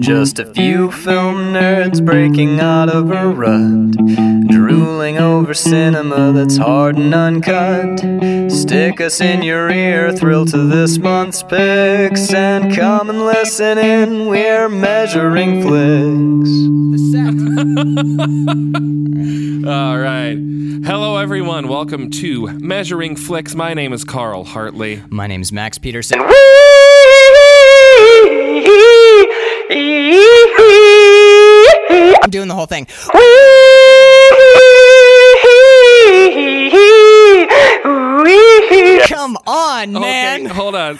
Just a few film nerds breaking out of a rut, drooling over cinema that's hard and uncut. Stick us in your ear, thrill to this month's picks, and come and listen in. We're measuring flicks. All right. Hello, everyone. Welcome to Measuring Flicks. My name is Carl Hartley. My name is Max Peterson. I'm doing the whole thing. Come on, man. Okay, hold on.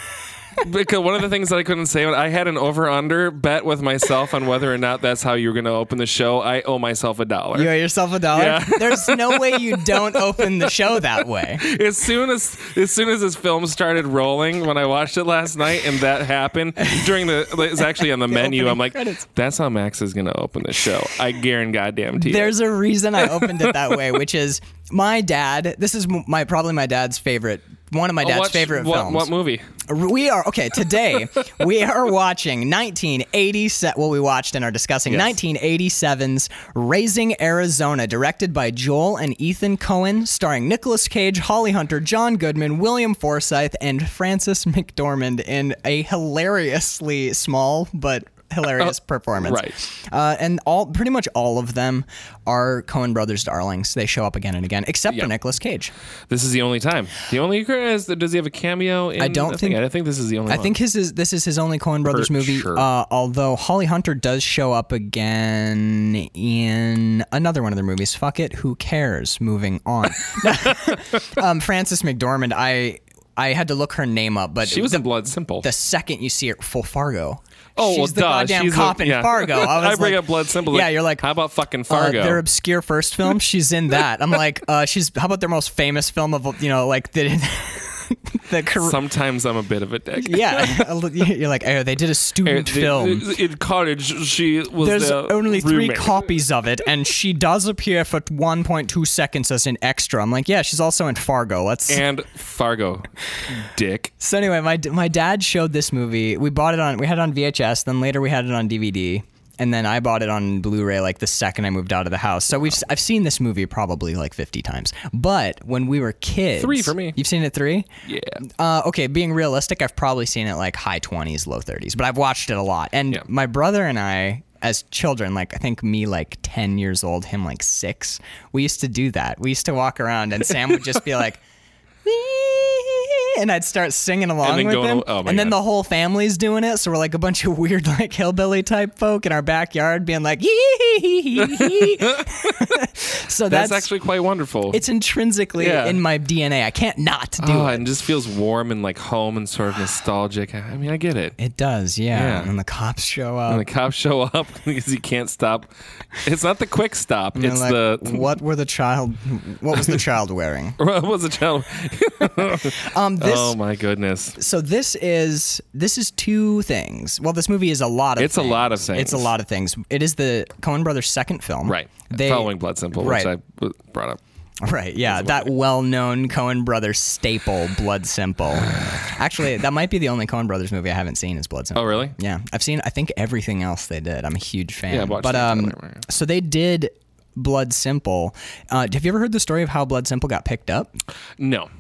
Because one of the things that I couldn't say, I had an over under bet with myself on whether or not that's how you were going to open the show. I owe myself a dollar. You owe yourself a dollar. Yeah. There's no way you don't open the show that way. as soon as as soon as this film started rolling when I watched it last night and that happened during the it's actually on the, menu I'm like credits. that's how Max is gonna open the show I guarantee goddamn to you There's a reason I opened it that way, which is my dad. This is my probably my dad's favorite. One of my dad's What- favorite what, films. what movie We are okay today. we are watching 1987. Well, we watched and are discussing Yes. 1987's Raising Arizona, directed by Joel and Ethan Coen, starring Nicolas Cage, Holly Hunter, John Goodman, William Forsythe, and Frances McDormand in a hilariously small but hilarious performance. right. Uh, and all pretty much all of them are Coen brothers' darlings. They show up again and again, except Yep. for Nicolas Cage. this is the only time the only is does he have a cameo in I don't think- thing? I think this is the only I one. think his is this is his only Coen Brothers Per- movie. sure. Uh, although Holly Hunter does show up again in another one of their movies. Fuck it, who cares? Moving on. um, Frances McDormand. I I had to look her name up, but she was the, in Blood Simple the second you see her full Fargo. Oh, she's well, the duh. goddamn She's a- cop in yeah. Fargo. I, was bring like- up Blood Simple. Yeah, you're like, how about fucking uh, Fargo? their obscure first film, she's in that. I'm like, uh, she's how about their most famous film of you know like the the Sometimes I'm a bit of a dick. yeah. You're like, oh, they did a student film. in college. She was There's the only three roommate. copies of it, and she does appear for 1.2 seconds as an extra. I'm like, yeah, she's also in Fargo. Let's. and Fargo, dick. so anyway, my my dad showed this movie. We bought it on. We had it on VHS. Then later we had it on DVD. And then I bought it on Blu-ray like the second I moved out of the house. So we've I've seen this movie probably like 50 times. But when we were kids, Three for me. You've seen it three? Yeah. Uh, okay, being realistic, I've probably seen it like high 20s, low 30s, but I've watched it a lot. And Yeah. my brother and I, as children, like I think me like 10 years old, him like six, we used to do that. We used to walk around and Sam would just be like, and I'd start singing along with going- him. oh and then God. the whole family's doing it. So we're like a bunch of weird, like hillbilly type folk in our backyard being like, so That's, that's, actually quite wonderful. it's intrinsically Yeah. in my DNA. I can't not do oh, it. and just feels warm and like home and sort of nostalgic. I mean, I get it. It does, yeah. Yeah. And the cops show up. And the cops show up because you can't stop. It's not the quick stop. and It's like, the what were the child? What was the child wearing? what was the child? Um, this. oh my goodness! so this is this is two things. Well, this movie is a lot of. It's a lot of things. It's a lot of things. It is the Coen Brothers' second film. Right. They, Following Blood Simple, right. which I brought up. Right. Yeah. That well-known Coen Brothers staple, Blood Simple. Actually, that might be the only Coen Brothers movie I haven't seen is Blood Simple. Oh, really? Yeah, I've seen. I think everything else they did. I'm a huge fan. Yeah, I watched but um, so they did Blood Simple. Uh, have you ever heard the story of how Blood Simple got picked up? No.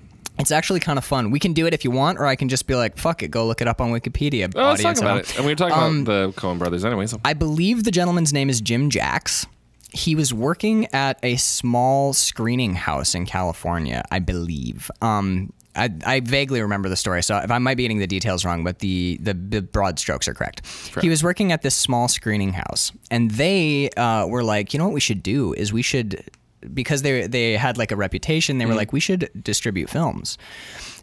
It's actually kind of fun. We can do it if you want, or I can just be like, "Fuck it, go look it up on Wikipedia." Oh, let's talk about it. And we were talking Um, about the Coen brothers anyway. So I believe the gentleman's name is Jim Jacks. He was working at a small screening house in California, I believe. Um, I, I vaguely remember the story, so if I might be getting the details wrong, but the, the, the broad strokes are correct. He was working at this small screening house, and they uh, were like, you know what we should do is we should, because they they had like a reputation, they were mm-hmm. like, we should distribute films.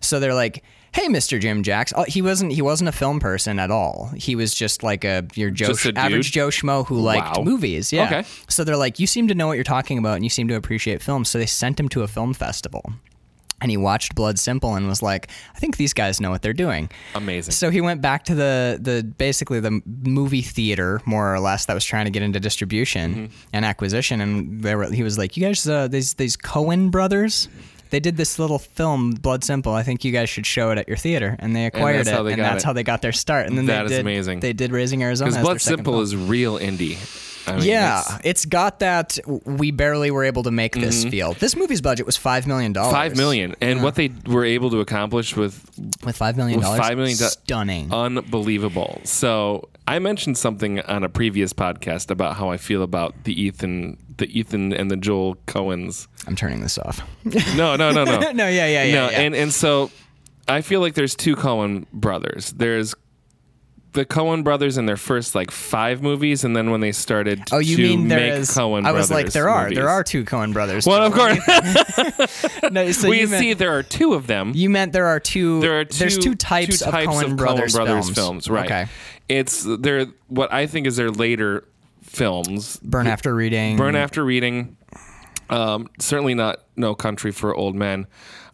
So they're like, "Hey, Mr. Jim Jacks." Oh, he wasn't he wasn't a film person at all. He was just like a your Joe a average Joe schmo who liked Wow. movies. Yeah. Okay. So they're like, "You seem to know what you're talking about, and you seem to appreciate films. So they sent him to a film festival. And he watched Blood Simple and was like, "I think these guys know what they're doing." amazing. So he went back to the the basically the movie theater more or less that was trying to get into distribution Mm-hmm. and acquisition, and they were, he was like, "You guys, uh, these these Coen brothers, they did this little film, Blood Simple. I think you guys should show it at your theater, and they acquired that's it, and that's it. how they got their start. And then That they is did, amazing. They did Raising Arizona. Because Blood Simple is real indie. I mean, Yeah, it's it's got that. We barely were able to make this feel. This movie's budget was five million dollars. Mm-hmm. Five million, and what they were able to accomplish with with five million dollars. five million, do- stunning. unbelievable. So I mentioned something on a previous podcast about how I feel about the Ethan, the Ethan and the Joel Coens. I'm turning this off. No, no, no, no, no, yeah, yeah, yeah. no. yeah. And and so I feel like there's two Coen brothers. There's the Coen brothers in their first like five movies, and then when they started oh, you to mean there make is? Coen I was like, there are, movies. there are two Coen brothers. Well, of course. no, so we meant, see there are two of them. you meant there are two. there are two, there's two types, two of Coen of brothers, Coen brothers films. films. Right. Okay. It's they're what I think is their later films. Burn after reading. Burn after reading. Um, certainly not No Country for Old Men.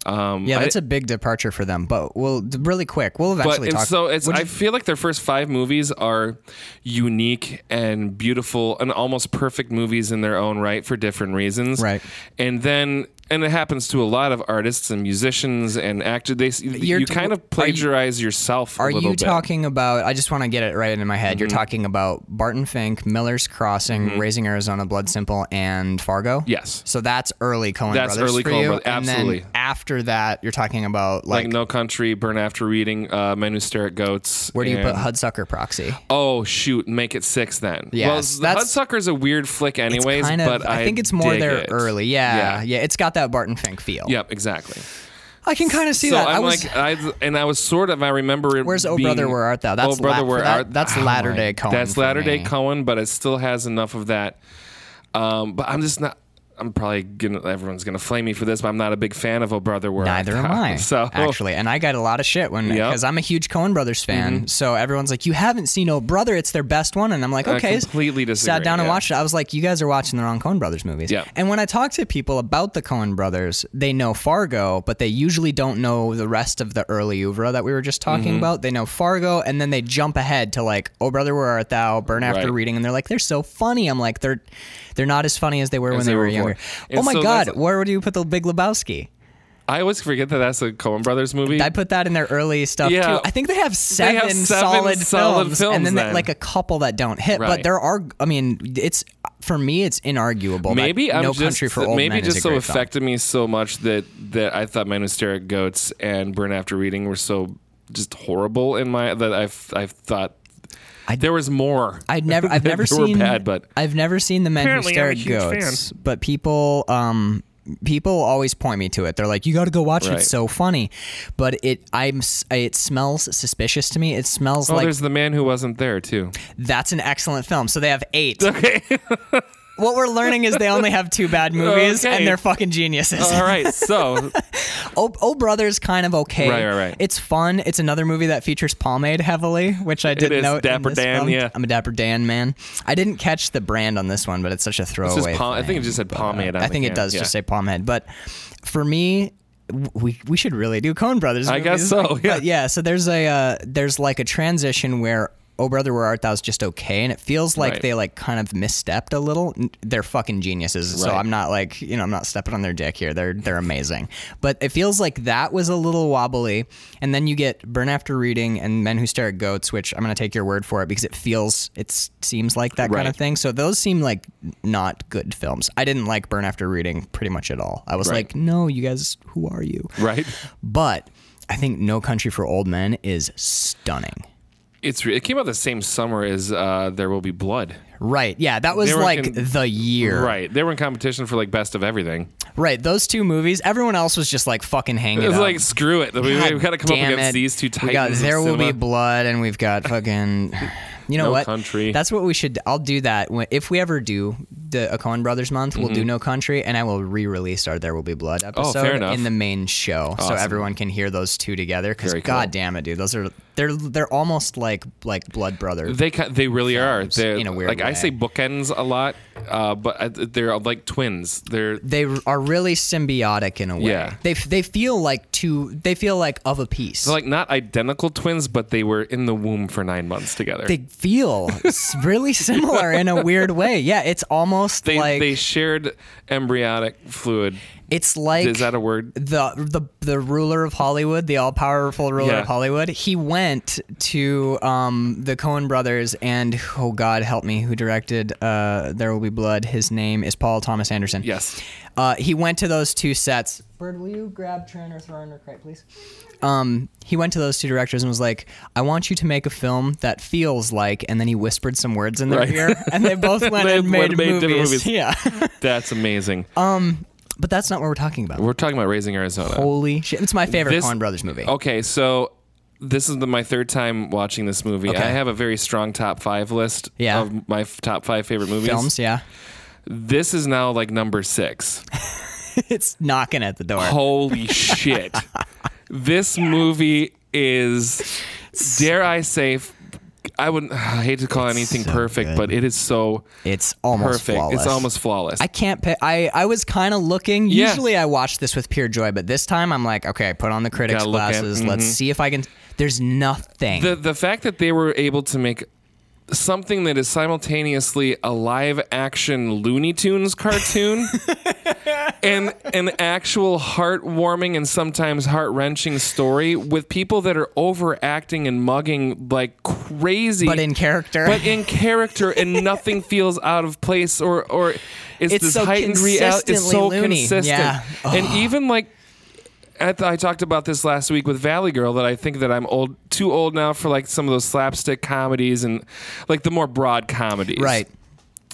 Um, Yeah, I- that's a big departure for them. But we'll really quick. We'll but eventually and talk. so it's. What'd I you- feel like their first five movies are unique and beautiful and almost perfect movies in their own right for different reasons. Right. And then, and it happens to a lot of artists and musicians and actors. They You're you t- kind are of you- plagiarize yourself. a Are you bit. talking about? I just want to get it right in my head. You're Mm-hmm. talking about Barton Fink, Miller's Crossing, Raising Arizona, Blood Simple, and Fargo. Yes. So that's early Coen That's brothers early for you. brothers, And then absolutely. after that, you're talking about Like, like, No Country, Burn After Reading, uh, Men Who Stare at Goats. where do you put Hudsucker Proxy? Oh shoot, make it six then. Yes, well, Hudsucker's a weird flick, anyways. kind of, but I, think it's more there it. early. Yeah, Yeah. yeah, It's got that Barton Fink feel. Yep, exactly. I can kind of see so that. I'm I was, like, I and I was sort of. I remember it. Where's Oh being, Brother Where Art Thou? That's oh brother, la- where that- art? that's oh my- latter-day Coen That's latter day. Coen, but it still has enough of that. Um, but I'm just not. I'm probably gonna. Everyone's gonna flame me for this, but I'm not a big fan of Oh Brother Where Art Neither am Thou. I. So actually, and I got a lot of shit when Yep. Mm-hmm. because I'm a huge Coen Brothers fan. So everyone's like, "You haven't seen Oh Brother? It's their best one." And I'm like, "Okay." I completely disagree. Sat down and yeah. watched it. I was like, "You guys are watching the wrong Coen Brothers movies." Yeah. And when I talk to people about the Coen Brothers, they know Fargo, but they usually don't know the rest of the early oeuvre that we were just talking Mm-hmm. about. They know Fargo, and then they jump ahead to like, "Oh Brother, Where Art Thou?" Burn After Right. Reading, and they're like, "They're so funny." I'm like, "They're they're not as funny as they were when they, they were were younger." before. Oh my so God, where would you put the Big Lebowski? I always forget that that's a Coen Brothers movie. I put that in their early stuff Yeah. too. I think they have seven, have seven solid, solid films, films and then, they- like a couple that don't hit. But there are. I mean, it's for me, it's inarguable. maybe I'm No just Country for Old maybe Men just so great film. affected me so much that that I thought Men Who Stare at Goats and Burn After Reading were so just horrible in my that I've I've thought I- there was more. I'd never, I've They never were seen. bad, but I've never seen the Men Who Apparently Stare at huge Goats. But people, um, people always point me to it. They're like, "You got to go watch it. It's so funny." But it, I'm, it smells suspicious to me. It smells oh, like there's the man who wasn't there too. that's an excellent film. So they have eight. Okay, what we're learning is they only have two bad movies, Okay. and they're fucking geniuses. all right. So Oh, oh Brother's kind of okay. Right, right, right. It's fun. It's another movie that features pomade heavily, which I didn't know. Dapper Dan, yeah. I'm a Dapper Dan man. I didn't catch the brand on this one, but it's such a throwaway. pom- I think it just said pomade. on I think it does Yeah. just say pomade, but for me. We, we should really do Coen Brothers. I guess so, yeah. But yeah. So there's a uh, there's like a transition where Oh Brother Where Art Thou's just okay, and it feels like Right. they like kind of misstepped a little. They're fucking geniuses, so I'm not like you know I'm not stepping on their dick here. They're they're amazing, but it feels like that was a little wobbly. And then you get Burn After Reading and Men Who Stare at Goats, which I'm gonna take your word for it because it feels it seems like that kind of thing. So those seem like not good films. I didn't like Burn After Reading pretty much at all. I was Right. like, no, you guys, who are you? right. But I think No Country for Old Men is stunning. It's it came out the same summer as uh, There Will Be Blood. Right. Yeah, that was like in- the year. Right. They were in competition for like best of everything. Right. Those two movies, everyone else was just like fucking hanging It was up. like screw it. We, have got to come up against it. these two titans. We got There Will Be. Blood, and we've got fucking. You know No what? Country. That's what we should. I'll do that when, if we ever do the a Coen Brothers month. We'll do No Country, and I will re-release our There Will Be Blood episode Mm-hmm. Oh, fair enough. in the main show, so everyone can hear those two together. Because Very cool. god damn it, dude, those are they're they're almost like like blood brother. They they really are. They're in a weird like I say bookends a lot, uh, but they're like twins. They're they are really symbiotic in a way. Yeah. They they feel like two. They feel like of a piece. They're like not identical twins, but they were in the womb for nine months together. they feel really similar in a weird way. Yeah, it's almost they, like they shared embryonic fluid. it's like Is that a word? the the the ruler of Hollywood, the all powerful ruler Yeah. of Hollywood. He went to um, the Coen brothers and oh God help me, who directed uh, There Will Be Blood? His name is Paul Thomas Anderson. Yes. Uh, he went to those two sets. Bird, will you grab Turner, throw under crate, please? Um, he went to those two directors and was like, "I want you to make a film that feels like," and then he whispered some words in their Right. ear, and they both went They and made, made movies. movies. Yeah, That's amazing. but that's not what we're talking about. We're talking about Raising Arizona. Holy shit! It's my favorite This- Coen Brothers movie. Okay, so this is the, my third time watching this movie. Okay. I have a very strong top five list Yeah. of my f- top five favorite movies. Films, yeah. This is now like number six. it's knocking at the door. Holy shit. This movie is, dare I say, I would I hate to call anything so perfect, good. but it is so It's almost perfect. flawless. It's almost flawless. I can't pick. I I was kind of looking. Yeah. Usually I watch this with pure joy, but this time I'm like, okay, I put on the critics Gotta look at- glasses. Let's mm-hmm. see if I can. There's nothing. the the fact that they were able to make something that is simultaneously a live action Looney Tunes cartoon and an actual heartwarming and sometimes heart wrenching story with people that are overacting and mugging like crazy. but in character. but in character and nothing feels out of place or or is It's this so heightened reality it's so loony. consistent Yeah. and even like I, th- I talked about this last week with Valley Girl that I think that I'm old too old now for like some of those slapstick comedies and like the more broad comedies right.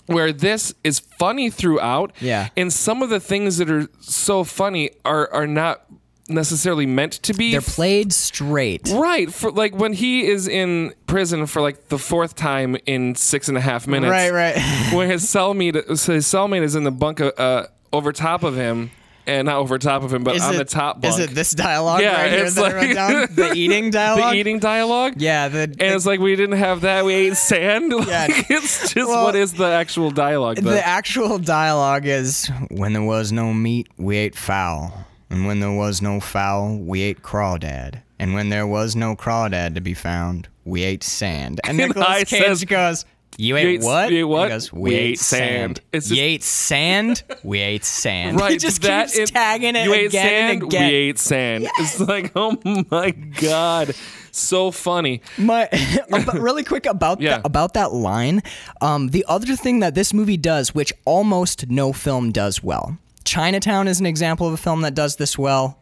where this is funny throughout Yeah. and some of the things that are so funny are are not necessarily meant to be They're played straight. Right, for like when he is in prison for like the fourth time in six and a half minutes. Right, right. When his cellmate, so his cellmate is in the bunk uh, uh, over top of him, and not over top of him, but Is on it, the top bunk. Is it this dialogue Yeah, right here that I wrote like- down? The eating dialogue. the eating dialogue? Yeah. The, And it's like we didn't have that. We ate sand. Like, Yeah. it's just Well, what is the actual dialogue? the, though? the actual dialogue is when there was no meat, we ate fowl, and when there was no fowl, we ate crawdad, and when there was no crawdad to be found, we ate sand. And Nicolas Cage says, goes. You ate, ate- what? you ate what? He goes, we, We ate, ate sand." sand. It's you just- ate sand? We ate sand. Right, He just that keeps it- tagging it You again ate sand. and again. We ate sand. It's like, oh my god, so funny. My, really quick about Yeah. that, about that line. Um, the other thing that this movie does, which almost no film does well, Chinatown is an example of a film that does this well.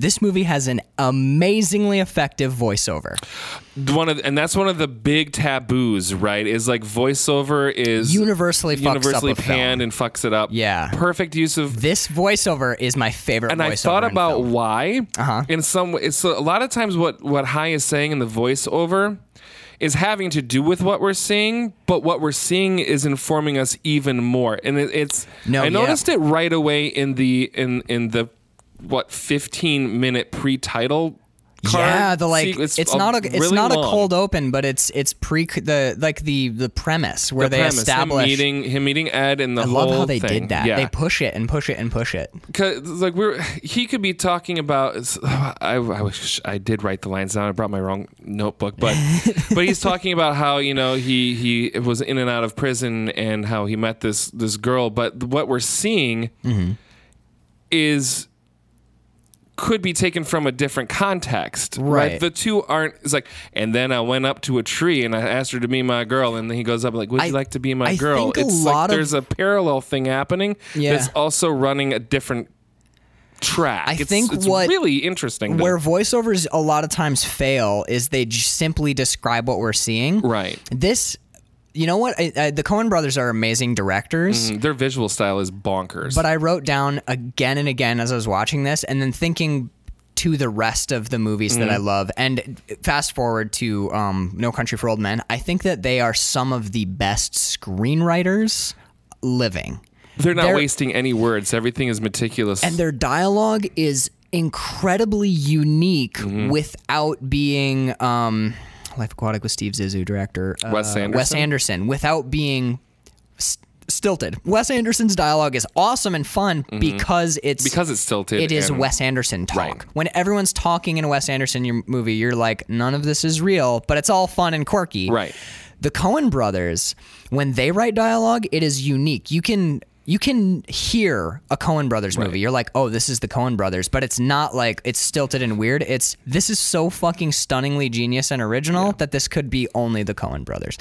This movie has an amazingly effective voiceover. One of, and that's one of the big taboos, right? Is like voiceover is Universally fucks universally up a film. panned and fucks it up. Yeah. perfect use of. This voiceover is my favorite. And I thought about film. why. Uh-huh. In some, way, it's a lot of times what what H.I. is saying in the voiceover is having to do with what we're seeing, but what we're seeing is informing us even more. And it, it's No, I yeah. noticed it right away in the in in the what 15 minute pre-title card Yeah, the like sequence. it's, not a it's really not a cold open, but it's it's pre the like the the premise where The they premise, establish. him meeting him meeting Ed and the I whole love how they thing. did that. Yeah. They push it and push it and push it. Cause like we're he could be talking about I, I wish I did write the lines down I brought my wrong notebook but but he's talking about how you know he he was in and out of prison and how he met this this girl but what we're seeing Mm-hmm. is could be taken from a different context Right. the two aren't it's like and then I went up to a tree and I asked her to be my girl and then he goes up like would I- you like to be my I girl think a it's lot like of- there's a parallel thing happening Yeah. that's also running a different track. I It's- think it's what- really interesting. to- Where voiceovers a lot of times fail is they just simply describe what we're seeing. right, This, you know what? I, I, the Coen brothers are amazing directors. Mm, their visual style is bonkers. But I wrote down again and again as I was watching this, and then thinking to the rest of the movies that I Mm-hmm. love, and fast forward to um, No Country for Old Men. I think that they are some of the best screenwriters living. they're not they're- wasting any words. Everything is meticulous. and their dialogue is incredibly unique Mm-hmm. without being um, Life Aquatic with Steve Zissou, director uh, Wes Wes Anderson? Anderson, without being s- stilted. Wes Anderson's dialogue is awesome and fun because it's Mm-hmm. Because it's stilted It is Wes Anderson talk. Right. When everyone's talking in a Wes Anderson movie, you're like, none of this is real, but it's all fun and quirky. Right. The Coen brothers, when they write dialogue, it is unique. You can you can hear a Coen brothers movie. You're like, oh, this is the Coen brothers, but it's not like it's stilted and weird. It's this is so fucking stunningly genius and original that this could be only the Coen brothers.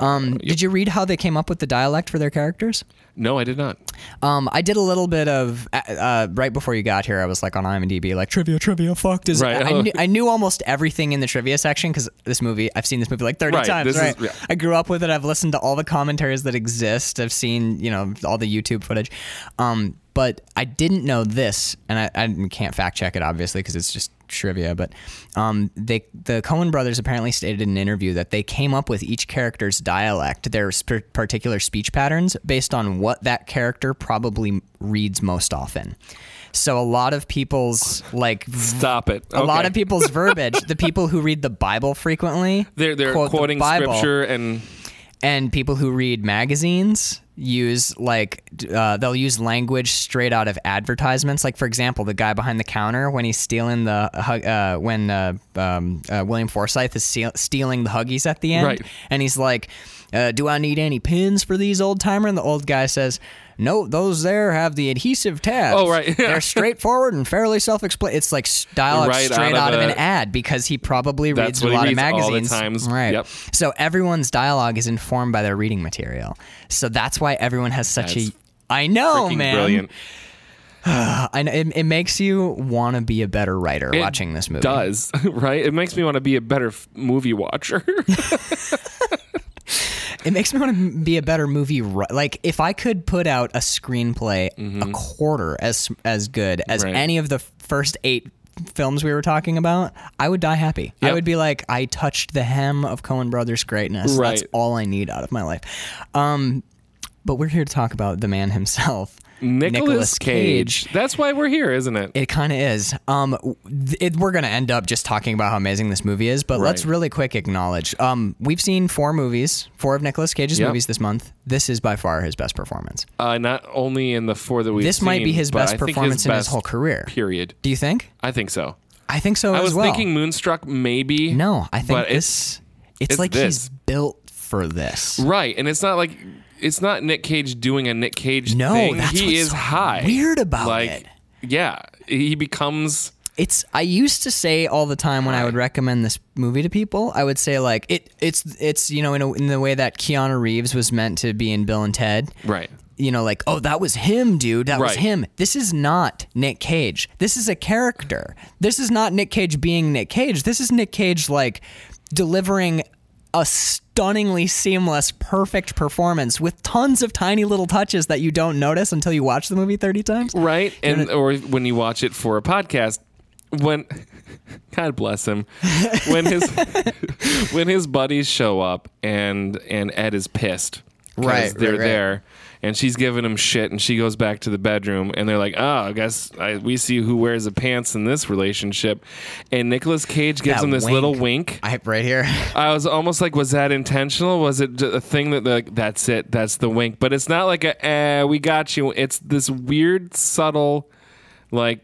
Uh, Um, Did you read how they came up with the dialect for their characters? No, I did not. Um, I did a little bit of uh, uh, right before you got here. I was like on IMDb, like trivia, trivia. Fuck does Right. I, knew, I knew almost everything in the trivia section because this movie, I've seen this movie like thirty Right, times. this is- yeah. I grew up with it. I've listened to all the commentaries that exist. I've seen you know all the YouTube footage. Um, but I didn't know this, and I, I can't fact check it obviously because it's just trivia. But um, they the Coen brothers apparently stated in an interview that they came up with each character's dialect, their sp- particular speech patterns, based on what that character probably reads most often. So a lot of people's like Stop it. a lot of people's verbiage, the people who read the Bible frequently, They're they're the quoting Bible scripture and and people who read magazines use like uh, they'll use language straight out of advertisements. Like for example the guy behind the counter when he's stealing the hug- uh, when uh, um, uh, william forsythe is steal- stealing the huggies at the end. Right. and he's like uh, do i need any pins for these old timer and the old guy says no those there have the adhesive tabs Oh, right. they're straightforward and fairly self-explanatory it's like dialogue Right straight out out of of, an a- ad because he probably reads a lot of reads the magazines times. right Yep. so everyone's dialogue is informed by their reading material. So that's why everyone has such That's a. I know, man. brilliant. I know, it, it makes you want to be a better writer It watching this movie. It does right. It makes me want to be a better f- movie watcher. It makes me want to be a better movie. Like if I could put out a screenplay a quarter as as good as Mm-hmm. Right. any of the first eight films we were talking about, I would die happy. I would be like, I touched the hem of Coen Brothers greatness. That's all I need out of my life. Um, but we're here to talk about the man himself, Nicolas Cage. That's why we're here, isn't it? It kind of is. Um, it, we're gonna end up just talking about how amazing this movie is, but let's really quick acknowledge. Um, we've seen four movies, four of Nicolas Cage's Yep. movies this month. This is by far his best performance. Uh, not only in the four that we've This might be his best I think performance in his whole career. Period. Do you think? I think so. I think so I as was well. thinking Moonstruck, maybe. no, I think this. It's, it's like this. he's built for this. Right, and it's not like it's not Nick Cage doing a Nick Cage No, thing. that's he is so high. weird about like, it. Yeah, he becomes It's I used to say all the time when I would recommend this movie to people, I would say like it it's it's you know in, a, in the way that Keanu Reeves was meant to be in Bill and Ted. right. You know, like, oh, that was him, dude. That was him. This is not Nick Cage. This is a character. This is not Nick Cage being Nick Cage. This is Nick Cage, like, delivering a stunningly seamless, perfect performance with tons of tiny little touches that you don't notice until you watch the movie 30 times. Right, and or when you watch it for a podcast, when God bless him, when his when his buddies show up and and Ed is pissed. Right, right, They're right. there, and she's giving him shit, and she goes back to the bedroom, and they're like, "Oh, I guess I, we see who wears the pants in this relationship," and Nicolas Cage gives That him this wink. little wink. I right here. I was almost like, was that intentional? Was it a thing that like that's it, that's the wink? But it's not like a, eh, we got you. It's this weird, subtle, like,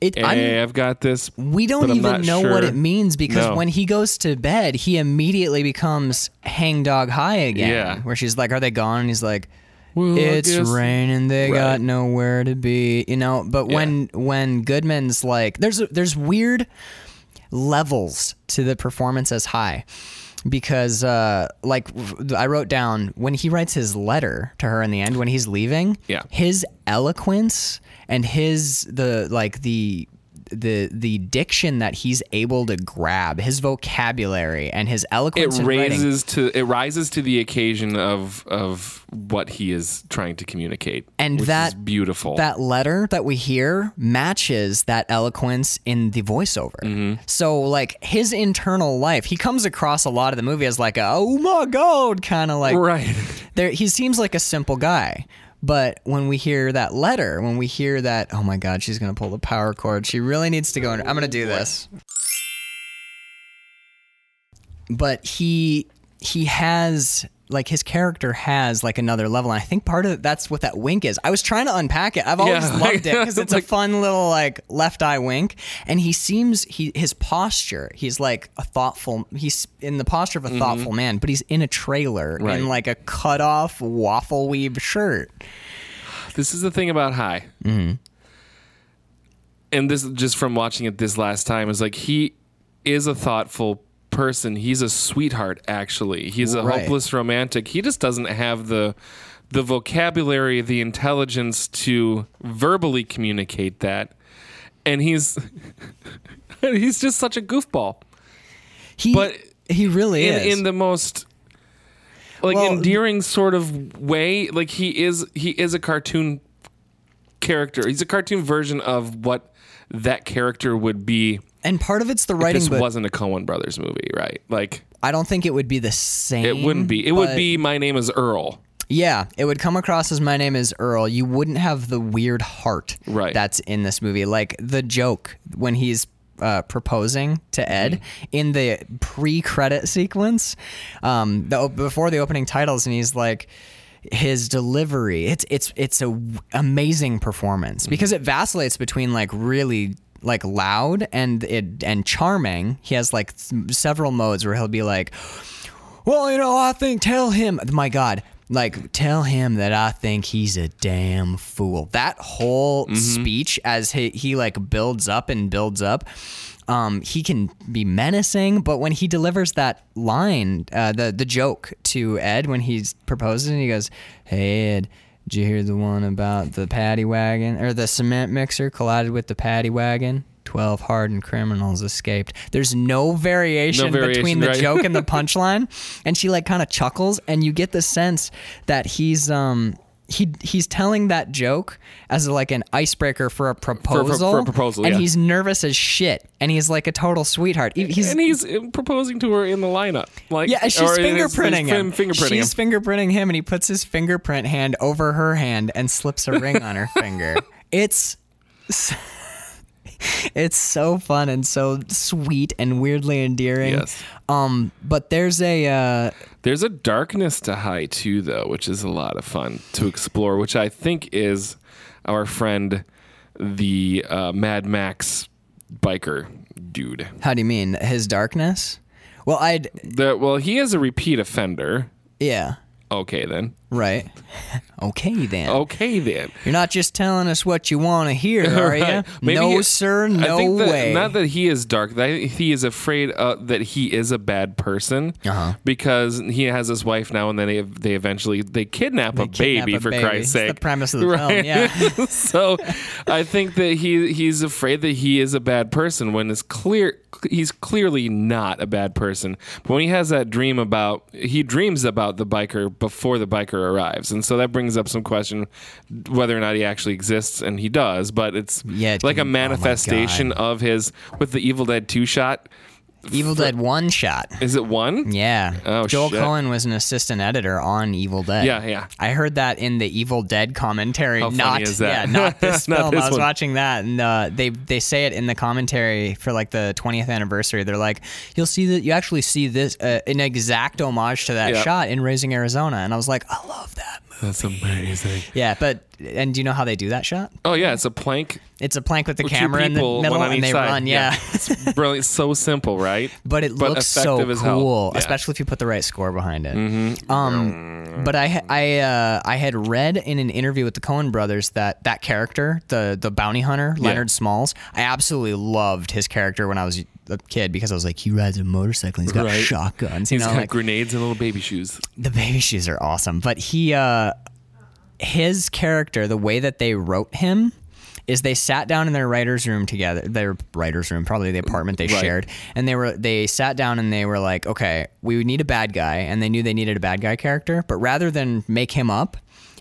It, hey, I'm, I've got this. we don't I'm even not know what sure. it means because No. when he goes to bed, he immediately becomes hangdog H.I. again. Yeah. Where she's like, "Are they gone?" And he's like, Well, it's raining. They Right. got nowhere to be. You know. But when when Goodman's like, there's there's weird levels to the performance as high. Because, uh, like, I wrote down when he writes his letter to her in the end, when he's leaving, Yeah. his eloquence and his the like the the the diction that he's able to grab, his vocabulary and his It eloquence writing. raises to it rises to the occasion of of what he is trying to communicate, And which that- is beautiful. that letter that we hear matches that eloquence in the voiceover. Mm-hmm. So like his internal life, he comes across a lot of the movie as like a oh my god kind of like right. there he seems like a simple guy. But when we hear that letter, when we hear that, oh my God, she's gonna pull the power cord. She really needs to go in. I'm gonna do this. But he he has like his character has like another level and i think part of that's what that wink is i was trying to unpack it i've always Yeah. loved it because it's Like- a fun little like left eye wink and he seems he his posture he's like a thoughtful he's in the posture of a thoughtful man but he's in a trailer Mm-hmm. Right. in like a cut off waffle weave shirt This is the thing about High. Mm-hmm. And this just from watching it this last time is like he is a thoughtful person. He's a sweetheart actually. He's a Right. hopeless romantic. He just doesn't have the the vocabulary, the intelligence to verbally communicate that. And he's he's just such a goofball. he But he really in, is in the most like Well, endearing sort of way like he is he is a cartoon character he's a cartoon version of what that character would be and part of it's the writing this but wasn't a Coen Brothers movie right like i don't think it would be the same it wouldn't be it would be my name is Earl Yeah, it would come across as my name is Earl. You wouldn't have the weird heart Right. that's in this movie. Like the joke when he's uh, proposing to Ed in the pre-credit sequence, um, the, before the opening titles, and he's like, his delivery. It's it's it's a w- amazing performance because it vacillates between like really like loud and it and charming. He has like s- several modes where he'll be like well, you know, I think tell him, my God, like tell him that I think he's a damn fool. That whole Mm-hmm. speech as he, he like builds up and builds up. Um, he can be menacing, but when he delivers that line, uh, the the joke to Ed when he's proposing, he goes, "Hey Ed, did you hear the one about the paddy wagon or the cement mixer collided with the paddy wagon? Twelve hardened criminals escaped." There's no variation, variation, between the right. joke and the punchline, and she like kind of chuckles, and you get the sense that he's um he he's telling that joke as like an icebreaker for a proposal, for a proposal, and yeah. he's nervous as shit, and he's like a total sweetheart. He- He's and he's proposing to her in the lineup like yeah, she's his- fingerprinting his him. fingerprinting she's him fingerprinting him, and he puts his fingerprint hand over her hand and slips a ring on her finger. It's it's so fun and so sweet and weirdly endearing. Yes. Um, but there's a uh, There's a darkness to H.I. too, though, which is a lot of fun to explore. Which I think is our friend, the uh, Mad Max biker dude. how do you mean his darkness? Well, I'd The, well, he is a repeat offender. yeah, Okay, then. Right. okay then. Okay, then. You're not just telling us what you want to hear, are you? Right. Maybe no, he- sir, I no that, way. Not that he is dark. That he is afraid uh, that he is a bad person Uh-huh. because he has his wife now, and then they they eventually they kidnap a Kidnap baby a for baby. Christ's sake. the premise of the film, yeah. so I think that he he's afraid that he is a bad person when it's clear he's clearly not a bad person. But when he has that dream about he dreams about the biker before the biker arrives, and so that brings up some question whether or not he actually exists, and he does. But it's Yeah, it like a can- oh manifestation of his with the Evil Dead two shot. Evil Dead one shot. Is it one? Yeah. Oh, Joel shit. Coen was an assistant editor on Evil Dead. Yeah, yeah. I heard that in the Evil Dead commentary. How funny not is that? yeah, not this Not film. this I was one. watching that, and uh, they they say it in the commentary for like the 20th anniversary. They're like, you'll see that you actually see this uh, an exact homage to that Yeah. shot in Raising Arizona, and I was like, I love that movie. That's amazing. Yeah, but and do you know how they do that shot? Oh yeah, it's a plank. It's a plank with the with camera in the middle, and they side. run. Yeah. it's brilliant. So simple, right? but it looks so effective as hell. cool, Yeah. especially if you put the right score behind it. Mm-hmm. Um, but I I uh, I had read in an interview with the Coen Brothers that that character, the the bounty hunter Leonard Smalls, I absolutely loved his character when I was a kid because I was like, he rides a motorcycle, and he's got Right. shotguns, you He's know, got like grenades and little baby shoes. the baby shoes are awesome. But he, uh, his character, the way that they wrote him is they sat down in their writer's room together, their writer's room, probably the apartment they Right. shared. And they were, they sat down and they were like, okay, we need a bad guy. And they knew they needed a bad guy character. But rather than make him up,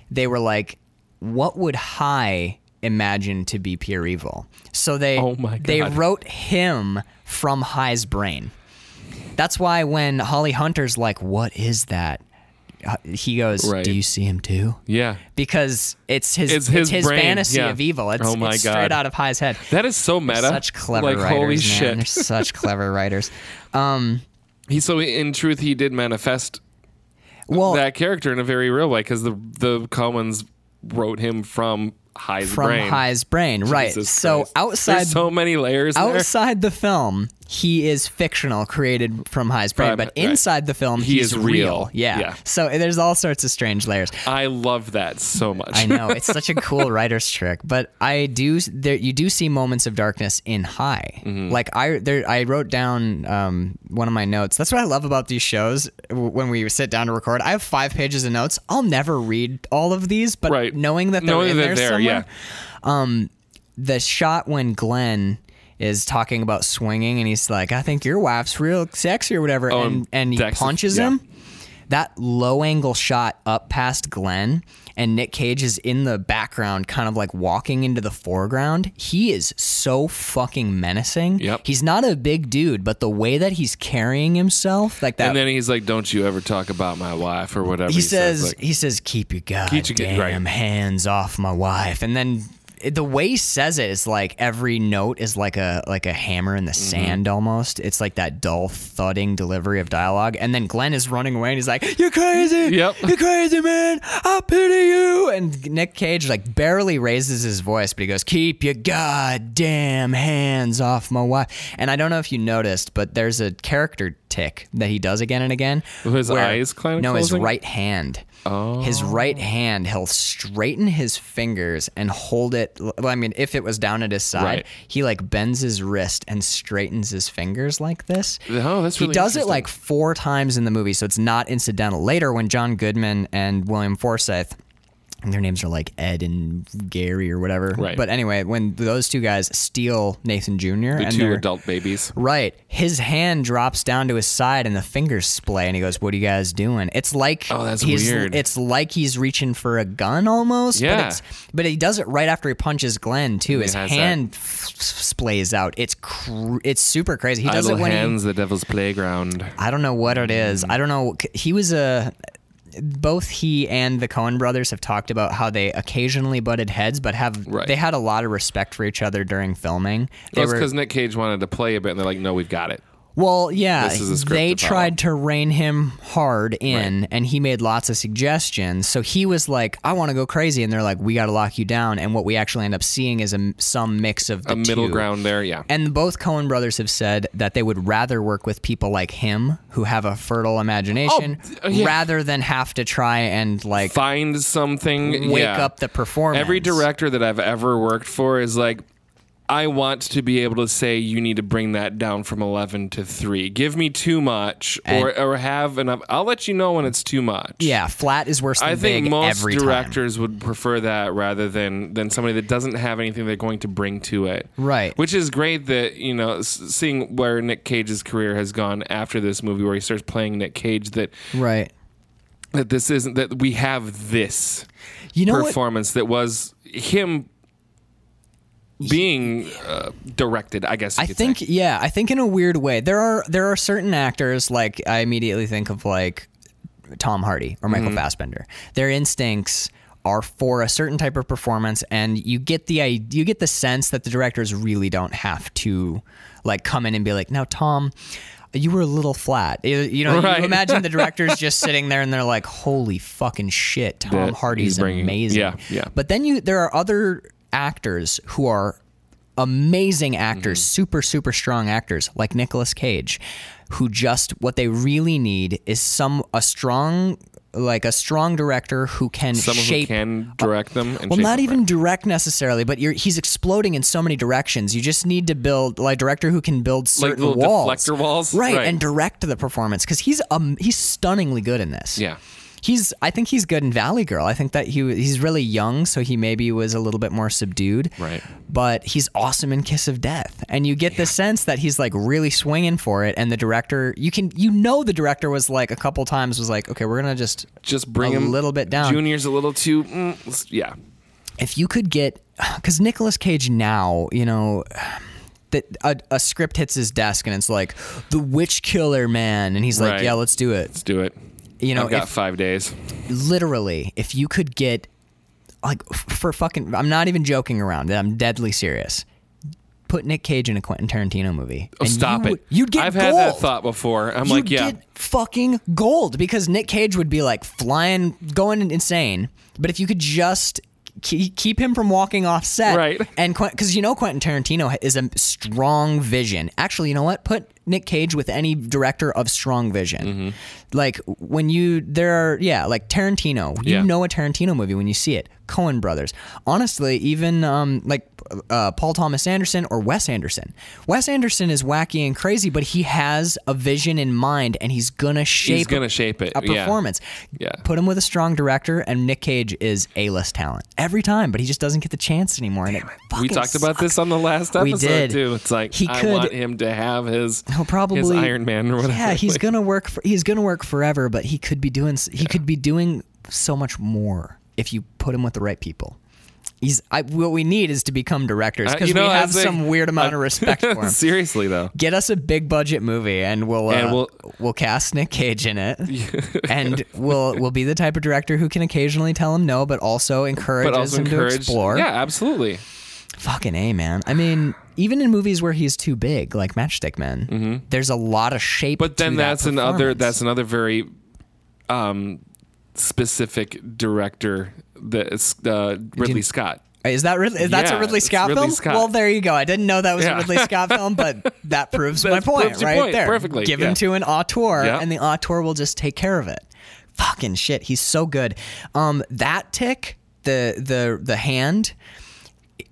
they were like, what would H.I. imagine to be pure evil? So they, Oh they wrote him from H.I.'s brain. That's why when Holly Hunter's like, "What is that?" Uh, he goes, Right. "Do you see him too?" Yeah. Because it's his It's it's his his, fantasy yeah. of evil. It's, Oh my it's God. straight out of H.I.'s head. That is so meta. Such clever like, writers, Holy man. shit. They're such clever writers. Um, he so in truth he did manifest Well, that character in a very real way because the the Coens wrote him from H.I.'s from brain. H.I.'s brain, right? Jesus So Christ. outside There's so many layers there. outside the film, he is fictional, created from H.I.'s brain, but right. inside the film, He is real. Yeah. Yeah. So there's all sorts of strange layers. I love that so much. I know it's such a cool writer's trick, but I do there you do see moments of darkness in High. Mm-hmm. Like I there I wrote down um, one of my notes. That's what I love about these shows. When we sit down to record, I have five pages of notes. I'll never read all of these, but Right. knowing that they're Knowing in there, there, somewhere, the shot when Glenn is talking about swinging and he's like, I think your wife's real sexy or whatever, Oh, and, and he punches yeah. him. That low angle shot up past Glenn and Nick Cage is in the background, kind of like walking into the foreground. He is so fucking menacing. Yep. He's not a big dude, but the way that he's carrying himself, like that. And then he's like, "Don't you ever talk about my wife or whatever." he, says, like, he says, keep your Keep your- goddamn right. hands off my wife. And then it- the way he says it is like every note is like a like a hammer in the Mm-hmm. sand almost. It's like that dull thudding delivery of dialogue. And then Glenn is running away and he's like, "You're crazy, Yep. you're crazy, man. I pity you." And Nick Cage like barely raises his voice, but he goes, "Keep your goddamn hands off my wife." And I don't know if you noticed, but there's a character tick that he does again and again. With his where- eyes kind of No, his right hand. Oh. His right hand, he'll straighten his fingers and hold it. Well, I mean, if it was down at his side, Right. he like bends his wrist and straightens his fingers like this. Oh, that's really he does it like four times in the movie, so it's not incidental. Later, when John Goodman and William Forsythe. And their names are like Ed and Gary or whatever. Right. But anyway, when those two guys steal Nathan Jr. the and 2 adult babies. Right. His hand drops down to his side and the fingers splay and he goes, What are you guys doing? It's like Oh, that's he's, weird. It's like he's reaching for a gun almost. But, Yeah. it's, but he does it right after he punches Glenn too. His that- hand splays out. It's cr- it's super crazy. He does Idle it when hands, he the devil's playground. I don't know what it is. Mm. I don't know. He was a. Both he and the Coen brothers have talked about how they occasionally butted heads, but have Right. they had a lot of respect for each other during filming. They That's because Nick Cage wanted to play a bit, and they're like, "No, we've got it." Well, yeah, This is a they to tried to rein him hard in, and he made lots of suggestions. So he was like, "I want to go crazy," and they're like, "We got to lock you down." And what we actually end up seeing is a, some mix of the A middle two. ground there, yeah. And both Coen brothers have said that they would rather work with people like him who have a fertile imagination Oh, uh, yeah. rather than have to try and like Find something. wake yeah. up the performance. Every director that I've ever worked for is like, I want to be able to say you need to bring that down from eleven to three. Give me too much, or or have enough. I'll let you know when it's too much. Yeah, flat is worse than I think most every time. directors would prefer that rather than than somebody that doesn't have anything they're going to bring to it. Right. Which is great that you know, seeing where Nick Cage's career has gone after this movie, where he starts playing Nick Cage. That Right. that this isn't that we have this You know what? performance that was him being uh, directed. I guess I think say. yeah, I think in a weird way. There are there are certain actors like I immediately think of like Tom Hardy or Mm-hmm. Michael Fassbender. Their instincts are for a certain type of performance and you get the you get the sense that the directors really don't have to like come in and be like, "Now Tom, you were a little flat." You, know, Right. you imagine the directors just sitting there and they're like, "Holy fucking shit, Tom That Hardy's amazing." yeah, yeah. But then you there are other actors who are amazing actors, Mm-hmm. super super strong actors like Nicolas Cage, who just what they really need is some a strong like a strong director who can someone shape who can direct them. And well, not them even direct necessarily, but you're, he's exploding in so many directions. You just need to build like director who can build certain little walls, deflector walls? right, Right. and direct the performance because he's um he's stunningly good in this. Yeah. He's, I think he's good in Valley Girl. I think that he he's really young, so he maybe was a little bit more subdued. Right. But he's awesome in Kiss of Death, and you get the sense that he's like really swinging for it. And the director, you can, you know, the director was like a couple times was like, okay, we're gonna just just bring him a him little bit down. Junior's a little too. Mm, yeah. if you could get because Nicolas Cage now, you know, that a, a script hits his desk and it's like the witch killer man, and he's like, Right. yeah, let's do it. Let's do it. You know, I've got if- five days. Literally, if you could get like for fucking, I'm not even joking around. I'm deadly serious. put Nick Cage in a Quentin Tarantino movie. Oh, and stop you it. You'd get I've gold. had that thought before. I'm like, You'd yeah. get fucking gold because Nick Cage would be like flying, going insane. But if you could just keep him from walking off set, Right. And because you know Quentin Tarantino is a strong vision. Actually, you know what? Put Nick Cage with any director of strong vision. Mm-hmm. Like when you there are yeah, like Tarantino. You Yeah. know a Tarantino movie when you see it. Coen brothers. Honestly, even um, like uh, Paul Thomas Anderson or Wes Anderson. Wes Anderson is wacky and crazy, but he has a vision in mind, and he's gonna shape. He's gonna shape it. a performance. Yeah. Put him with a strong director, and Nick Cage is a list talent every time, but he just doesn't get the chance anymore. and it We fucking talked about this on the last episode We did. too. It's like He I could- want him to have his He'll probably his Iron Man or whatever. Yeah, he's Like, gonna work. For, he's gonna work forever, but he could be doing. He could be doing so much more if you put him with the right people. He's. I, what we need is to become directors uh, because you know, we have think- some weird amount uh, of respect for him. Seriously though. Get us a big budget movie, and we'll uh, And we'll we'll- cast Nick Cage in it, and we'll we'll be the type of director who can occasionally tell him no, but also encourages But also him encourage. to explore. Yeah, absolutely. Fucking a man. I mean, even in movies where he's too big, like Matchstick Men, there's a lot of shape. Mm-hmm. But then to that that's another that's another very um specific director that's uh, Ridley Scott. Is that Ridley? Is that's Yeah, a Ridley Scott Ridley film? Scott. Well, there you go. I didn't know that was a Ridley Scott film, but that proves my point proves right point there. perfectly, Give yeah. him to an auteur, Yeah. and the auteur will just take care of it. Fucking shit, he's so good. Um, that tick, the the the hand,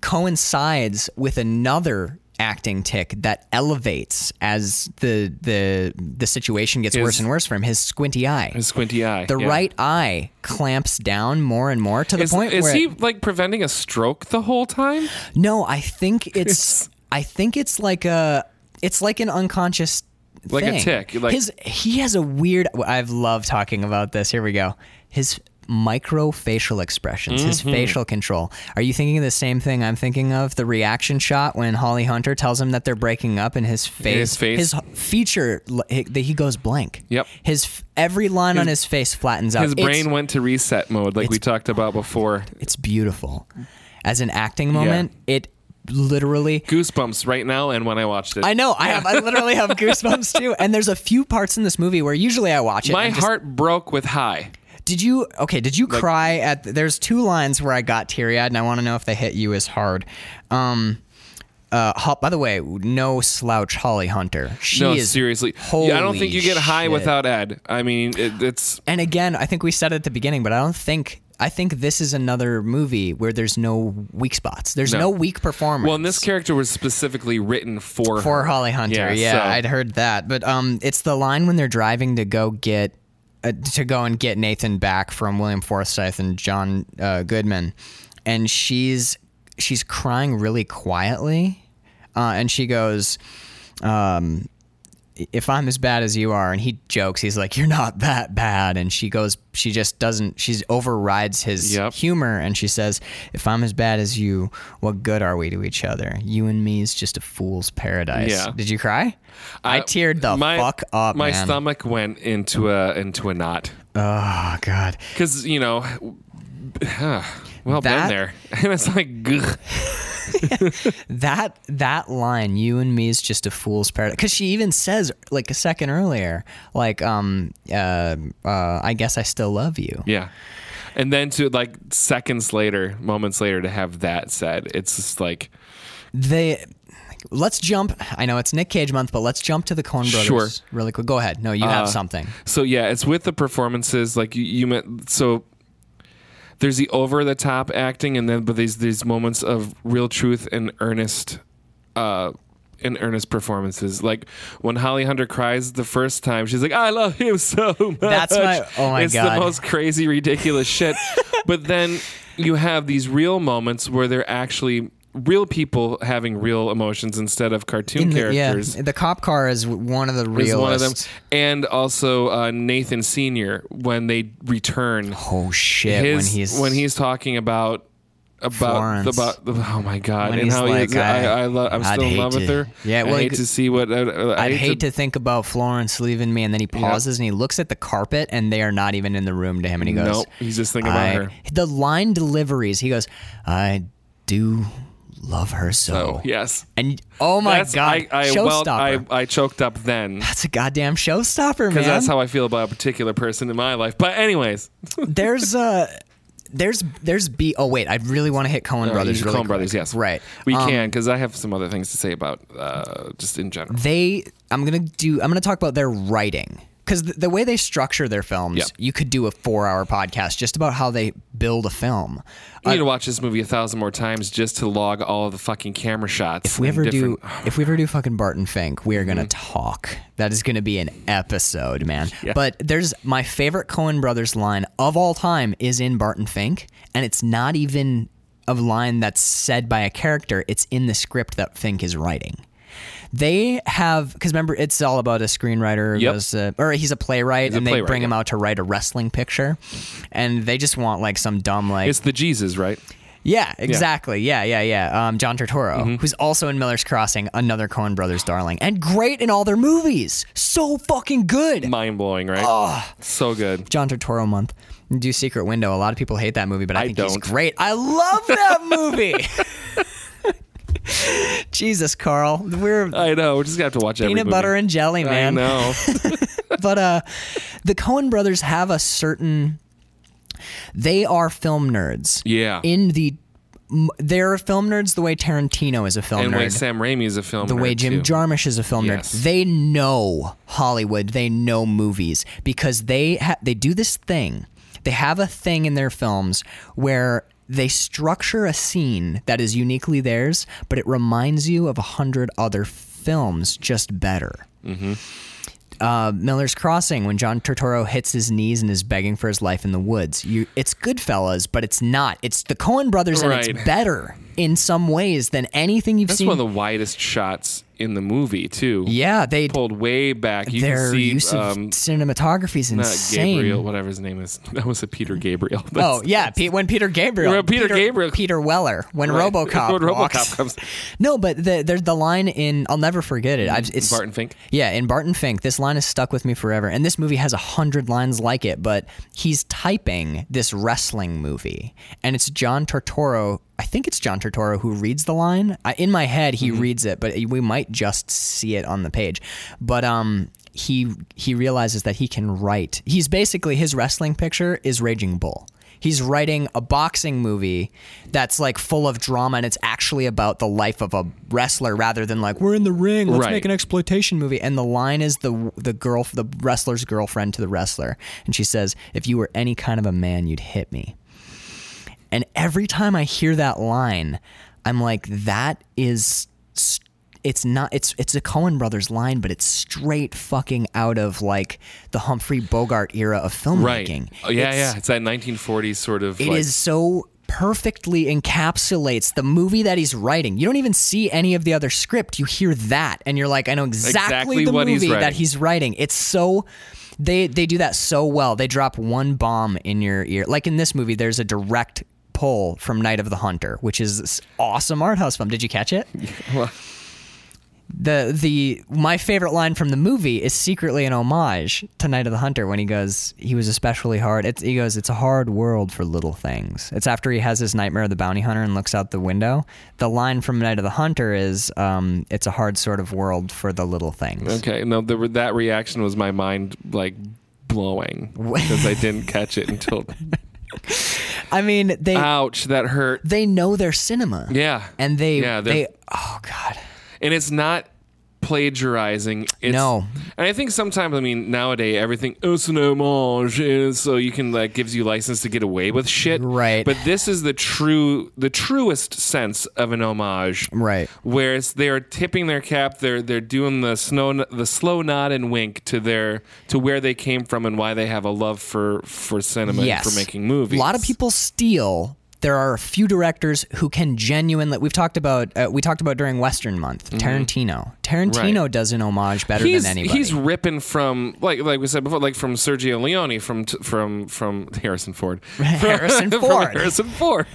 coincides with another acting tick that elevates as the the the situation gets His- worse and worse for him. His squinty eye. His squinty eye. the yeah. right eye clamps down more and more to the Is, point is where he it- like preventing a stroke the whole time? no, I think it's I think it's like a it's like an unconscious Like a tick, like- his he has a weird I've loved talking about this. Here we go. His micro facial expressions, his Mm-hmm. facial control. Are you thinking of the same thing I'm thinking of? The reaction shot when Holly Hunter tells him that they're breaking up and his face His face. his feature he, he goes blank. Yep. His every line on his face flattens out. His It's- brain went to reset mode, like we talked about before. it's beautiful. As an acting moment, it literally Goosebumps right now, and when I watched it, I know. I have. I literally have goosebumps too. And there's a few parts in this movie where usually I watch it. my just- heart broke with high. Did you? Okay. Did you cry at? There's two lines where I got teary eyed, and I want to know if they hit you as hard. Um. Uh, by the way, no slouch, Holly Hunter. She no, is seriously. Yeah, I don't think you get high shit. without Ed. I mean, it, it's And again, I think we said it at the beginning, but I don't think. I think this is another movie where there's no weak spots. There's no, No. weak performance. well, and this character was specifically written for for her. Holly Hunter. Yeah, so- I'd heard that. But um, it's the line when they're driving to go get uh, to go and get Nathan back from William Forsythe and John uh, Goodman, and she's she's crying really quietly, uh, and she goes. Um, if I'm as bad as you are, and he jokes, he's like, "You're not that bad," and she goes, she just doesn't, she overrides his Yep. humor, and she says, "If I'm as bad as you, what good are we to each other? You and me is just a fool's paradise." Yeah. Did you cry? I, Uh, teared the my, fuck up, My man. stomach went into a into a knot Oh god. because you know, well, That- been there, and it's like. That that line, "You and me is just a fool's paradise," because she even says like a second earlier, like, um, uh, uh, I guess I still love you. yeah. And then to like seconds later, moments later, to have that said, it's just like, They. Let's jump. I know it's Nick Cage month, but let's jump to the Coen Brothers Sure. really quick. Go ahead. No, you have Uh, something. So yeah, it's with the performances. Like you, you meant so. There's the over the top acting, and then but these these moments of real truth and earnest, uh, and earnest performances. Like when Holly Hunter cries the first time, she's like, "I love him so much." That's my- oh my it's God. the most crazy, ridiculous shit. but then you have these real moments where they're actually real people having real emotions instead of cartoon the, characters yeah, the cop car is one of the real one of them, and also uh, Nathan Senior when they return. Oh shit! his, when he's when he's talking about about Florence. about the, oh my god When and how like, he's, I, I- I, love I'm I'd still in love with her. Yeah, well, I hate could- to see what uh, I I'd hate to think about Florence leaving me, and then he pauses and he looks at the carpet, and they are not even in the room to him, and he goes, Nope, he's just thinking about her. The line deliveries, he goes, "I do love her so. Yes. And oh my That's- god, I, I, well, showstopper. I, I choked up then that's a goddamn showstopper, man. because that's how I feel about a particular person in my life. But anyways, there's uh there's there's B. Oh wait, I really want to hit Coen Brothers. Really quick. Brothers, yes, right. We Um, can because I have some other things to say about uh, just in general. They, I'm gonna do. I'm gonna talk about their writing because the, the way they structure their films, Yeah. you could do a four-hour podcast just about how they build a film. You need to watch this movie a thousand more times just to log all of the fucking camera shots. If we ever do, if we ever do fucking Barton Fink, we are gonna Mm-hmm. talk. That is gonna be an episode, man. Yeah. But there's my favorite Coen Brothers line of all time is in Barton Fink, and it's not even a line that's said by a character. It's in the script that Fink is writing. They have because remember it's all about a screenwriter Yep. goes, or he's a playwright a and they playwright, bring him out to write a wrestling picture, and they just want like some dumb like it's the Jesus, right? yeah, exactly. Yeah, yeah, yeah. Um, John Turturro, Mm-hmm. who's also in Miller's Crossing, another Coen Brothers darling, and great in all their movies. So fucking good. Mind blowing, right? So good. John Turturro month. Do Secret Window. A lot of people hate that movie, but I, I think he's don't. great. I love that movie. Jesus, Carl, we're I know. We're just gonna have to watch every peanut movie. butter and jelly, man. I know. but uh the Coen brothers have a certain they are film nerds. Yeah. In the they're film nerds the way Tarantino is a film and nerd. way Sam Raimi is a film. Nerd. The way Jim too. Jarmusch is a film Yes. nerd. They know Hollywood. They know movies because they ha- they do this thing. They have a thing in their films where they structure a scene that is uniquely theirs, but it reminds you of a hundred other films, just better. Mm-hmm. Uh, Miller's Crossing, when John Turturro hits his knees and is begging for his life in the woods. You, it's Goodfellas, but it's not. It's the Coen Brothers, and Right. it's better in some ways than anything you've That's seen. That's one of the widest shots in the movie too. yeah, they Pulled way back. You their can see use of um, cinematography is insane. Gabriel, whatever his name is. That was a Peter Gabriel. Oh yeah, Pe- when Peter Gabriel, When Peter Gabriel- Peter Weller, when Right. RoboCop, When walks. Comes. No, but the, there's the line in I'll never forget it. I've, it's Barton Fink. Yeah, in Barton Fink, this line has stuck with me forever. And this movie has a hundred lines like it, but he's typing this wrestling movie, and it's John Turturro. I think it's John Turturro who reads the line. I, in my head, he reads it, but we might just see it on the page. But um, he he realizes that he can write. He's basically his wrestling picture is Raging Bull. He's writing a boxing movie that's like full of drama and it's actually about the life of a wrestler rather than like we're in the ring, let's Right. make an exploitation movie. And the line is the the girl the wrestler's girlfriend to the wrestler and she says, "If you were any kind of a man, you'd hit me." And every time I hear that line, I'm like that is it's not it's it's a Coen brothers line, but it's straight fucking out of like the Humphrey Bogart era of Right. filmmaking. Oh, yeah, It's- yeah. It's that 1940s sort of. it like, is so perfectly encapsulates the movie that he's writing. You don't even see any of the other script. You hear that and you're like, I know exactly, Exactly the what he's movie that he's writing. It's so they they do that so well. They drop one bomb in your ear. Like in this movie, there's a direct pull from Night of the Hunter, which is this awesome art house film. Did you catch it? Well, the the my favorite line from the movie is secretly an homage to Night of the Hunter when he goes he was especially hard. It's, he goes it's a hard world for little things. It's after he has his nightmare of the bounty hunter and looks out the window. The line from Night of the Hunter is um, it's a hard sort of world for the little things. okay. No, the, that reaction was my mind like blowing because I didn't catch it until. I mean they Ouch! That hurt. they know their cinema. Yeah. And they Yeah, they oh god. and it's not plagiarizing. It's, No. and I think sometimes I mean nowadays everything oh, it's an homage, and so you can like gives you license to get away with shit. Right. But this is the true, the truest sense of an homage. Right. Whereas they are tipping their cap, they're they're doing the snow, the slow nod and wink to their to where they came from and why they have a love for for cinema and yes. for making movies. A lot of people steal. There are a few directors who can genuinely. We've talked about. Uh, we talked about during Western Month. Tarantino. Tarantino Mm-hmm. Right. does an homage better he's, than anybody. He's ripping from like like we said before, like from Sergio Leone, from t- from from Harrison Ford, Harrison Ford. Harrison Ford.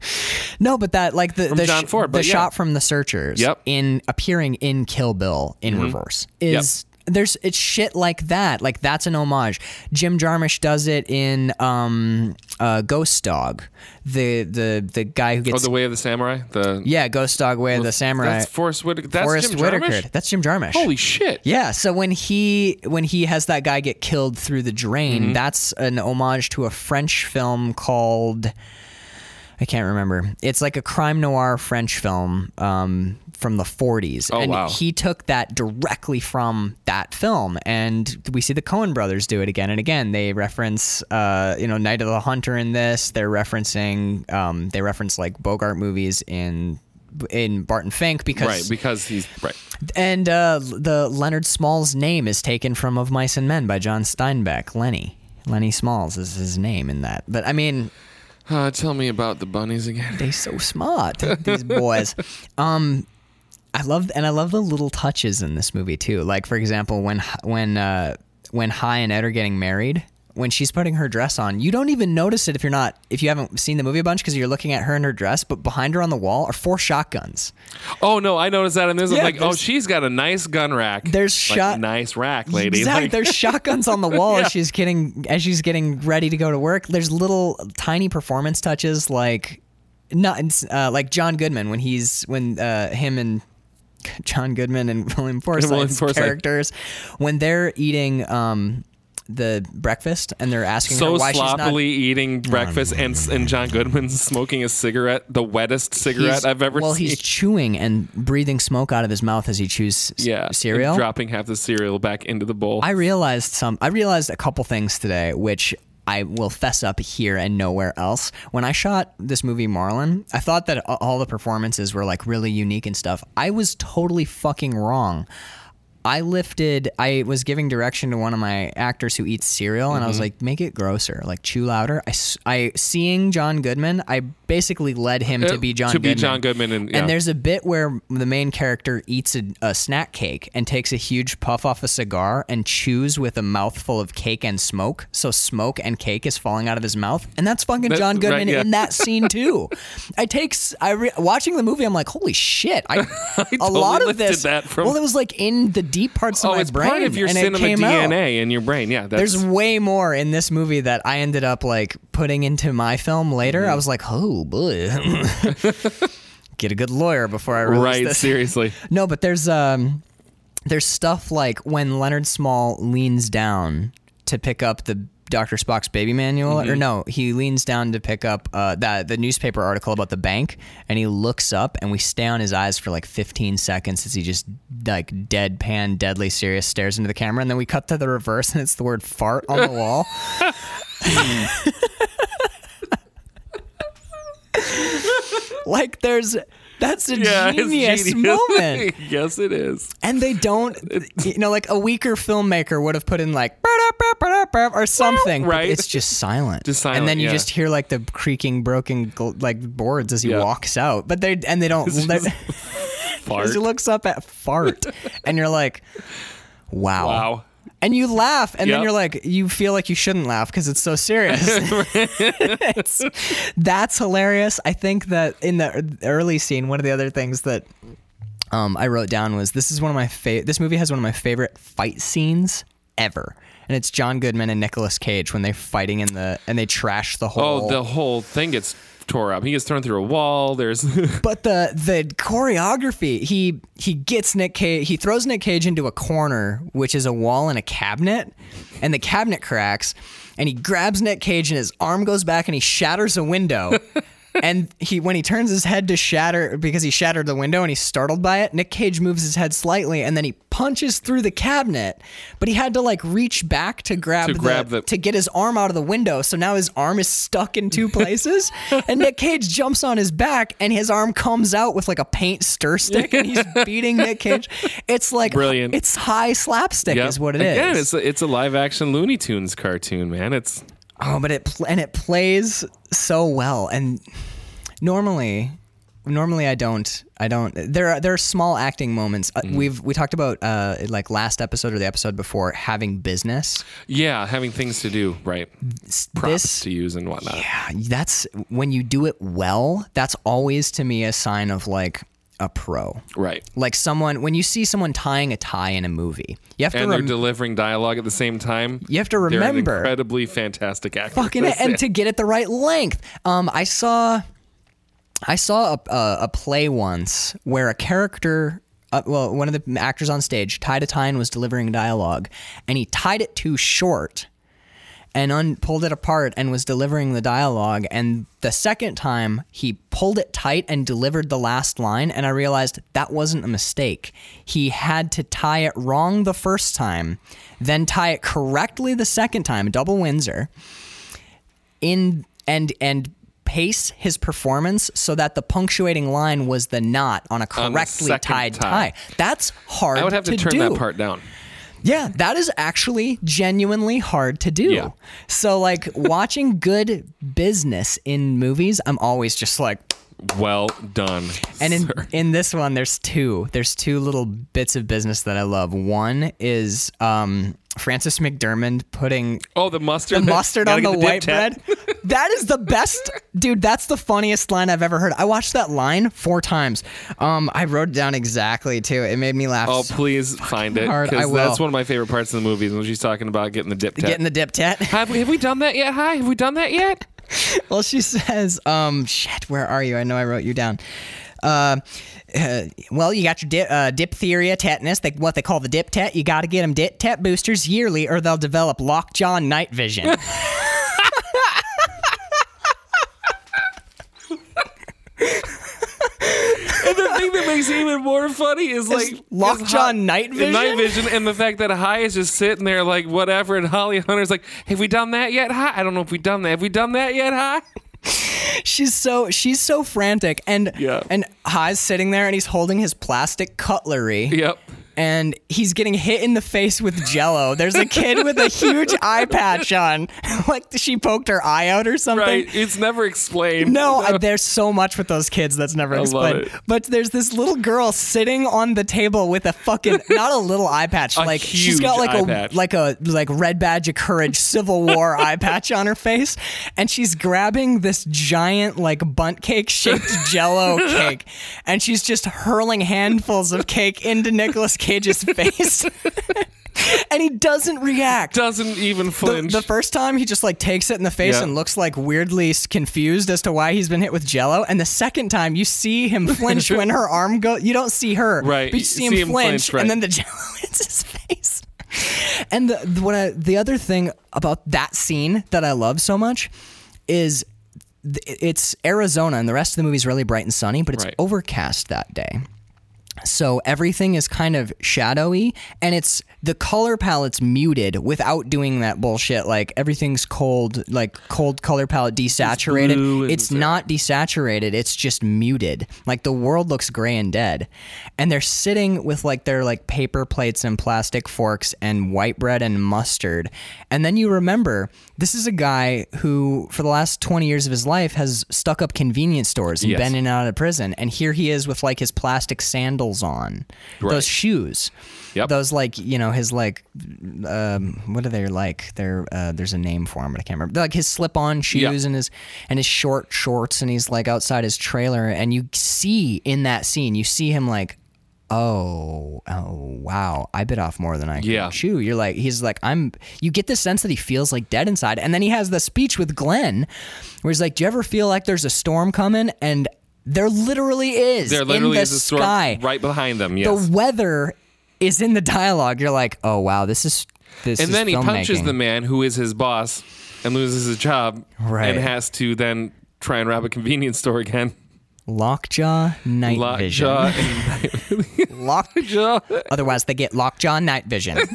no, but that like the the, John Ford, the yeah. shot from The Searchers Yep. Mm-hmm. in appearing in Kill Bill in reverse is there's it's shit like that. Like that's an homage. Jim Jarmusch does it in um, uh, Ghost Dog. The the the guy who Oh, gets the Way of the Samurai. The yeah Ghost Dog Way of the Samurai. That's Forest Whitaker. That's Forest Jim Whitaker. Jarmusch? That's Jim Jarmusch. Holy shit! Yeah, so when he when he has that guy get killed through the drain, Mm-hmm. that's an homage to a French film called I can't remember. It's like a crime noir French film um, from the 40s. Oh, and wow. he took that directly from that film. And we see the Coen brothers do it again and again. They reference, uh, you know, Night of the Hunter in this. They're referencing, um, they reference like Bogart movies in in Barton Fink because Right, because he's right. and uh, the Leonard Smalls name is taken from Of Mice and Men by John Steinbeck. Lenny. Lenny Smalls is his name in that. But I mean, Uh, tell me about the bunnies again. they so smart, these boys. Um, I love and I love the little touches in this movie too. Like for example, when when uh, when H.I. and Ed are getting married. When she's putting her dress on, you don't even notice it if you're not if you haven't seen the movie a bunch because you're looking at her in her dress. But behind her on the wall are four shotguns. Oh no, I noticed that, and there's Yeah, like, oh, she's got a nice gun rack. There's Like, shot- nice rack, lady. Exactly. Like- There's shotguns on the wall Yeah. as she's getting as she's getting ready to go to work. There's little tiny performance touches like not uh, like John Goodman when he's when uh, him and John Goodman and William Forsythe's William Forsythe. characters when they're eating um, the breakfast and they're asking her so why sloppily eating breakfast, and and John Goodman's smoking a cigarette, the wettest cigarette he's- I've ever well, seen. he's chewing and breathing smoke out of his mouth as he chews s- yeah, and cereal. dropping half the cereal back into the bowl. I realized some. I realized a couple things today, which I will fess up here and nowhere else. When I shot this movie Marlin, I thought that all the performances were like really unique and stuff. I was totally fucking wrong. I lifted. I was giving direction to one of my actors who eats cereal, and I was Mm-hmm. like, "Make it grosser, like chew louder." I, I seeing John Goodman, I basically led him to Uh, be John to be Goodman. John Goodman, and, yeah. And there's a bit where the main character eats a, a snack cake and takes a huge puff off a cigar and chews with a mouthful of cake and smoke. So smoke and cake is falling out of his mouth, and that's fucking That- John right, Goodman yeah. in that scene too. I takes I re, watching the movie. I'm like, holy shit! I, a totally lot of this. that from- well, it was like in the deep parts of oh, my it's brain, part of your and it cinema came out. DNA in your brain. Yeah, There's way more in this movie that I ended up like putting into my film later. Mm-hmm. I was like, oh boy. Get a good lawyer before I release right. this. Seriously, No, but there's um there's stuff like when Leonard Small leans down to pick up the Dr. Spock's baby manual or no, he leans down to pick up uh that the newspaper article about the bank and he looks up and we stay on his eyes for like 15 seconds as he just like deadpan deadly serious stares into the camera and then we cut to the reverse and it's the word fart on the wall. like there's that's a yeah, genius, genius. moment. yes, it is. And they don't, you know, like a weaker filmmaker would have put in like or something. Right. It's just silent. Just silent. And then you yeah. just hear like the creaking, broken like boards as he Yeah. walks out. But they and they don't. Fart. he looks up at fart, and you're like, wow. Wow. And you laugh, and then you're like, you feel like you shouldn't laugh because it's so serious. It's- that's hilarious. I think that in the early scene, one of the other things that um, I wrote down was this is one of my favorite. This movie has one of my favorite fight scenes ever, and it's John Goodman and Nicolas Cage when they're fighting in the and they trash the whole. Oh, the whole thing gets tore up. He gets thrown through a wall. There's But the the choreography, he he gets Nick Cage, he throws Nick Cage into a corner, which is a wall and a cabinet, and the cabinet cracks, and he grabs Nick Cage and his arm goes back and he shatters a window. and he when he turns his head to shatter because he shattered the window and he's startled by it, Nick Cage moves his head slightly and then he punches through the cabinet. But he had to like reach back to grab, To the, grab the- to get his arm out of the window. So now his arm is stuck in two places. and Nick Cage jumps on his back and his arm comes out with like a paint stir stick and he's beating Nick Cage. It's like Brilliant. It's high slapstick Yep. is what it is. Again, it's a, it's a live action Looney Tunes cartoon, man. It's Oh, but it pl- and it plays so well. And normally, normally I don't. I don't. There are there are small acting moments. Uh, We've we talked about uh like last episode or the episode before having business. yeah, having things to do, right? Props This to use and whatnot. yeah, that's when you do it well. That's always to me a sign of like a pro. Right. Like someone when you see someone tying a tie in a movie, you have to And they're delivering dialogue at the same time. You have to remember. incredibly fantastic actor. fucking and to get it the right length. Um, I saw, I saw a, a, a play once where a character, uh, well, one of the actors on stage tied a tie and was delivering dialogue, and he tied it too short, and un- pulled it apart and was delivering the dialogue. And the second time he pulled it tight and delivered the last line, and I realized that wasn't a mistake. He had to tie it wrong the first time, then tie it correctly the second time, double Windsor in and and pace his performance so that the punctuating line was the knot on a correctly second tied tie. tie. That's hard. I would have to, turn do. that part down. Yeah, that is actually genuinely hard to do. Yeah. So like watching good business in movies, I'm always just like Well done. and in sir. in this one there's two. There's two little bits of business that I love. One is um Frances McDormand putting oh, the mustard. the mustard on the, get white bread. that is the best, dude. That's the funniest line I've ever heard. I watched that line four times. Um, I wrote it down exactly too. It made me laugh. Oh, so- please find it because that's one of my favorite parts of the movies when she's talking about getting the dip tat. getting the dip tet. have, we, have we done that yet? Hi, have we done that yet? well, she says, um, shit. Where are you? I know I wrote you down. Uh, uh, well, you got your di- uh, diphtheria, tetanus, they, what they call the dip tet. You got to get them dip tet boosters yearly, or they'll develop lockjaw night vision. And the thing that makes it even more funny is like Lockjaw is night and Night vision? vision, and the fact that H.I. is just sitting there like whatever, and Holly Hunter's like, "Have we done that yet, H.I.? I don't know if we've done that. Have we done that yet, H.I.?" she's so she's so frantic, and Yeah. and H.I.'s sitting there and he's holding his plastic cutlery. Yep. And he's getting hit in the face with jello. There's a kid with a huge eye patch on. like she poked her eye out or something. Right. It's never explained. No, I- there's so much with those kids that's never love explained. it. But there's this little girl sitting on the table with a fucking not a little eye patch, A like she's got like a patch. like a like red badge of courage Civil War eye patch on her face, and she's grabbing this giant like bunt cake shaped Jello cake, and she's just hurling handfuls of cake into Nicolas Cage's face. And he doesn't react. doesn't even The, flinch. the first time he just like takes it in the face Yeah. and looks like weirdly confused as to why he's been hit with jello. And the second time you see him flinch when her arm go, you don't see her, Right. But you You see him, see him flinch, flinch, right. and then the jello hits his face. And the, the what I, the other thing about that scene that I love so much is th- it's Arizona, and the rest of the movie is really bright and sunny, but it's Right. overcast that day. So everything is kind of shadowy and it's the color palette's muted without doing that bullshit like everything's cold like cold color palette desaturated. and It's, not desaturated, it's just muted. Like the world looks gray and dead. And they're sitting with like their like paper plates and plastic forks and white bread and mustard. And then you remember this is a guy who for the last 20 years of his life has stuck up convenience stores and Yes. been in and out of prison and here he is with like his plastic sandals on Right. those shoes Yep. those like you know his like um what are they like they're uh there's a name for them but i can't remember They're like his slip-on shoes Yeah. and his and his short shorts and he's like outside his trailer and you see in that scene you see him like oh oh wow i bit off more than i can Yeah. chew you're like he's like i'm you get the sense that he feels like dead inside and then he has the speech with glenn where he's like do you ever feel like there's a storm coming and there literally is there in literally the is a storm sky right behind them. Yes. the weather is in the dialogue. You're like, oh wow, this is this. Is And is then he punches the man who is his boss and loses his job Right. and has to then try and rob a convenience store again. Lockjaw night vision. Lockjaw. Otherwise, they get lockjaw night vision.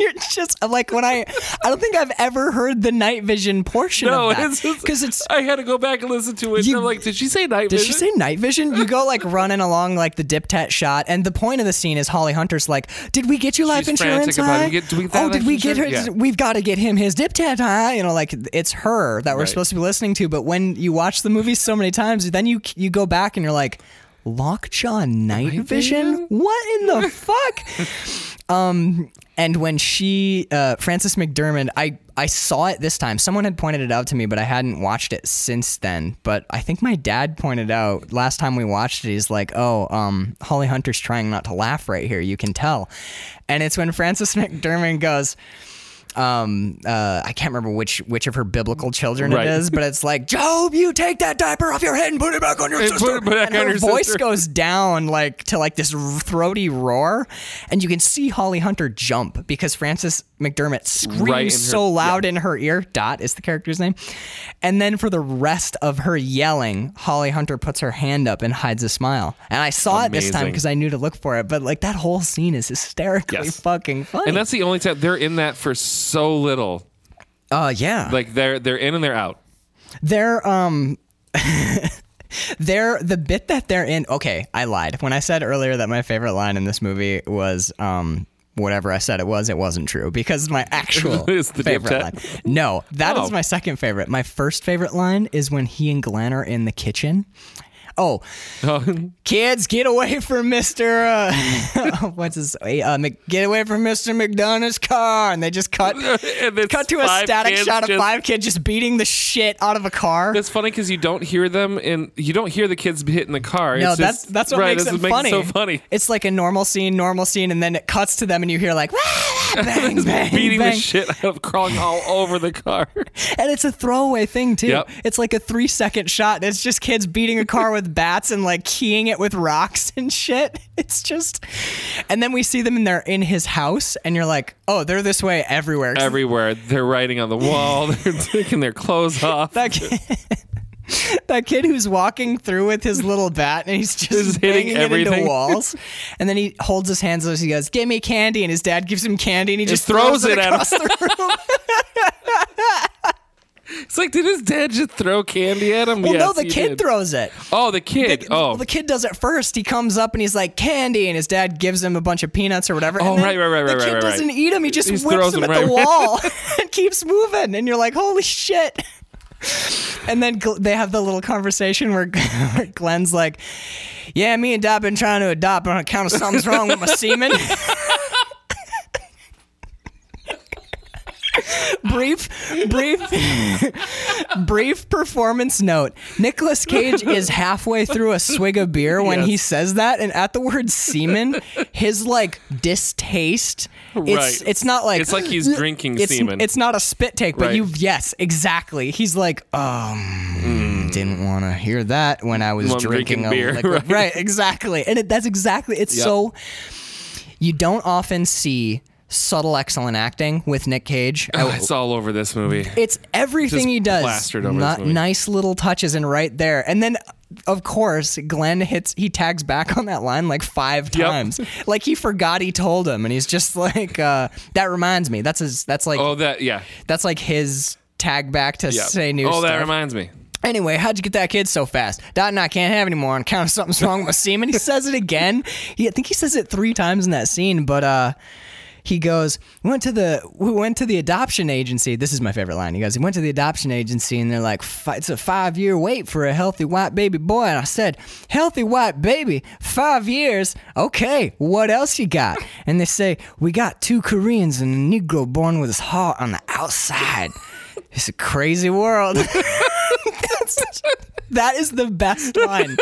You're just I'm like when I I don't think I've ever heard the night vision portion No, of that because it's. I had to go back and listen to it. You- and I'm like, did she say night Did vision? she say night vision? You go like running along like the dip tat shot, and the point of the scene is Holly Hunter's like, "Did we get you life She's insurance? frantic about it. Huh? We get- we oh, did we get oh, her? Yeah. We've got to get him his dip tat, huh? You know, like it's her that we're Right. supposed to be listening to. But when you watch the movie so many times, then you you go back and you're like, Lockjaw night, vision? vision? What in the fuck? Um, And when she, uh, Frances McDormand, I I saw it this time. Someone had pointed it out to me, but I hadn't watched it since then. But I think my dad pointed out last time we watched it. He's like, "Oh, um, Holly Hunter's trying not to laugh right here. You can tell." And it's when Frances McDormand goes um uh I can't remember which which of her biblical children Right. it is, but it's like Job, you take that diaper off your head and put it back on your And sister. put it back and her voice sister. goes down like to like this throaty roar, and you can see Holly Hunter jump because Frances McDormand screams Right her- so loud in her ear. Dot is the character's name, and then for the rest of her yelling, Holly Hunter puts her hand up and hides a smile. And I saw it this time because I knew to look for it. But like that whole scene is hysterically Yes. fucking funny. And that's the only time they're in that for so little. uh yeah. Like they're they're in and they're out. They're um they're the bit that they're in okay, I lied. When I said earlier that my favorite line in this movie was um whatever I said it was, it wasn't true because my actual favorite line. No, that is Oh. my second favorite. My first favorite line is when he and Glenn are in the kitchen. Oh, kids, get away from Mister. Uh, what's his? Uh, Mc, get away from Mister McDunnough's car, and they just cut cut to a static shot of just- five kids just beating the shit out of a car. That's funny because you don't hear them and you don't hear the kids hitting the car. No, It's that's just- that's what right, makes it funny. so funny. It's like a normal scene, normal scene, and then it cuts to them, and you hear like bang, bang, Beating bang. the shit out of crawling all over the car. and it's a throwaway thing too. Yep. It's like a three second shot. And it's just kids beating a car with bats and like keying it with rocks and shit. It's just, and then we see them in their in his house, and you're like, oh, they're this way everywhere. Everywhere. They're writing on the wall. They're taking their clothes off. that kid, that kid who's walking through with his little bat and he's just Just hitting it into everything. walls. And then he holds his hands as he goes, "Give me candy," and his dad gives him candy, and he just, throws throws, it it at him. across the room. It's like, did his dad just throw candy at him? well, yes, no, the kid did. throws it. Oh, the kid. The- oh, well, the kid does it first. He comes up and he's like candy, and his dad gives him a bunch of peanuts or whatever. Oh, right, right, right, The right, kid right, right. doesn't eat them. He just He whips them them at right- the wall and keeps moving. And you're like, holy shit. And then they have the little conversation where where Glenn's like, "Yeah, me and Dad been trying to adopt on account of something's wrong with my semen." brief, brief, brief performance note. Nicolas Cage is halfway through a swig of beer when he says that, and at the word semen, his like distaste. It's Right. it's not like It's like he's drinking it's, semen. It's not a spit take, but Right. you yes, exactly. He's like, um, didn't want to hear that when I was drinking, drinking a beer, liquid. right. right. exactly. And it, that's exactly. It's Yep. so you don't often see subtle excellent acting with Nick Cage. Oh, it's all over this movie. It's everything Just he does. plastered over Not- this movie. nice little touches and right there. And then of course, Glenn hits he tags back on that line like five Yep. times. Like he forgot he told him and he's just like uh that reminds me. That's his that's like Oh, that yeah. that's like his tag back to yeah. say new oh, stuff. that reminds me. Anyway, how'd you get that kid so fast? Dot and I can't have anymore on account of something's wrong with my semen. He says it again. He, I think he says it three times in that scene, but uh, he goes, we went to the we went to the adoption agency. This is my favorite line. He goes, he went to the adoption agency and they're like, it's a five year wait for a healthy white baby boy. And I said, healthy white baby, five years. Okay, what else you got? And they say, we got two Koreans and a Negro born with his heart on the outside. It's a crazy world. That is the best line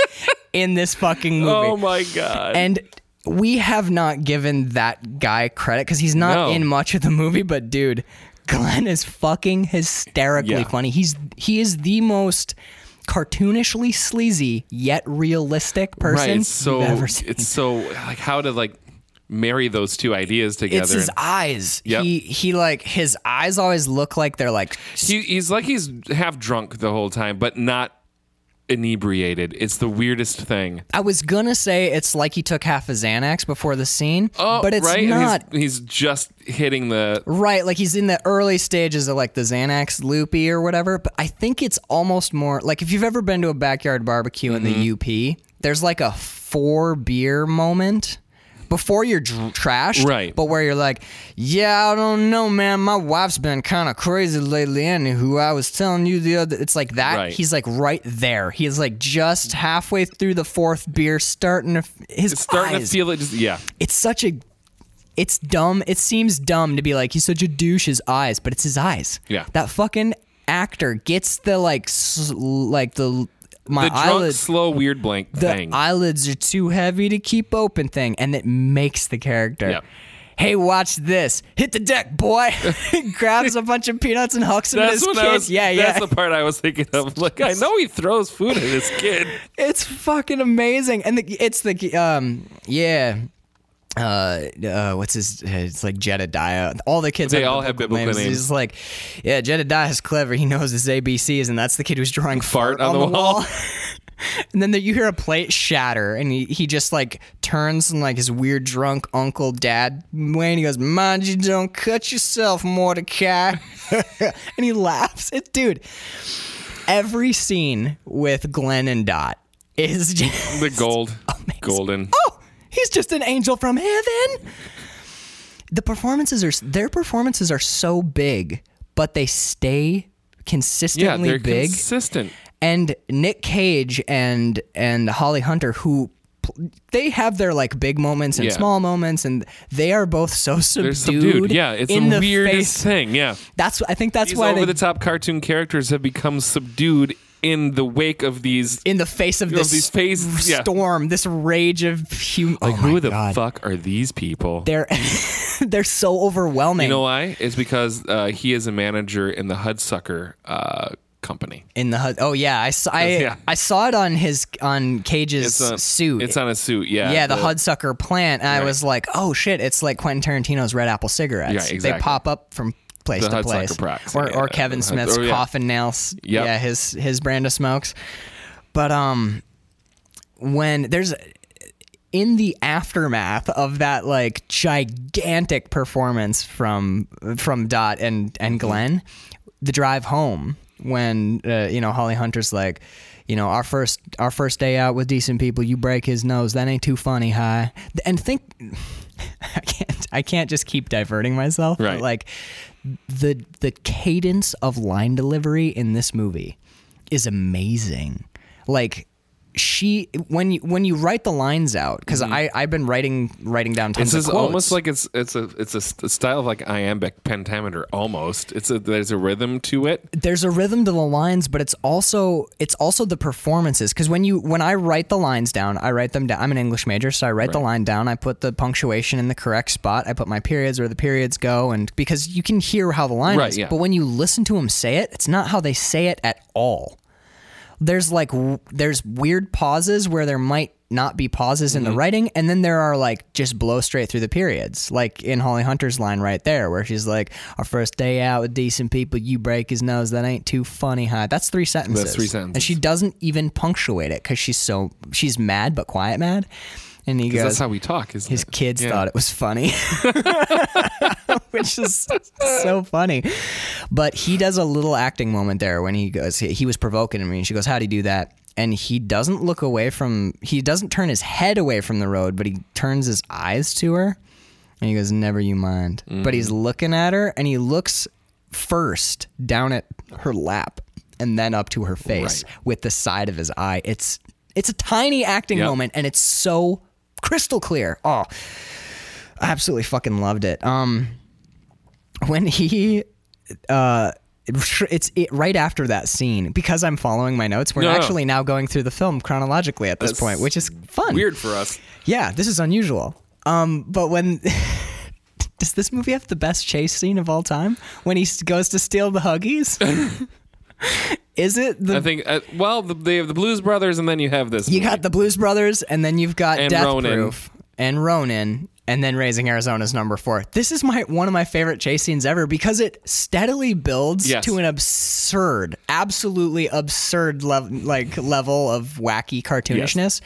in this fucking oh movie. Oh my god. And we have not given that guy credit because he's not No. in much of the movie, but dude, Glenn is fucking hysterically Yeah. funny. He's he is the most cartoonishly sleazy yet realistic person right. It's so you've ever seen. it's so like how to like marry those two ideas together. It's his eyes. Yep. He he like his eyes always look like they're like He, he's like he's half drunk the whole time, but not inebriated. It's the weirdest thing. I was gonna say it's like he took half a Xanax before the scene, Oh, but it's right. Not. He's, he's just hitting the. Right, like he's in the early stages of like the Xanax loopy or whatever. But I think it's almost more like if you've ever been to a backyard barbecue in Mm-hmm. the UP, there's like a four beer moment before you're dr- trashed, Right. But where you're like, yeah, I don't know, man. My wife's been kind of crazy lately. Anywho, I was telling you the other. It's like that. Right. He's like right there. He's like just halfway through the fourth beer, starting to his It's starting eyes to feel it. Just yeah. it's such a it's dumb. It seems dumb to be like he's such a douche. His eyes, but it's his eyes. Yeah. That fucking actor gets the like, s- like the my The drunk, eyelids. slow, weird blank The thing. eyelids are too heavy to keep open thing, and it makes the character. Yep. Hey, watch this! Hit the deck, boy! Grabs a bunch of peanuts and hucks them at his kid. Was. yeah, yeah. That's the part I was thinking of. Like, I know he throws food at his kid. It's fucking amazing, and the, it's the um yeah. Uh, uh, what's his? It's like Jedediah. All the kids They all have biblical names. names. He's like, yeah, Jedediah's clever. He knows his ABCs, and that's the kid who's drawing Fart on the wall. and then the, you hear a plate shatter, and he, he just like turns and like his weird drunk uncle dad way, and he goes, "Mind you, don't cut yourself, Mordecai," and he laughs. It, dude. Every scene with Glenn and Dot is just The gold, golden. oh, he's just an angel from heaven. The performances are their performances are so big, but they stay Yeah, consistently they're big. consistent. and Nick Cage and and Holly Hunter who they have their like big moments and Yeah. small moments and they are both so subdued. Subdued. Yeah, it's in the, weirdest face. thing. Yeah, That's I think that's these why they over the top cartoon characters have become subdued in the wake of these. in the face of You know, this these phases, yeah. storm, this rage of hum- Like, oh who the God. fuck are these people? They're they're so overwhelming. You know why? It's because uh, he is a manager in the Hudsucker uh, company. in the hut. Oh yeah, I saw. I, Yeah. I saw it on his on Cage's It's on suit. It's on a suit. Yeah. yeah, the, Hudsucker plant. And I was like, oh shit, it's like Quentin Tarantino's Red Apple cigarettes. Yeah, exactly. They pop up from place The to place. Or, or. Kevin Smith's oh, yeah. Coffin Nails. Yep. Yeah, his his brand of smokes. But um, when there's in the aftermath of that like gigantic performance from from Dot and Mm-hmm. and Glenn, the drive home when uh, you know Holly Hunter's like, you know, our first our first day out with decent people, you break his nose. That ain't too funny, hi. And think, I can't I can't just keep diverting myself. Right. But like the the cadence of line delivery in this movie is amazing. Like she when you when you write the lines out because mm-hmm. I I've been writing writing down tons This is quotes. almost like it's it's a it's a style of like iambic pentameter almost. It's a there's a rhythm to it. there's a rhythm to the lines, but it's also it's also the performances. Because when you when I write the lines down, I write them down. I'm an English major, so I write the line down. I put the punctuation in the correct spot. I put my periods where the periods go, and because you can hear how the line Right, is. yeah. But when you listen to them say it, it's not how they say it at all. There's like w- there's weird pauses where there might not be pauses in the Mm-hmm. writing, and then there are like just blow straight through the periods, like in Holly Hunter's line right there, where she's like, "Our first day out with decent people, you break his nose. That ain't too funny, huh?" That's three sentences. that's three sentences. and she doesn't even punctuate it because she's so she's mad but quiet mad. And he goes, that's how we talk. Isn't his it? kids Yeah. thought it was funny, which is so funny. But he does a little acting moment there when he goes, he, he was provoking me, and she goes, "How'd he do that?" And he doesn't look away from, he doesn't turn his head away from the road, but he turns his eyes to her, and he goes, "Never you mind." But he's mm. looking at her, and he looks first down at her lap, and then up to her face Right. with the side of his eye. It's it's a tiny acting Yep. moment, and it's so crystal clear. Oh, I absolutely fucking loved it. Um, when he, uh, it's it, right after that scene because I'm following my notes. We're No, no. actually now going through the film chronologically at this That's point, which is fun. Weird for us. Yeah, this is unusual. Um, but when does this movie have the best chase scene of all time? When he goes to steal the huggies. is it the I think. Uh, well, the, they have the Blues Brothers, and then you have this. You movie. got the Blues Brothers, and then you've got And Death Ronin. Proof and Ronin, and then Raising Arizona's number four. This is my one of my favorite chase scenes ever because it steadily builds Yes. to an absurd, absolutely absurd level, like level of wacky cartoonishness.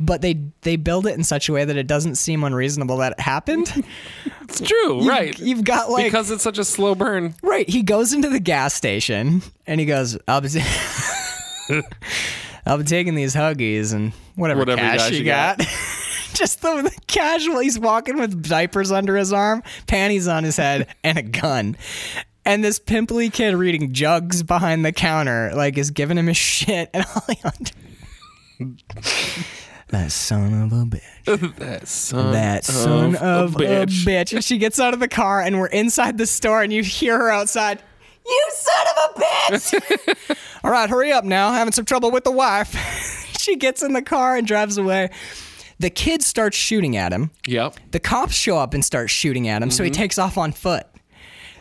But they they build it in such a way that it doesn't seem unreasonable that it happened. It's true, You've- right? You've got like because it's such a slow burn. Right. He goes into the gas station and he goes, I'll be, I'll be taking these huggies and whatever, Whatever cash cash you you got. Just the, the casual. He's walking with diapers under his arm, panties on his head, and a gun. And this pimply kid reading jugs behind the counter, like, is giving him his shit. And all he Hunter. That son of a bitch. that son, That son of, a bitch. a bitch. And she gets out of the car, and we're inside the store, and you hear her outside. You son of a bitch! All right, hurry up now. Having some trouble with the wife. she gets in the car and drives away. The kid starts shooting at him. Yep. The cops show up and start shooting at him, so he takes off on foot.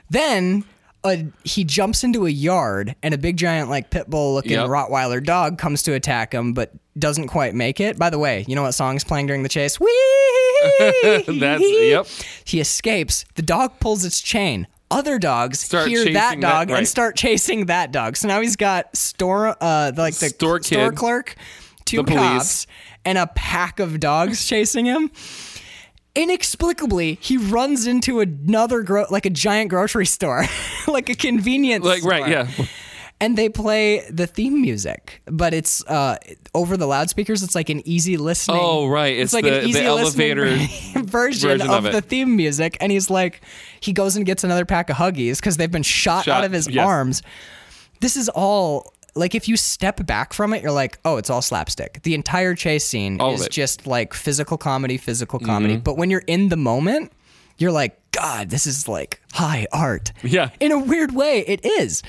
Then a, he jumps into a yard, and a big giant like pit bull looking Yep. Rottweiler dog comes to attack him, but doesn't quite make it. By the way, you know what song's playing during the chase? Wee! That's- yep. He escapes. The dog pulls its chain. Other dogs Start hear that chasing that- dog and right. start chasing that dog. So now he's got store, uh, like the Store store kid. clerk, two The police. And a pack of dogs chasing him inexplicably he runs into another gro- like a giant grocery store like a convenience Like store. right, yeah. and they play the theme music but it's uh over the loudspeakers it's like an easy listening Oh, right. It's like the- an easy listening elevator version, version of, of the theme music and he's like he goes and gets another pack of huggies because they've been shot, Shot, out of his yes. arms this is all like if you step back from it you're like oh it's all slapstick the entire chase scene All is. Mm-hmm. just like physical comedy physical comedy but when you're in the moment you're like god this is like high art Yeah. in a weird way it is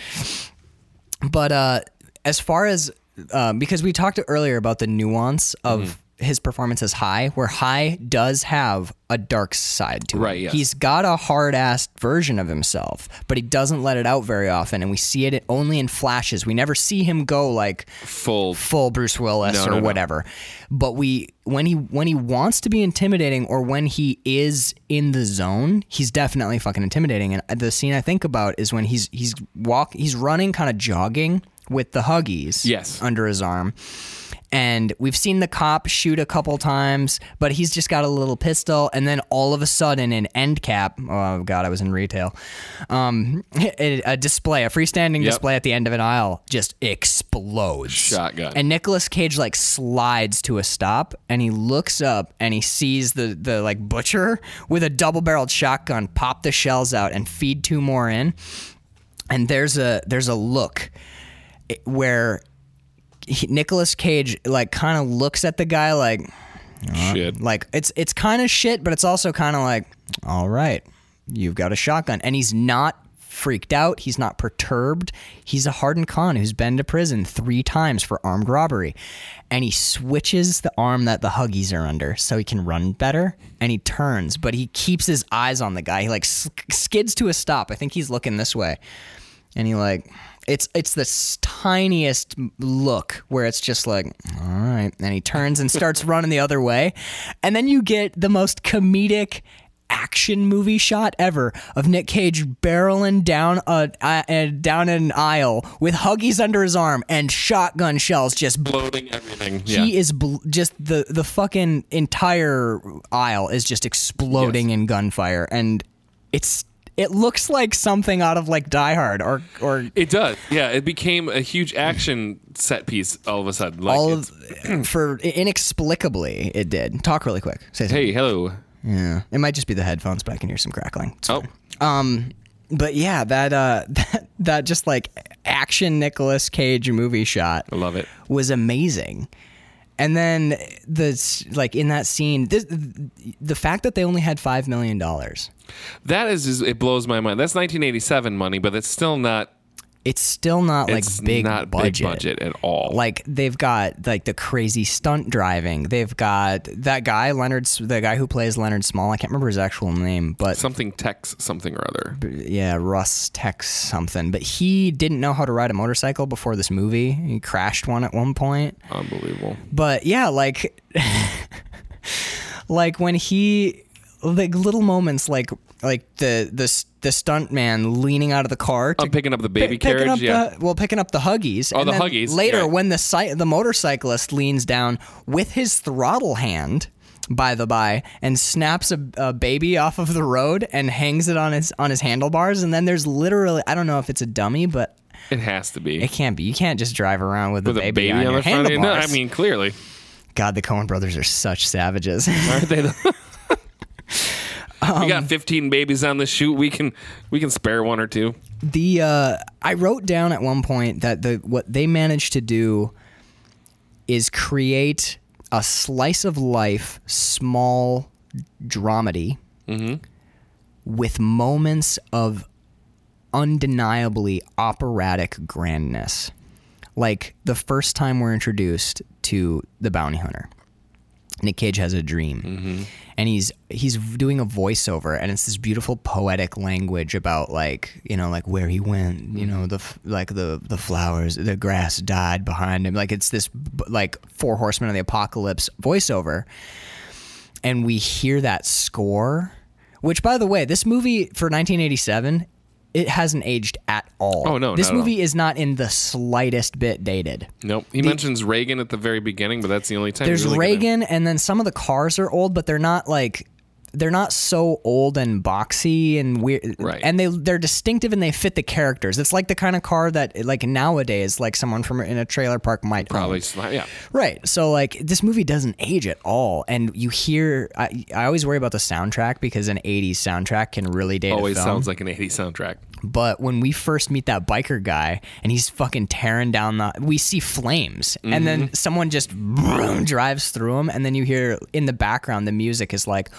but uh as far as um, because we talked earlier about the nuance of Mm-hmm. His performance as H.I where H.I does have a dark side to Right, him yes. he's got a hard-ass version of himself but he doesn't let it out very often and we see it only in flashes we never see him go like Full. full Bruce Willis No, or no, no. whatever. But we when he when he wants to be intimidating or when he is in the zone, he's definitely fucking intimidating. And the scene I think about is when he's he's walk he's running kind of jogging with the huggies Yes. under his arm. And we've seen the cop shoot a couple times, but he's just got a little pistol. And then all of a sudden, an end cap. Oh God, I was in retail. Um, a, a display, a freestanding Yep. display at the end of an aisle, just explodes Shotgun. and Nicolas Cage like slides to a stop and he looks up and he sees the the like butcher with a double barreled shotgun pop the shells out and feed two more in. And there's a there's a look where he, Nicolas Cage like kind of looks at the guy like Shit. like it's it's kind of shit, but it's also kind of like, all right, you've got a shotgun, and he's not freaked out. He's not perturbed. He's a hardened con who's been to prison three times for armed robbery, and he switches the arm that the huggies are under so he can run better. And he turns, but he keeps his eyes on the guy. He like sk- skids to a stop. I think he's looking this way, and he like. It's it's this tiniest look where it's just like, all right, and he turns and starts running the other way, and then you get the most comedic action movie shot ever of Nick Cage barreling down a, a, down an aisle with huggies under his arm and shotgun shells just. Loading everything. Yeah. He is bl- just the the fucking entire aisle is just exploding in gunfire, and it's it looks like something out of like Die Hard or or it does. Yeah. It became a huge action set piece all of a sudden. Like all of for inexplicably it did. Talk really quick. Say something. hey, hello. Yeah, it might just be the headphones, but I can hear some crackling. It's Oh, Um, but yeah, that uh, that that just like action Nicolas Cage movie shot I love it. was amazing. And then the like in that scene, this, the fact that they only had five million dollars, That is, is, it blows my mind. That's 1987 money, but it's still not. It's still not like it's big not budget. big budget at all. Like they've got like the crazy stunt driving. They've got that guy Leonard, the guy who plays Leonard Small. I can't remember his actual name, but something Tex something or other. yeah, Russ Tex something. But he didn't know how to ride a motorcycle before this movie. He crashed one at one point. Unbelievable. But yeah, like like when he like little moments like like the the the stunt man leaning out of the car oh, to I'm picking up the baby picking carriage. up yeah. the well picking up the huggies Oh, and the Huggies, later yeah. when the si- the motorcyclist leans down with his throttle hand by the by and snaps a, a baby off of the road and hangs it on his on his handlebars and then there's literally I don't know if it's a dummy but it has to be. it can't be you can't just drive around with, With a a baby, baby on, on, your the front. No, handlebars. I mean, clearly. God the Coen brothers are such savages Aren't they? the- Um, we got 15 babies on the shoot. We can we can spare one or two. the uh, I wrote down at one point that the what they managed to do is create a slice of life, small dramedy with moments of undeniably operatic grandness. Like the first time we're introduced to the bounty hunter. Nick Cage has a dream, mm-hmm. and he's he's doing a voiceover, and it's this beautiful poetic language about like you know like where he went, you know mm-hmm. the like the the flowers, the grass died behind him, like it's this like four horsemen of the apocalypse voiceover, and we hear that score, which by the way, this movie for 1987. It hasn't aged at all. Oh, no, This at all. movie is not in the slightest bit dated. Nope. He mentions Reagan at the very beginning, but that's the only time. There's really. Reagan, and then some of the cars are old, but they're not like they're not so old and boxy and weird. Right. And they they're distinctive and they fit the characters. It's like the kind of car that like nowadays, like someone from in a trailer park might. Probably, sli- yeah. Right. So like this movie doesn't age at all, and you hear. I, I always worry about the soundtrack because an '80s soundtrack can really date Always a film. sounds like an 80s soundtrack. But when we first meet that biker guy and he's fucking tearing down the, we see flames, and Mm-hmm. then someone just drives through him, and then you hear in the background the music is like.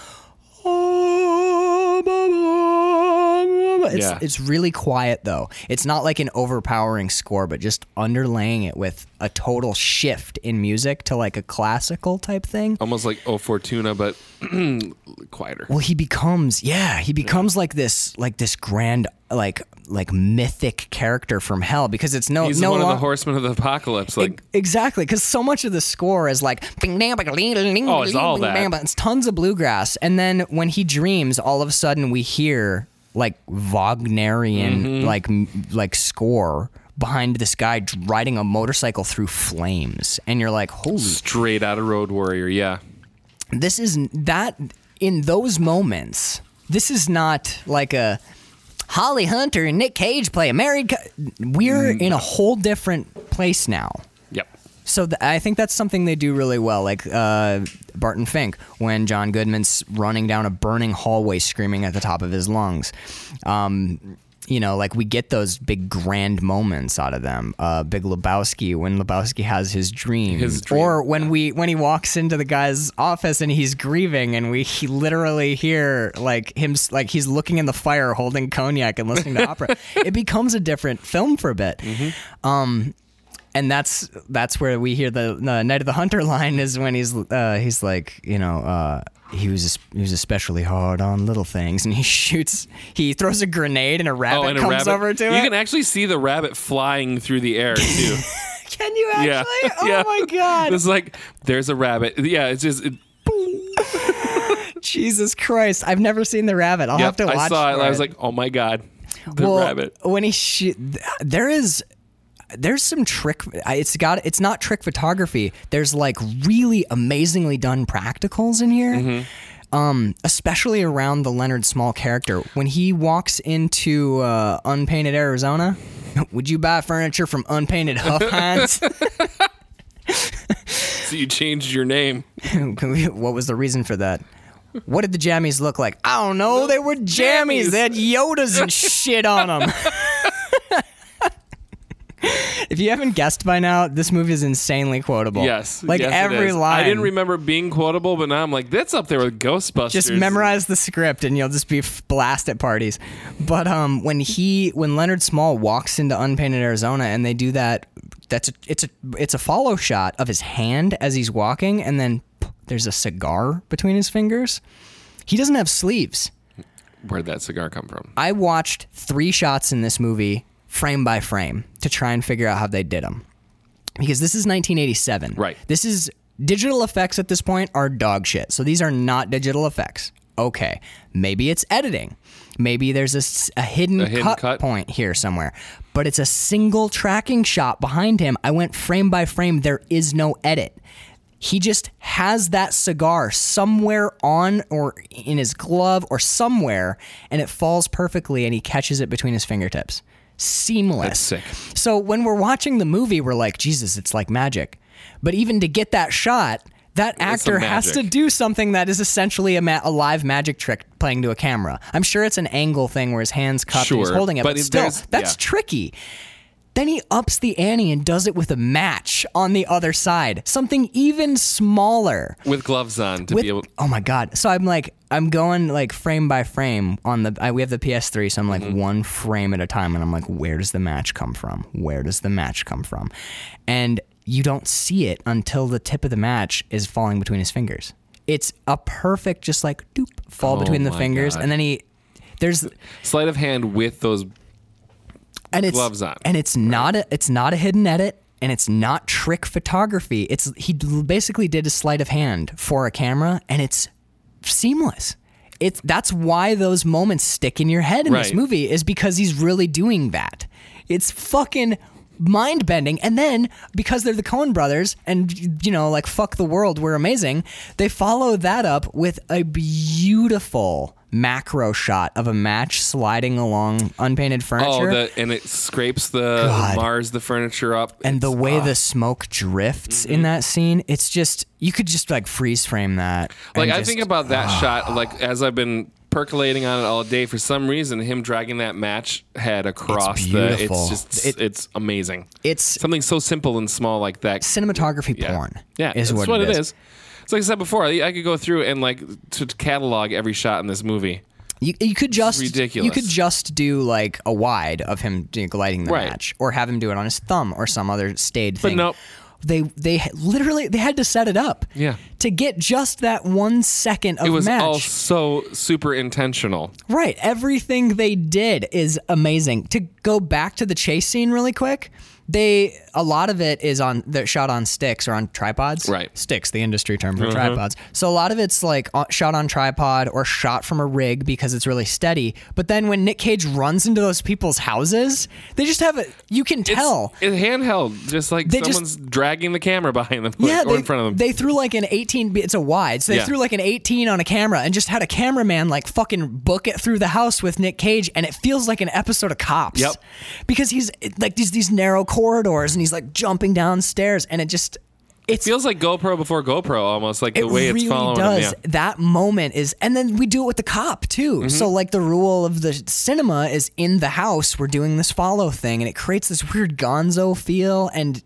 It's, Yeah. it's really quiet though. It's not like an overpowering score, but just underlaying it with a total shift in music to like a classical type thing. Almost like O Fortuna, but quieter. Well, he becomes yeah, he becomes like this like this grand like like mythic character from hell because it's no He's no one of the horsemen of the apocalypse. Like, Exactly, because so much of the score is like oh, it's all that. It's tons of bluegrass, and then when he dreams, all of a sudden we hear like Wagnerian Mm-hmm. like like score behind this guy riding a motorcycle through flames, and you're like, holy straight out of Road Warrior. Yeah. this is that in those moments this is not like a holly hunter and nick cage play a married cou- we're Mm. in a whole different place now. So th- i think that's something they do really well like uh, barton fink when john goodman's running down a burning hallway screaming at the top of his lungs um, you know, like we get those big grand moments out of them. Uh, Big Lebowski when Lebowski has his dream, His dream, or when we when he walks into the guy's office and he's grieving, and we he literally hear like him like he's looking in the fire holding cognac and listening to opera. It becomes a different film for a bit. Um, and that's that's where we hear the, the Night of the Hunter line is when he's uh, he's like you know uh, he was he was especially hard on little things and he shoots he throws a grenade and a rabbit oh, and comes rabbit. over to him. you it. can actually see the rabbit flying through the air too. Can you actually? yeah. Oh yeah. my god! It's like there's a rabbit. Yeah. It's just. It, Jesus Christ! I've never seen the rabbit. I'll yep, have to watch. I saw it. for I was like, oh my god, the well, rabbit. when he shoot, there is. There's some trick. It's got. It's not trick photography. There's like really amazingly done practicals in here. Mm-hmm. Um, especially around the Leonard Small character when he walks into uh, unpainted Arizona. Would you buy furniture from unpainted Huffhines? So you changed your name. what was the reason for that? What did the jammies look like? I don't know. They were jammies. jammies. They had Yodas and shit on them. if you haven't guessed by now, this movie is insanely quotable. Yes. like yes, every line. I didn't remember being quotable, but now I'm like, that's up there with Ghostbusters. just memorize the script and you'll just be blast at parties. But um, when he when Leonard Small walks into unpainted Arizona and they do that, that's a, it's a it's a follow shot of his hand as he's walking, and then there's a cigar between his fingers. He doesn't have sleeves. Where'd that cigar come from? I watched three shots in this movie, frame by frame, to try and figure out how they did them. Because this is 1987. Right. This is digital effects at this point are dog shit. So these are not digital effects. Okay. Maybe it's editing. Maybe there's a, a hidden, A hidden cut, cut. point here somewhere. But it's a single tracking shot behind him. I went frame by frame. There is no edit. He just has that cigar somewhere on or in his glove or somewhere, and it falls perfectly, and he catches it between his fingertips. Seamless. So when we're watching the movie, we're like, Jesus, it's like magic. But even to get that shot, that actor has to do something that is essentially a, ma- a live magic trick playing to a camera. I'm sure it's an angle thing where his hands cupped and he's holding it, but, but still, that's yeah. tricky. Then he ups the ante and does it with a match on the other side, something even smaller. with gloves on to With, be able. oh my god! So I'm like, I'm going like frame by frame on the. I, we have the PS3, so I'm like Mm-hmm. one frame at a time, and I'm like, where does the match come from? Where does the match come from? And you don't see it until the tip of the match is falling between his fingers. It's a perfect, just like doop, fall Oh between the fingers, God. and then he. There's Sleight of hand with those. And it's gloves on. and it's not a it's not a hidden edit and it's not trick photography it's he basically did a sleight of hand for a camera and it's seamless it's that's why those moments stick in your head in this Right. movie is because he's really doing that it's fucking mind bending and then because they're the Coen brothers and you know like fuck the world we're amazing they follow that up with a beautiful macro shot of a match sliding along unpainted furniture Oh, the, and it scrapes the God. Mars the furniture up. and the way ah. the smoke drifts Mm-hmm. in that scene it's just you could just like freeze frame that Like I just- think about that shot, like as I've been percolating on it all day. For some reason, him dragging that match head across the, beautiful. it's just, It- it's amazing. it's Something so simple and small like that. cinematography Yeah, porn yeah, is that's what, it is. It's like I said before. I, I could go through and like to catalog every shot in this movie. You, you could just ridiculous. you could just do like a wide of him lighting the Right. match or have him do it on his thumb or some other staid thing. But thing nope. They they literally they had to set it up Yeah. to get just that one second of match. It was match all so super intentional. Right. Everything they did is amazing. To go back to the chase scene really quick, they a lot of it is on they're shot on sticks or on tripods. Right. Sticks, the industry term for mm-hmm. tripods. So a lot of it's like shot on tripod or shot from a rig because it's really steady. But then when Nick Cage runs into those people's houses, they just have a you can tell. It's handheld, just like They just- dragging the camera behind them yeah, or they, in front of them. they threw like an 18. It's a wide, so they Yeah. threw like an 18 on a camera and just had a cameraman like fucking book it through the house with Nick Cage, and it feels like an episode of Cops. Yep. Because he's like these these narrow corridors and he's like jumping downstairs, and it just it's Feels like GoPro before GoPro, almost like it the way really it's following does. him. Yeah. That moment is, and then we do it with the cop too. Mm-hmm. So like the rule of the cinema is in the house. We're doing this follow thing, and it creates this weird Gonzo feel, and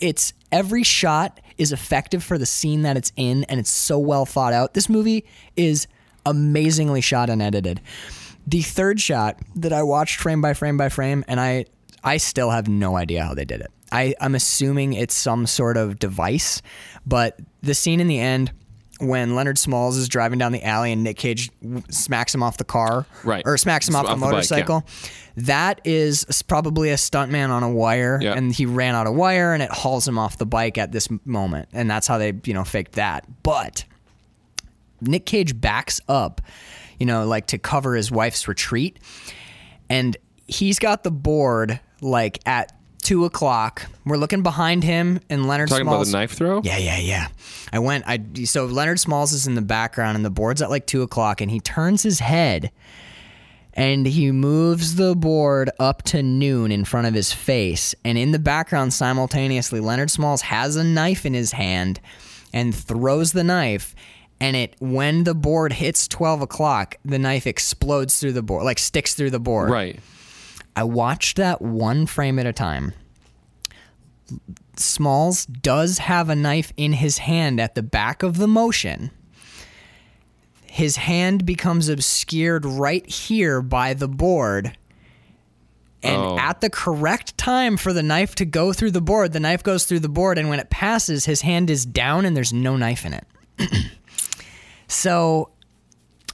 it's every shot is effective for the scene that it's in, and it's so well thought out. This movie is amazingly shot and edited. The third shot that I watched frame by frame by frame, and I I still have no idea how they did it. I, I'm assuming it's some sort of device, but the scene in the end when Leonard Smalls is driving down the alley and Nick Cage smacks him off the car, Right. or smacks him off, Off the the bike, yeah. motorcycle. That is probably a stuntman on a wire, Yeah. and he ran out of wire, and it hauls him off the bike at this moment, and that's how they, you know, faked that. But Nick Cage backs up, you know, like to cover his wife's retreat, and he's got the board like at two o'clock. We're looking behind him, and Leonard Talking Smalls. about the knife throw? Yeah, yeah, yeah. I went. I so Leonard Smalls is in the background, and the board's at like two o'clock, and he turns his head, and he moves the board up to noon in front of his face, and in the background, simultaneously, Leonard Smalls has a knife in his hand, and throws the knife. And it when the board hits twelve o'clock, the knife explodes through the board, like sticks through the board. Right. I watched that one frame at a time. Smalls does have a knife in his hand at the back of the motion. His hand becomes obscured right here by the board. And Oh. at the correct time for the knife to go through the board, the knife goes through the board. And when it passes, his hand is down and there's no knife in it. so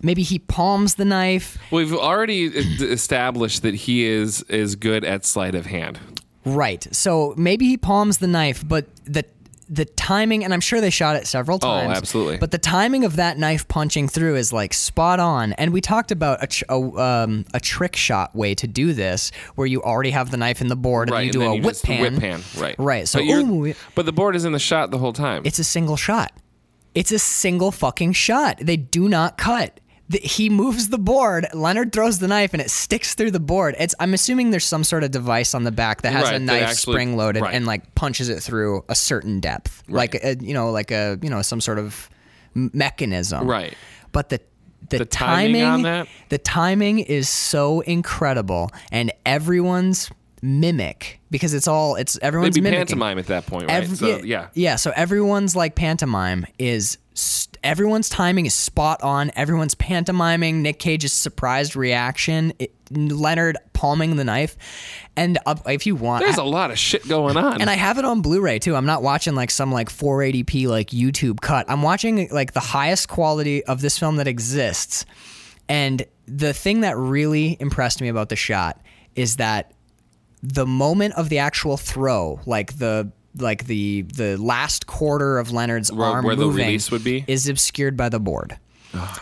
maybe he palms the knife. We've already established that he is is good at sleight of hand. Right. So maybe he palms the knife, but the the timing, and I'm sure they shot it several times. Oh, absolutely. But the timing of that knife punching through is like spot on. And we talked about a tr- a, um, a trick shot way to do this, where you already have the knife in the board and Right. you do and a you whip pan. Whip pan. Right. Right, so, but, ooh. but the board is in the shot the whole time. It's a single shot. It's a single fucking shot. They do not cut. The, he moves the board. Leonard throws the knife, and it sticks through the board. It's. I'm assuming there's some sort of device on the back that has Right, a knife actually- spring loaded right. and like punches it through a certain depth, like a, you know, like a you know some sort of mechanism. Right. But the the, The timing on that? the timing is so incredible, and everyone's mimic because it's all it's everyone's be mimicking. pantomime at that point, right? Every- so yeah. yeah. So everyone's like pantomime is st- everyone's timing is spot on. Everyone's pantomiming Nick Cage's surprised reaction. It, Leonard palming the knife, and uh, if you want, There's I- a lot of shit going on. and I have it on Blu-ray too. I'm not watching like some like 480p like YouTube cut. I'm watching like the highest quality of this film that exists. And the thing that really impressed me about the shot is that the moment of the actual throw, like the like the the last quarter of Leonard's Where- arm where the moving release would be? is obscured by the board.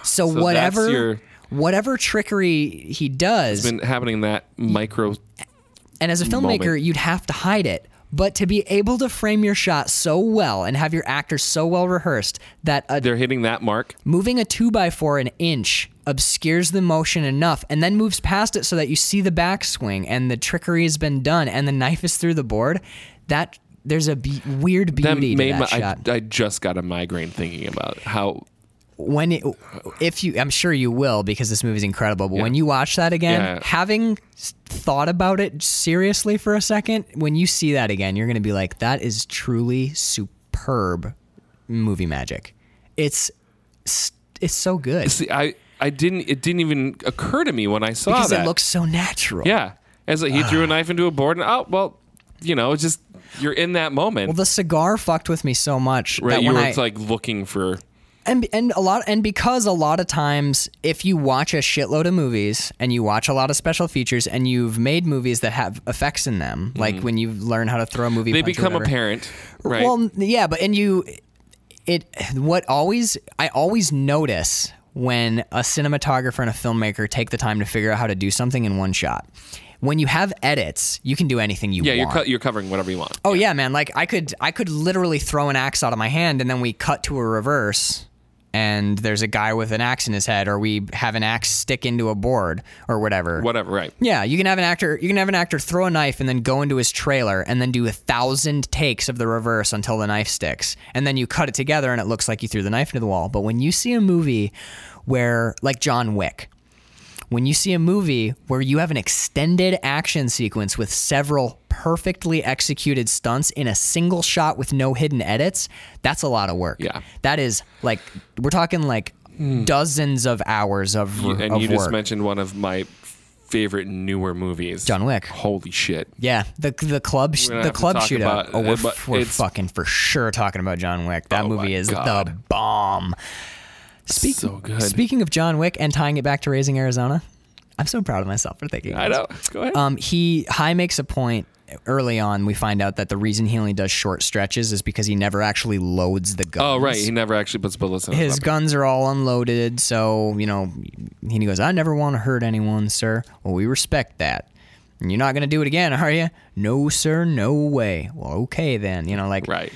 So, that's whatever your- whatever trickery he does, It's been happening that micro. and as a filmmaker, moment. you'd have to hide it. But to be able to frame your shot so well and have your actors so well rehearsed that a, They're hitting that mark. moving a two by four an inch obscures the motion enough and then moves past it so that you see the backswing and the trickery has been done and the knife is through the board, that there's a be- weird That beauty made to that my, shot. I, I just got a migraine thinking about how when it, if you i'm sure you will because this movie's incredible but when you watch that again Yeah. having thought about it seriously for a second when you see that again you're going to be like that is truly superb movie magic it's it's so good see I I didn't it didn't even occur to me when I saw it. because that. it looks so natural yeah, as like he threw a knife into a board and oh well, you know, it's just you're in that moment. well the cigar fucked with me so much right, that you when were I, like looking for and and a lot and because a lot of times if you watch a shitload of movies and you watch a lot of special features and you've made movies that have effects in them like when you learn how to throw a movie Mm-hmm. they become apparent, right? well yeah but and you it what always i always notice when a cinematographer and a filmmaker take the time to figure out how to do something in one shot when you have edits you can do anything you yeah, want Yeah, you're co- you're covering whatever you want. Oh yeah, man. Like I could I could literally throw an axe out of my hand and then we cut to a reverse and there's a guy with an axe in his head or we have an axe stick into a board or whatever. Whatever, right? Yeah, you can have an actor you can have an actor throw a knife and then go into his trailer and then do a thousand takes of the reverse until the knife sticks. And then you cut it together and it looks like you threw the knife into the wall. But when you see a movie where like John Wick, when you see a movie where you have an extended action sequence with several perfectly executed stunts in a single shot with no hidden edits, that's a lot of work. Yeah. That is like we're talking like dozens of hours of, and of you work. just mentioned one of my favorite newer movies, John Wick. Holy shit! yeah, the the club sh- the club talk shootout. about- oh, we're, uh, but we're fucking for sure talking about John Wick. That Oh movie my is the bomb. Speak, So good. Speaking of John Wick and tying it back to Raising Arizona, I'm so proud of myself for thinking. I know. Go ahead. Um, he H.I makes a point early on. We find out that the reason he only does short stretches is because he never actually loads the guns. oh, right. He never actually puts bullets in his, His guns are all unloaded, so you know. He goes, "I never want to hurt anyone, sir." Well, we respect that. And you're not gonna do it again, are you? No, sir. No way. Well, okay then. You know, like Right.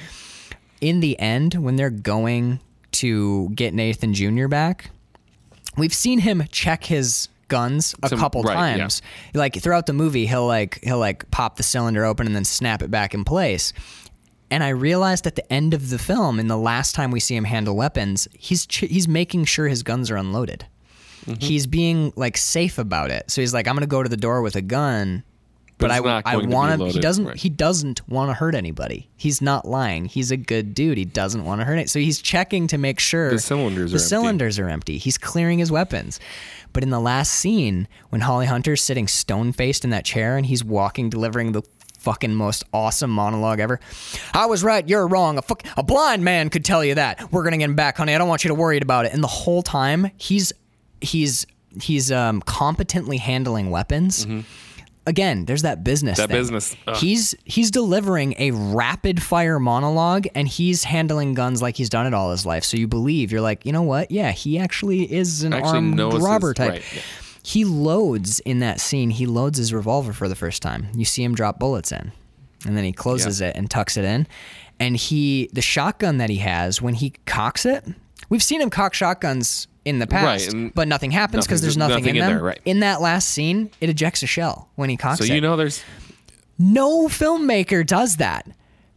in the end, when they're going to get Nathan Jr. back, we've seen him check his guns a Some- couple right, yeah. times. Like throughout the movie, he'll like he'll like pop the cylinder open and then snap it back in place. And I realized at the end of the film, in the last time we see him handle weapons, he's ch- he's making sure his guns are unloaded. Mm-hmm. He's being like safe about it. So he's like, I'm gonna go to the door with a gun, but, But I I going to be want to. He doesn't. right. He doesn't want to hurt anybody. He's not lying. He's a good dude. He doesn't want to hurt it. So he's checking to make sure The cylinders the are empty. cylinders are empty. He's clearing his weapons. But in the last scene, when Holly Hunter's sitting stone faced in that chair and he's walking, delivering the fucking most awesome monologue ever. I was right, you're wrong. A, fuck, a blind man could tell you that. We're gonna get him back, honey. I don't want you to worry about it. And the whole time, he's he's he's um, competently handling weapons. Again, there's that business. That thing. business, ugh. He's he's delivering a rapid fire monologue, and he's handling guns like he's done it all his life. So you believe you're like, you know what? Yeah, he actually is an Actually armed his- robber type. right, yeah. He loads in that scene. He loads his revolver for the first time. You see him drop bullets in, and then he closes it and tucks it in. And he, the shotgun that he has, when he cocks it, we've seen him cock shotguns in the past, Right, but nothing happens because there's nothing, nothing in in them. there, right. In that last scene, it ejects a shell when he cocks So it. you know there's no filmmaker does that.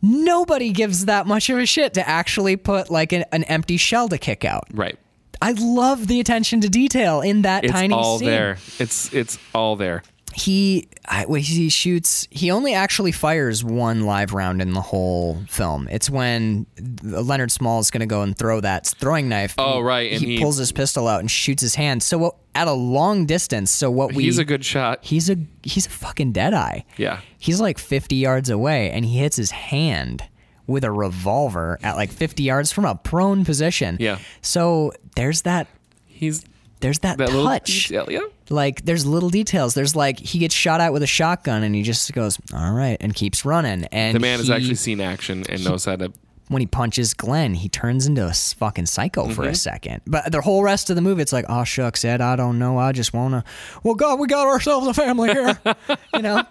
Nobody gives that much of a shit to actually put like an, an empty shell to kick out. right. I love the attention to detail in that tiny scene. It's tiny all scene. there. It's it's all there. He well, he shoots. He only actually fires one live round in the whole film. It's when Leonard Small is going to go and throw that throwing knife. Oh, right, and he, he- pulls his pistol out and shoots his hand. So what, at a long distance. So what we He's a good shot. He's a he's a fucking deadeye. Yeah. He's like 50 yards away and he hits his hand with a revolver at like 50 yards from a prone position. Yeah. So there's that He's there's that, that touch. detail. Yeah. Like there's little details. There's like he gets shot at with a shotgun and he just goes, "All right," and keeps running. And The man has actually seen action and knows how to. when he punches Glenn, he turns into a fucking psycho for Mm-hmm. a second. But the whole rest of the movie, it's like, oh shucks, Ed, I don't know. I just wanna. Well, God, we got ourselves a family here, you know,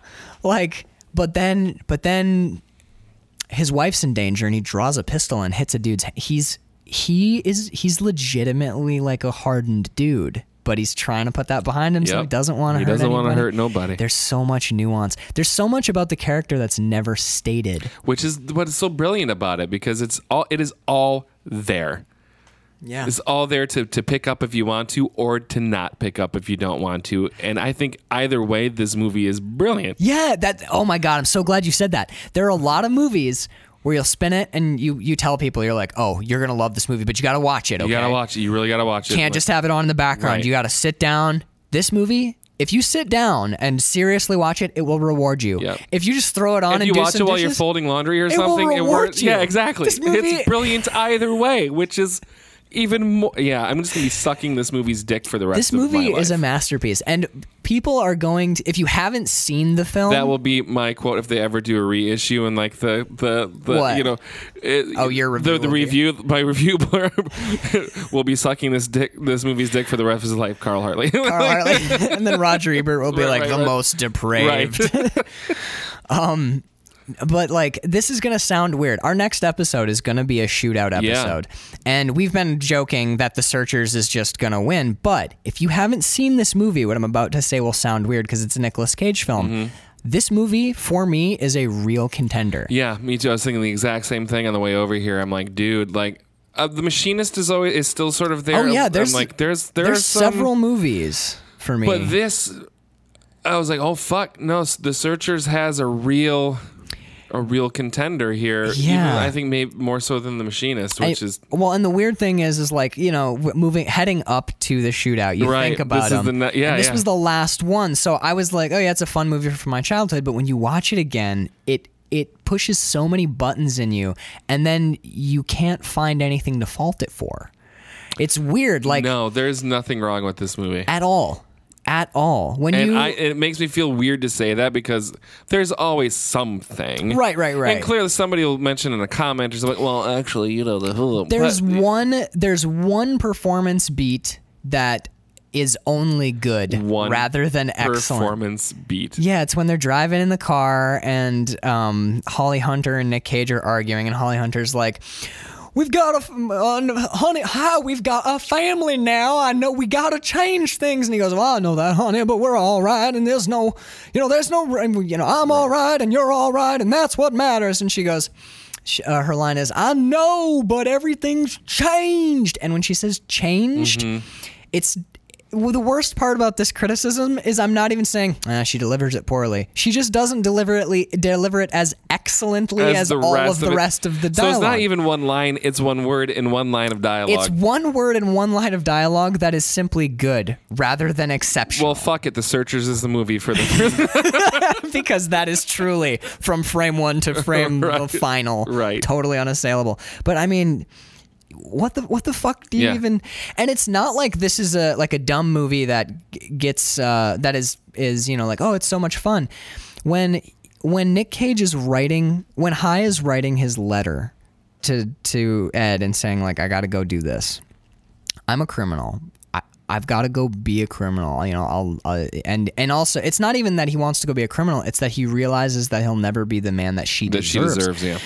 like. But then, but then, his wife's in danger, and he draws a pistol and hits a dude's. He's he is he's legitimately like a hardened dude. But he's trying to put that behind him, so he doesn't want to. He hurt doesn't wanna hurt nobody. There's so much nuance. There's so much about the character that's never stated. Which is what is so brilliant about it because it's all it is all there. Yeah. It's all there to, to pick up if you want to or to not pick up if you don't want to. And I think either way, this movie is brilliant. Yeah, that. Oh my god, I'm so glad you said that. There are a lot of movies where you'll spin it and you you tell people you're like, oh, you're gonna love this movie, but you gotta watch it. Okay? You gotta watch it. You really gotta watch it. Can't just have it on in the background. Right. You gotta sit down. This movie. If you sit down and seriously watch it, it will reward you. Yep. If you just throw it on if and you do watch it while you're folding laundry or it will something, it works. you. Yeah, exactly. This movie- It's brilliant either way, which is even more. Yeah, I'm just gonna be sucking this movie's dick for the rest this of my movie life. is a masterpiece, and people are going to. If you haven't seen the film, That will be my quote if they ever do a reissue and like the the, the What? you know it, Oh, your the, review the be- review my review blurb will be sucking this dick this movie's dick for the rest of his life Carl Hartley Carl Hartley, and then Roger Ebert will be Right, like right, the right. most depraved. right um, But like this is gonna sound weird. Our next episode is gonna be a shootout Yeah. episode, and we've been joking that the Searchers is just gonna win. But if you haven't seen this movie, what I'm about to say will sound weird because it's a Nicolas Cage film. Mm-hmm. This movie for me is a real contender. yeah me too I was thinking the exact same thing on the way over here I'm like dude like uh, the machinist is always is still sort of there Oh yeah, I'm there's like there's there there's are some, several movies for me. but this I was like oh fuck no the Searchers has a real a real contender here even, Yeah. I think maybe more so than the machinist which I- is well, and the weird thing is, is like you know, moving heading up to the shootout, you Right, think about this is them. the ne- yeah, and this yeah. was the last one, so I was like, oh yeah, it's a fun movie from my childhood. But when you watch it again, it it pushes so many buttons in you, and then you can't find anything to fault it for. It's weird, like no there's nothing wrong with this movie at all, at all. When And you I, it makes me feel weird to say that because there's always something. Right, right, right. And clearly somebody will mention in a comment or something, well, actually, you know, the there's but- one there's one performance beat that is only good one rather than excellent. performance beat. Yeah, it's when they're driving in the car and um, Holly Hunter and Nick Cage are arguing, and Holly Hunter's like, "We've got a uh, honey, hi, we've got a family now. I know we got to change things." And he goes, "Well, I know that, honey, but we're all right, and there's no, you know, there's no, you know, I'm all right, and you're all right, and that's what matters." And she goes. She, uh, her line is, "I know, but everything's changed." And when she says "changed," it's well, the worst part about this criticism is I'm not even saying ah, she delivers it poorly. She just doesn't deliberately deliver it as excellently as, the all of the rest of the dialogue. So it's not even one line, it's one word in one line of dialogue. It's one word in one line of dialogue that is simply good rather than exceptional. well, fuck it. The Searchers is the movie for the. because that is truly from frame one to frame the final, right. Totally unassailable. But I mean, what the what the fuck do you Yeah. even? And it's not like this is a like a dumb movie that gets uh, that is is you know like oh it's so much fun when when Nick Cage is writing when H.I is writing his letter to to Ed and saying like I got to go do this. I'm a criminal. I, I've got to go be a criminal. You know, I'll uh, and and also it's not even that he wants to go be a criminal. It's that he realizes that he'll never be the man that she that she deserves. deserves, yeah.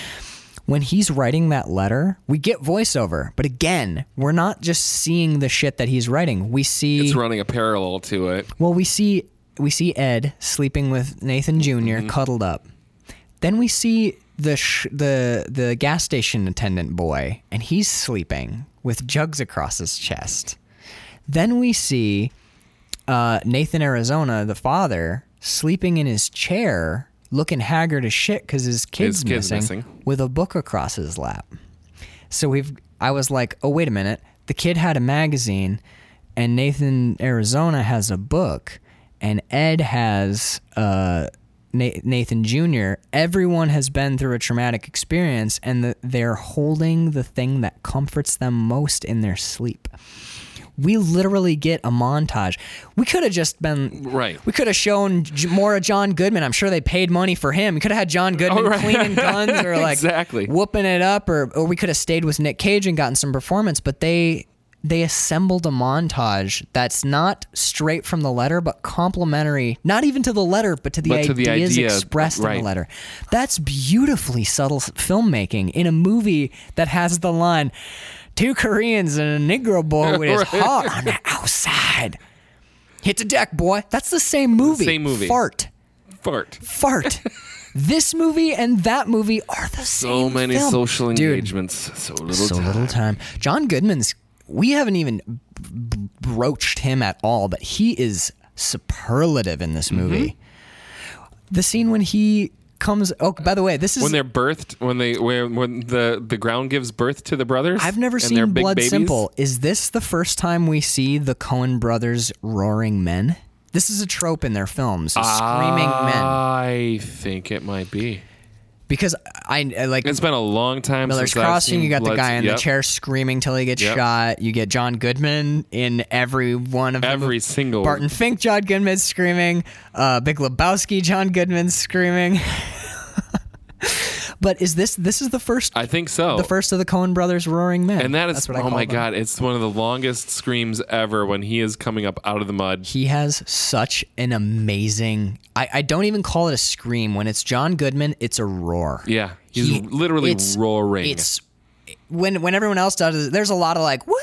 When he's writing that letter, we get voiceover, but again, we're not just seeing the shit that he's writing. We see It's running a parallel to it. well, we see we see Ed sleeping with Nathan junior cuddled up. Then we see the sh- the the gas station attendant boy, and he's sleeping with jugs across his chest. Then we see uh, Nathan Arizona, the father, sleeping in his chair, looking haggard as shit because his kid's, His kid's missing, missing. with a book across his lap. So we've. I was like, oh wait a minute. The kid had a magazine, and Nathan Arizona has a book, and Ed has uh, Nathan Jr. Everyone has been through a traumatic experience, and the, they're holding the thing that comforts them most in their sleep. We literally get a montage. We could have just been Right. We could have shown more of John Goodman. I'm sure they paid money for him. We could have had John oh, Goodman Oh, right. cleaning guns or like Exactly. whooping it up, or or we could have stayed with Nick Cage and gotten some performance. But they they assembled a montage that's not straight from the letter, but complementary, not even to the letter, but to the, But ideas to the idea, expressed in the letter. That's beautifully subtle filmmaking in a movie that has the line, two Koreans and a Negro boy with his Right. heart on the outside. Hit the deck, boy. That's the same movie. Same movie. Fart. Fart. Fart. this movie and that movie are the same. So many film. social Dude, engagements. So little so time. little time. John Goodman's. We haven't even broached him at all, but he is superlative in Mm-hmm. this movie. The scene when he comes. Oh, by the way, this is. When they're birthed, when they when, when the the ground gives birth to the brothers. I've never and seen Blood babies. Simple. Is this the first time we see the Coen brothers roaring men? This is a trope in their films, screaming men. I think it might be. Because I, I like It's been a long time Miller's since Crossing. You got the guy in Yep. the chair screaming till he gets Yep. shot. You get John Goodman in every one of Every them. single Barton Fink, John Goodman's screaming. Uh, Big Lebowski, John Goodman's screaming. but is this this is the first I think so. the first of the Coen brothers roaring men? and that is That's what oh my them. god, it's one of the longest screams ever when he is coming up out of the mud. He has such an amazing. I, I don't even call it a scream. When it's John Goodman, it's a roar. Yeah, he's He- literally it's- roaring. It's when when everyone else does it, there's a lot of like woo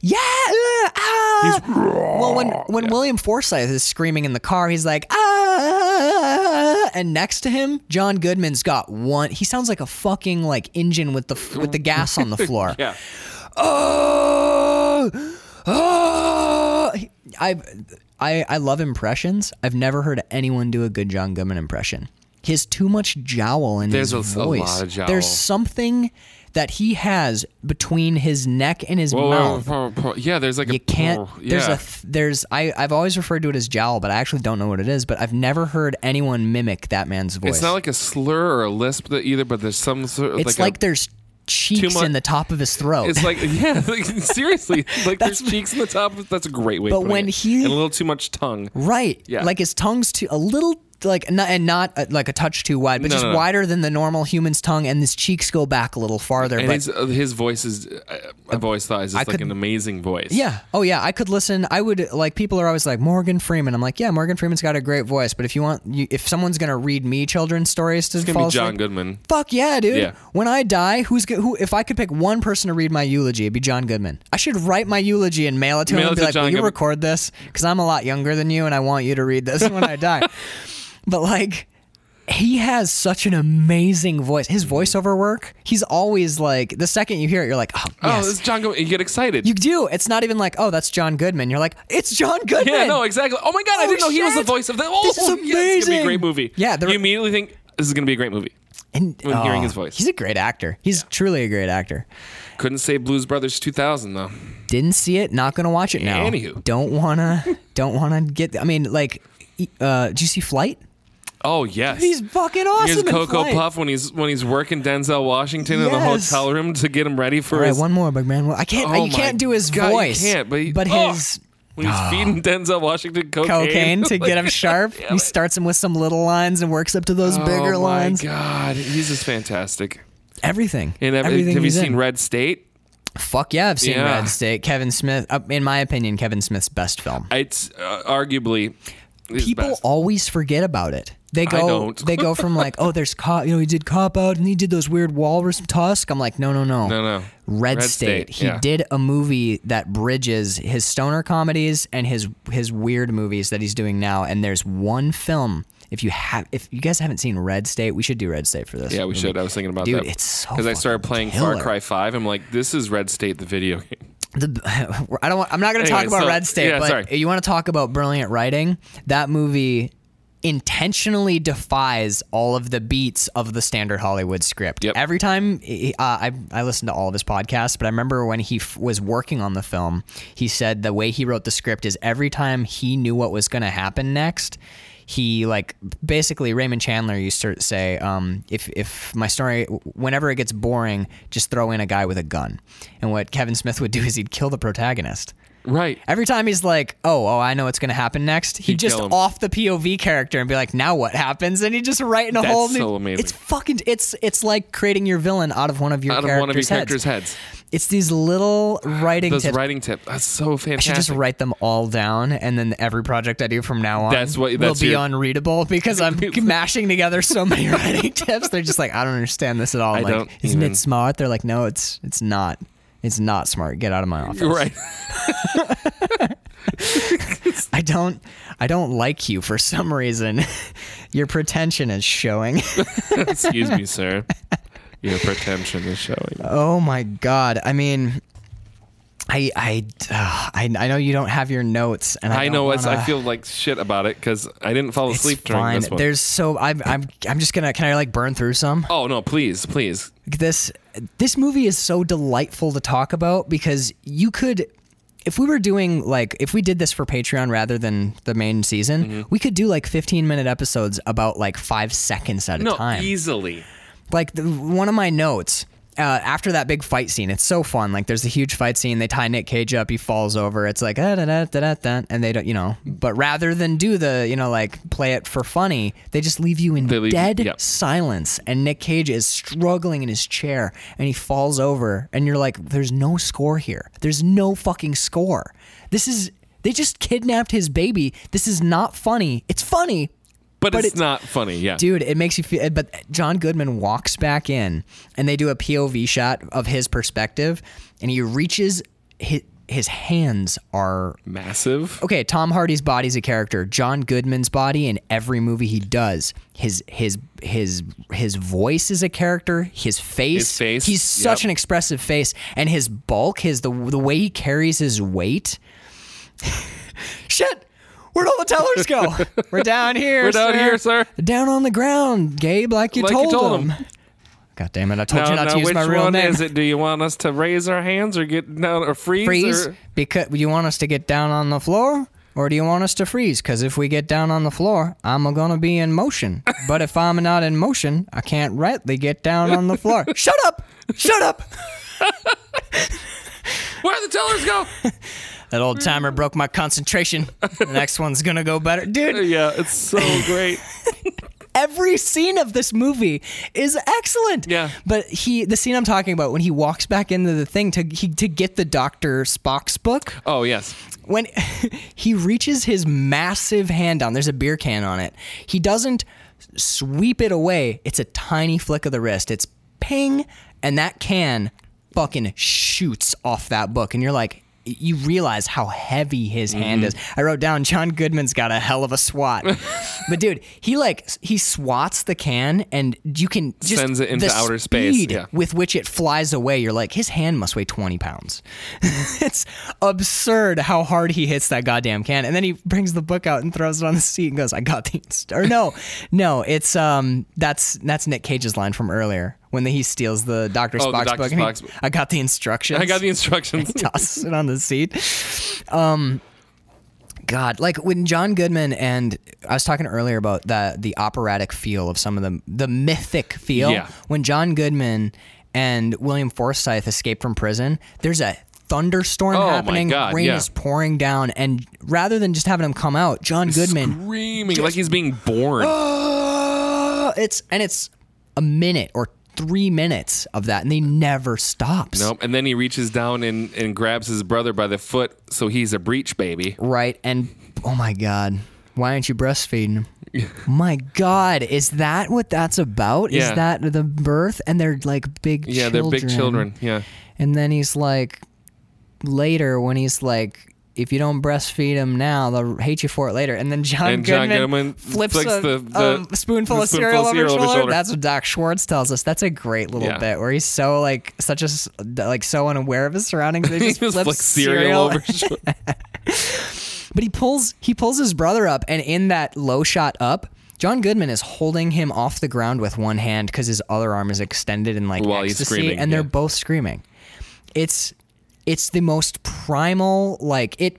yeah uh, ah. well when when William Forsythe is screaming in the car he's like ah and next to him John Goodman's got one he sounds like a fucking like engine with the with the gas on the floor yeah. oh, oh. I, I, I love impressions. I've never heard anyone do a good John Goodman impression. He has too much jowl in There's his a- a voice. lot of jowl. There's something that he has between his neck and his Whoa, mouth. whoa, whoa, yeah, there's like a You can't. yeah. There's a. There's. I. I've always referred to it as jowl, but I actually don't know what it is. But I've never heard anyone mimic that man's voice. it's not like a slur or a lisp that either, but there's some sort of It's like, like, a, there's cheeks in the top of his throat. It's like yeah, like, seriously, like there's cheeks in the top. of- That's a great way. But when it. he- and a little too much tongue. Right. Yeah. Like his tongue's too a little like not, and not uh, like a touch too wide, but No, just no, no. wider than the normal human's tongue, and his cheeks go back a little farther. And but his uh, his voice is, uh, I've always thought is just like could- an amazing voice. yeah, oh yeah, I could listen. I would like people are always like Morgan Freeman. I'm like, yeah, Morgan Freeman's got a great voice, but if you want, you, if someone's gonna read me children's stories to it's gonna fall be John asleep, Goodman. Fuck yeah, dude. Yeah. When I die, who's go- who? If I could pick one person to read my eulogy, it'd be John Goodman. I should write my eulogy and mail it to Mail him it and be to like, John "Will you Goodman." record this? Because I'm a lot younger than you, and I want you to read this when I die." But like, he has such an amazing voice. His voiceover work, he's always like, the second you hear it, you're like, "Oh, Oh, yes." this is John Goodman. You get excited. You do. It's not even like, "Oh, that's John Goodman." You're like, "It's John Goodman." yeah, no, exactly. Oh my god, I Oh, didn't know he was the voice of the. Oh, This is amazing. yeah, it's gonna be a great movie. Yeah, the- you immediately think this is gonna be a great movie. And when hearing oh, his voice. he's a great actor. He's truly a great actor. Couldn't say Blues Brothers 2000 though. didn't see it not gonna watch it now Anywho. don't wanna don't wanna get i mean like uh did you see flight Oh yes, he's fucking awesome Here's Coco Puff when he's when he's working Denzel Washington in the Yes. hotel room to get him ready for all right his. one more big man i can't Oh you my can't do his God, you voice can't, but he- oh, his when he's feeding Denzel Washington cocaine, cocaine to get him sharp he starts him with some little lines and works up to those bigger lines. oh my lines God, he's just fantastic. everything And have, everything have you he's seen in. Red State? fuck yeah i've seen Yeah. red state kevin smith uh, in my opinion kevin smith's best film It's uh, arguably his people always forget about it. They go don't. they go from like, oh, there's cop, you know, he did cop out and he did those weird walrus tusk. I'm like, no, no, no, No, no. Red, Red State. State, He yeah. did a movie that bridges his stoner comedies and his his weird movies that he's doing now. And there's one film. If you have, if you guys haven't seen Red State, we should do Red State for this. Yeah, we movie. should. I was thinking about Dude, that. it's so because I started playing killer. Far Cry Five. I'm like, this is Red State, the video game. The, I don't. I'm not going to talk about so- Red State, yeah, but sorry. you want to talk about brilliant writing? That movie intentionally defies all of the beats of the standard Hollywood script. Yep. Every time uh, I I listened to all of his podcasts, but I remember when he f- was working on the film, he said the way he wrote the script is every time he knew what was going to happen next. He like basically Raymond Chandler used to say, um, if if my story, whenever it gets boring, just throw in a guy with a gun. And what Kevin Smith would do is he'd kill the protagonist. Right. Every time he's like, "Oh, oh, I know what's gonna happen next," he'd He'd just kill him. off the POV character and be like, "Now what happens?" And he'd just write in a That's whole new. so amazing. It's fucking. It's it's like creating your villain out of one of your Out of characters' one of your heads. characters' heads. It's these little writing Those tips. writing tip. That's so I fantastic. should just write them all down, and then every project I do from now on That's what- will that's be your- unreadable because I'm mashing together so many writing tips. They're just like, I don't understand this at all. I'm I like, don't isn't even- it smart? They're like, no, it's it's not. It's not smart. Get out of my office. Right. I don't I don't like you for some reason. Your pretension is showing. Excuse me, sir. Your pretension is showing. oh my god. I mean I I, uh, I I know you don't have your notes and I, I know it's. I wanna- feel like shit about it because I didn't fall it's asleep during fine. this one. There's so I'm I'm I'm just going to can I like burn through some? oh no! Please, please. this this movie is so delightful to talk about because you could if we were doing like if we did this for Patreon rather than the main season, Mm-hmm. we could do like 15 minute episodes about like 5 seconds at a time. easily. like the, one of my notes uh, after that big fight scene, it's so fun. Like there's a huge fight scene. They tie Nick Cage up. He falls over. It's like ah, da, da, da, da, da, and they don't, you know. But rather than do the, you know, like play it for funny, they just leave you in leave- dead yep. silence. And Nick Cage is struggling in his chair, and he falls over. And you're like, "There's no score here. There's no fucking score. This is." They just kidnapped his baby. This is not funny. It's funny, But, But it's, it's- not funny. Yeah. dude it makes you feel eh, but john goodman walks back in and they do a pov shot of his perspective and he reaches his, his hands are Massive. okay tom hardy's body's a character john goodman's body in every movie he does his his his his voice is a character his face, His face, he's such yep. an expressive face and his bulk his the, the way he carries his weight shit where'd all the tellers go we're down here We're down sir. here, sir. Down on the ground, Gale, like you, Like you told, told him. him. God damn it! I told Now, you not now to use which my real one name. is it? Do you want us to raise our hands or get down or freeze? Freeze, Or? because you want us to get down on the floor, or do you want us to freeze? Because if we get down on the floor, I'm gonna be in motion. but if I'm not in motion, I can't rightly get down on the floor. Shut up! Shut up! Where do the tellers go? That old timer mm. broke my concentration. The next one's gonna go better, dude. yeah, it's so great. every scene of this movie is excellent. Yeah. But he, the scene I'm talking about, when he walks back into the thing to he, to get the Doctor Spock's book, Oh yes. when he reaches his massive hand down, there's a beer can on it. He doesn't sweep it away. It's a tiny flick of the wrist. It's ping, and that can fucking shoots off that book, and you're like. You realize how heavy his hand Mm-hmm. is. I wrote down John Goodman's got a hell of a swat, but dude, he like he swats the can and you can just Sends it into outer space, yeah. with which it flies away. You're like, his hand must weigh 20 pounds. it's absurd how hard he hits that goddamn can. And then he brings the book out and throws it on the seat and goes, I got the, or no, no, it's, um, that's, that's Nick Cage's line from earlier when he steals the Dr. Oh, the Spock's Dr. book. and he- book. I got the instructions. I got the instructions. tosses it on the seat. Um, God, like when John Goodman and I was talking earlier about the the operatic feel of some of the the mythic feel. Yeah. When John Goodman and William Forsythe escape from prison, there's a thunderstorm Oh my happening. God, Rain yeah. is pouring down, and rather than just having him come out, John Goodman Screaming like he's being born. "Ah!" it's and it's a minute or three minutes of that, and they never stops. Nope. And then he reaches down and, and grabs his brother by the foot, so he's a breech baby. Right. And oh my God, why aren't you breastfeeding him? my God, is that what that's about? Yeah. Is that the birth? And they're like big Yeah, children. they're big children. Yeah. And then he's like, later when he's like, if you don't breastfeed him now, they'll hate you for it later. And then John And John Goodman, Goodman flips, a, the- the- a spoonful the of cereal over cereal his shoulder. shoulder. That's what Doc Schwartz tells us. That's a great little Yeah. bit where he's so like such a like so unaware of his surroundings. They He just, just flip flicks cereal over his shoulder. but he pulls he pulls his brother up, and in that low shot up, John Goodman is holding him off the ground with one hand because his other arm is extended in like While he's ecstasy, screaming, and they're yeah. both screaming. It's it's the most primal like it.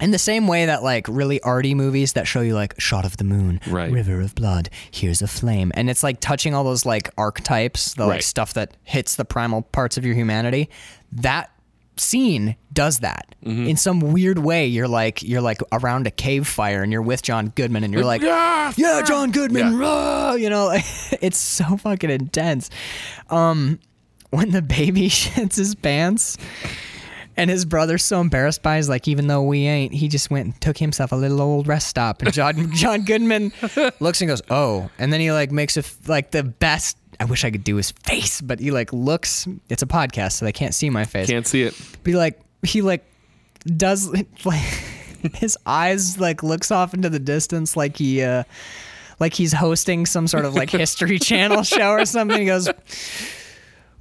In the same way that like really arty movies that show you like shot of the moon, Right. river of blood, here's a flame, and it's like touching all those like archetypes, the like stuff that hits the primal parts of your humanity. That scene does that Mm-hmm. in some weird way. You're like you're like around a cave fire and you're with John Goodman and you're like, "Yeah, yeah, John Goodman, Yeah. rah," you know, like, it's so fucking intense. Um, when the baby shits his pants. And his brother's so embarrassed by, he's like, even though we ain't, he just went and took himself a little old rest stop. And John John Goodman looks and goes, oh, and then he like makes a f- like the best. I wish I could do his face, but he like looks. It's a podcast, so they can't see my face. Can't see it. But he like he like does like his eyes like looks off into the distance like he uh like he's hosting some sort of like history channel show or something. He goes,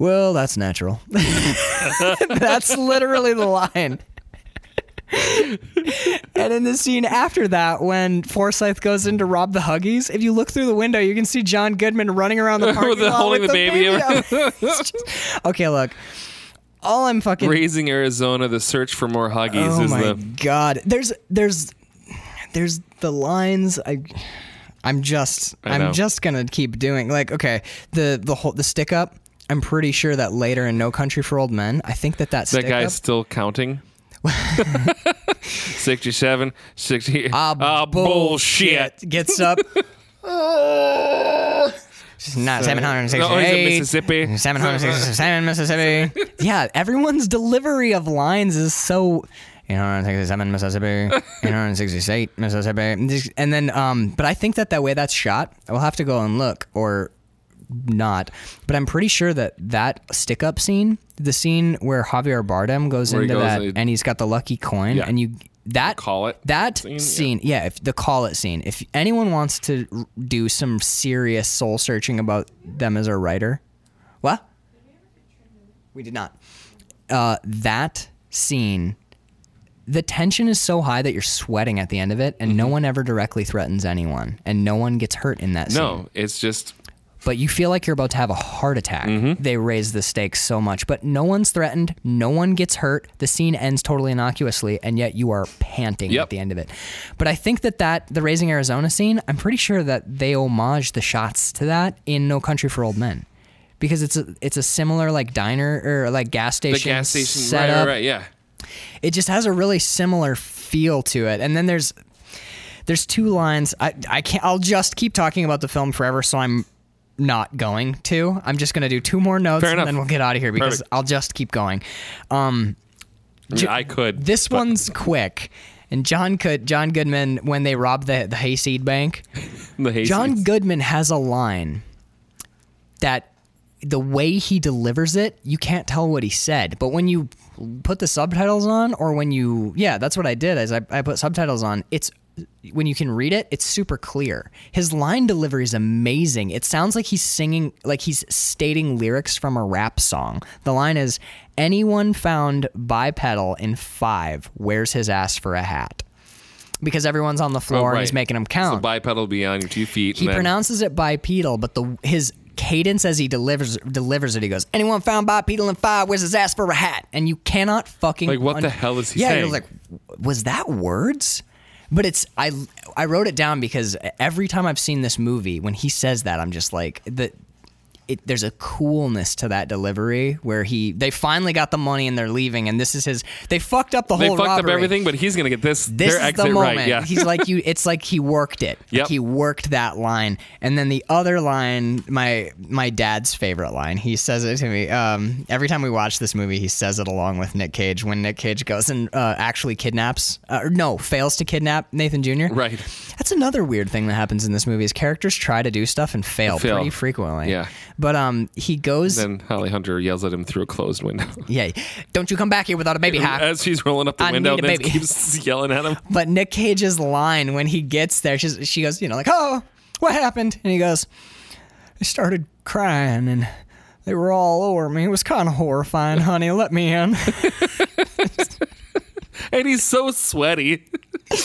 Well, that's natural. that's literally the line. and in the scene after that, when Forsythe goes in to rob the Huggies, if you look through the window, you can see John Goodman running around the parking lot holding with the baby. It's just- okay, look, all I'm fucking Raising Arizona, the search for more Huggies Oh is my the god. There's there's there's the lines I I'm just. I'm just gonna keep doing like okay the the whole the stick up. I'm pretty sure that later in No Country for Old Men, I think that that that guy's up. still counting. 67, 60. Ah, bullshit. Gets up. Not 768. Oh, he's Mississippi. 767 Mississippi. Yeah, everyone's delivery of lines is so. 867 Mississippi, 868 Mississippi, and then um. But I think that that way that's shot. I will have to go and look or not. But I'm pretty sure that that stick up scene, the scene where Javier Bardem goes Where into goes that and he- and he's got the lucky coin, Yeah. and you that Call it that scene, scene, yeah. yeah. if the call it scene. If anyone wants to do some serious soul searching about them as a writer, what? We did not. Uh, that scene, the tension is so high that you're sweating at the end of it, and no one ever directly threatens anyone, and no one gets hurt in that scene. No, it's just But you feel like you're about to have a heart attack. Mm-hmm. They raise the stakes so much, but no one's threatened. No one gets hurt. The scene ends totally innocuously, and yet you are panting Yep. at the end of it. But I think that that the Raising Arizona scene, I'm pretty sure that they homage the shots to that in No Country for Old Men. Because it's a it's a similar like diner or like gas station, the gas station. Right, setup right, right, yeah. it just has a really similar feel to it. And then there's there's two lines. I I can't. I'll just keep talking about the film forever. So I'm not going to. I'm just gonna do two more notes and then we'll get out of here because Perfect. I'll just keep going. Um, I, mean, I could. this but- one's quick. And John could John Goodman when they rob the the hayseed bank. the Hayseeds. John Goodman has a line that the way he delivers it, you can't tell what he said. But when you put the subtitles on, or when you, yeah, that's what I did. Is I, I put subtitles on. It's when you can read it, it's super clear. His line delivery is amazing. It sounds like he's singing, like he's stating lyrics from a rap song. The line is, "Anyone found bipedal in five wears his ass for a hat." Because everyone's on the Oh, floor and he's making them count. So bipedal be on your two feet. He pronounces it bipedal, but the his cadence as he delivers delivers it, he goes, "Anyone found bipedal in five? Where's his ass for a hat?" And you cannot fucking Like, what the hell is he yeah, saying? Yeah, you're like, was that words? But it's I I wrote it down because every time I've seen this movie, when he says that, I'm just like the. It, there's a coolness to that delivery where he they finally got the money and they're leaving and this is his they fucked up the whole. They whole fucked robbery up everything, but he's gonna get this. this is the moment. right. Yeah. He's like you. It's like he worked it. Like he worked that line, and then the other line, my my dad's favorite line. He says it to me um, every time we watch this movie. He says it along with Nick Cage when Nick Cage goes and uh, actually kidnaps, uh, or no, fails to kidnap Nathan Jr. Right. That's another weird thing that happens in this movie. Is characters try to do stuff and fail, Fail. pretty frequently. Yeah. But um, he goes. And then Holly Hunter yells at him through a closed window. yeah, don't you come back here without a baby hat. As she's rolling up the I window, need a then baby. keeps yelling at him. But Nick Cage's line when he gets there, she's, she goes, you know, like, oh, what happened? And he goes, I started crying and they were all over me. It was kind of horrifying, honey. Let me in. And he's so sweaty. He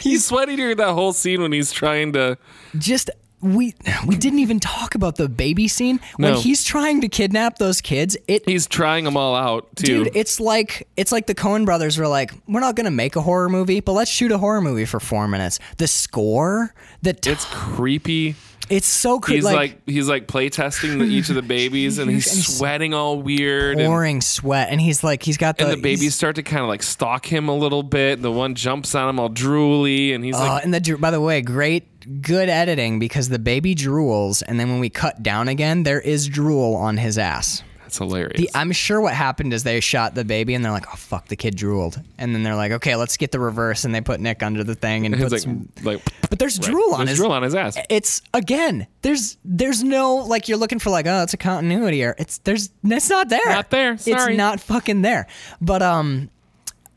he's sweaty during that whole scene when he's trying to. just we we didn't even talk about the baby scene when No. he's trying to kidnap those kids. It He's trying them all out too. dude, it's like it's like the Coen brothers were like, we're not gonna make a horror movie, but let's shoot a horror movie for four minutes. The score, the t- it's creepy. It's so cool. He's like, like, he's like play testing the, each of the babies, and he's And sweating all weird. And, pouring sweat, and he's like, he's got the, and the babies start to kind of like stalk him a little bit. The one jumps on him all drooly, and he's Oh, like, uh, and the by the way, great, good editing because the baby drools, and then when we cut down again, there is drool on his ass. "That's hilarious." The, I'm sure what happened is they shot the baby, and they're like, "Oh fuck, the kid drooled," and then they're like, "Okay, let's get the reverse," and they put Nick under the thing and put like, some. like, But there's drool on there's his. drool on his ass. It's again. There's there's no like you're looking for like oh it's a continuity or it's there's it's not there. Not there, sorry. It's not fucking there. But um,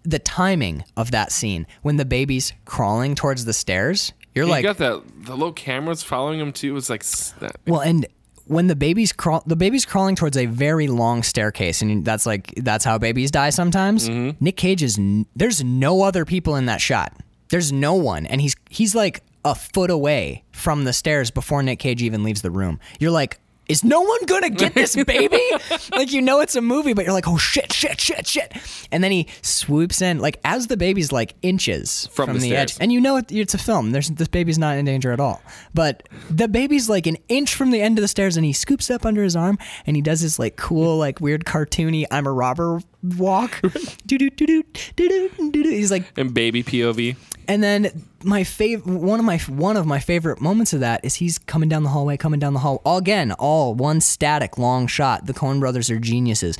the timing of that scene when the baby's crawling towards the stairs, you're you like got the the little cameras following him too. It's like that. well, and when the baby's crawl, the baby's crawling towards a very long staircase, and that's like that's how babies die sometimes. Mm-hmm. Nick Cage is n- there's no other people in that shot. There's no one, and he's he's like a foot away from the stairs before Nick Cage even leaves the room. You're like. Is no one gonna get this baby? like you know it's a movie, but you're like, oh shit, shit, shit, shit, and then he swoops in like as the baby's like inches From from, the the, edge, and you know it, it's a film. There's this baby's not in danger at all. But the baby's like an inch from the end of the stairs, and he scoops up under his arm, and he does this like cool, like weird cartoony "I'm a robber" walk. do do do do do do do. He's like, And baby POV. and then my favorite, one of my one of my favorite moments of that is he's coming down the hallway, coming down the hall. All, Again, all one static long shot. The Coen Brothers are geniuses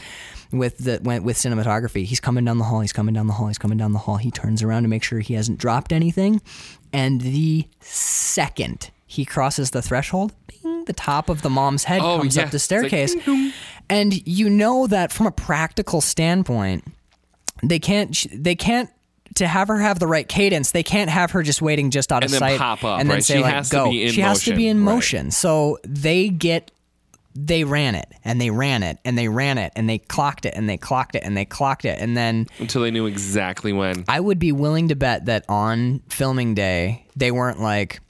with the with with cinematography. He's coming down the hall. He's coming down the hall. He's coming down the hall. He turns around to make sure he hasn't dropped anything, and the second he crosses the threshold, bing, the top of the mom's head Oh, comes yeah. up the like, staircase, ding, and you know that from a practical standpoint they can't they can't to have her have the right cadence they can't have her just waiting just out And of sight pop up, and then right? say She like has to go be in she has to be motion, in right. motion so they get they ran it and they ran it and they ran it and they clocked it and they clocked it and they clocked it and then until they knew exactly when. I would be willing to bet that on filming day they weren't like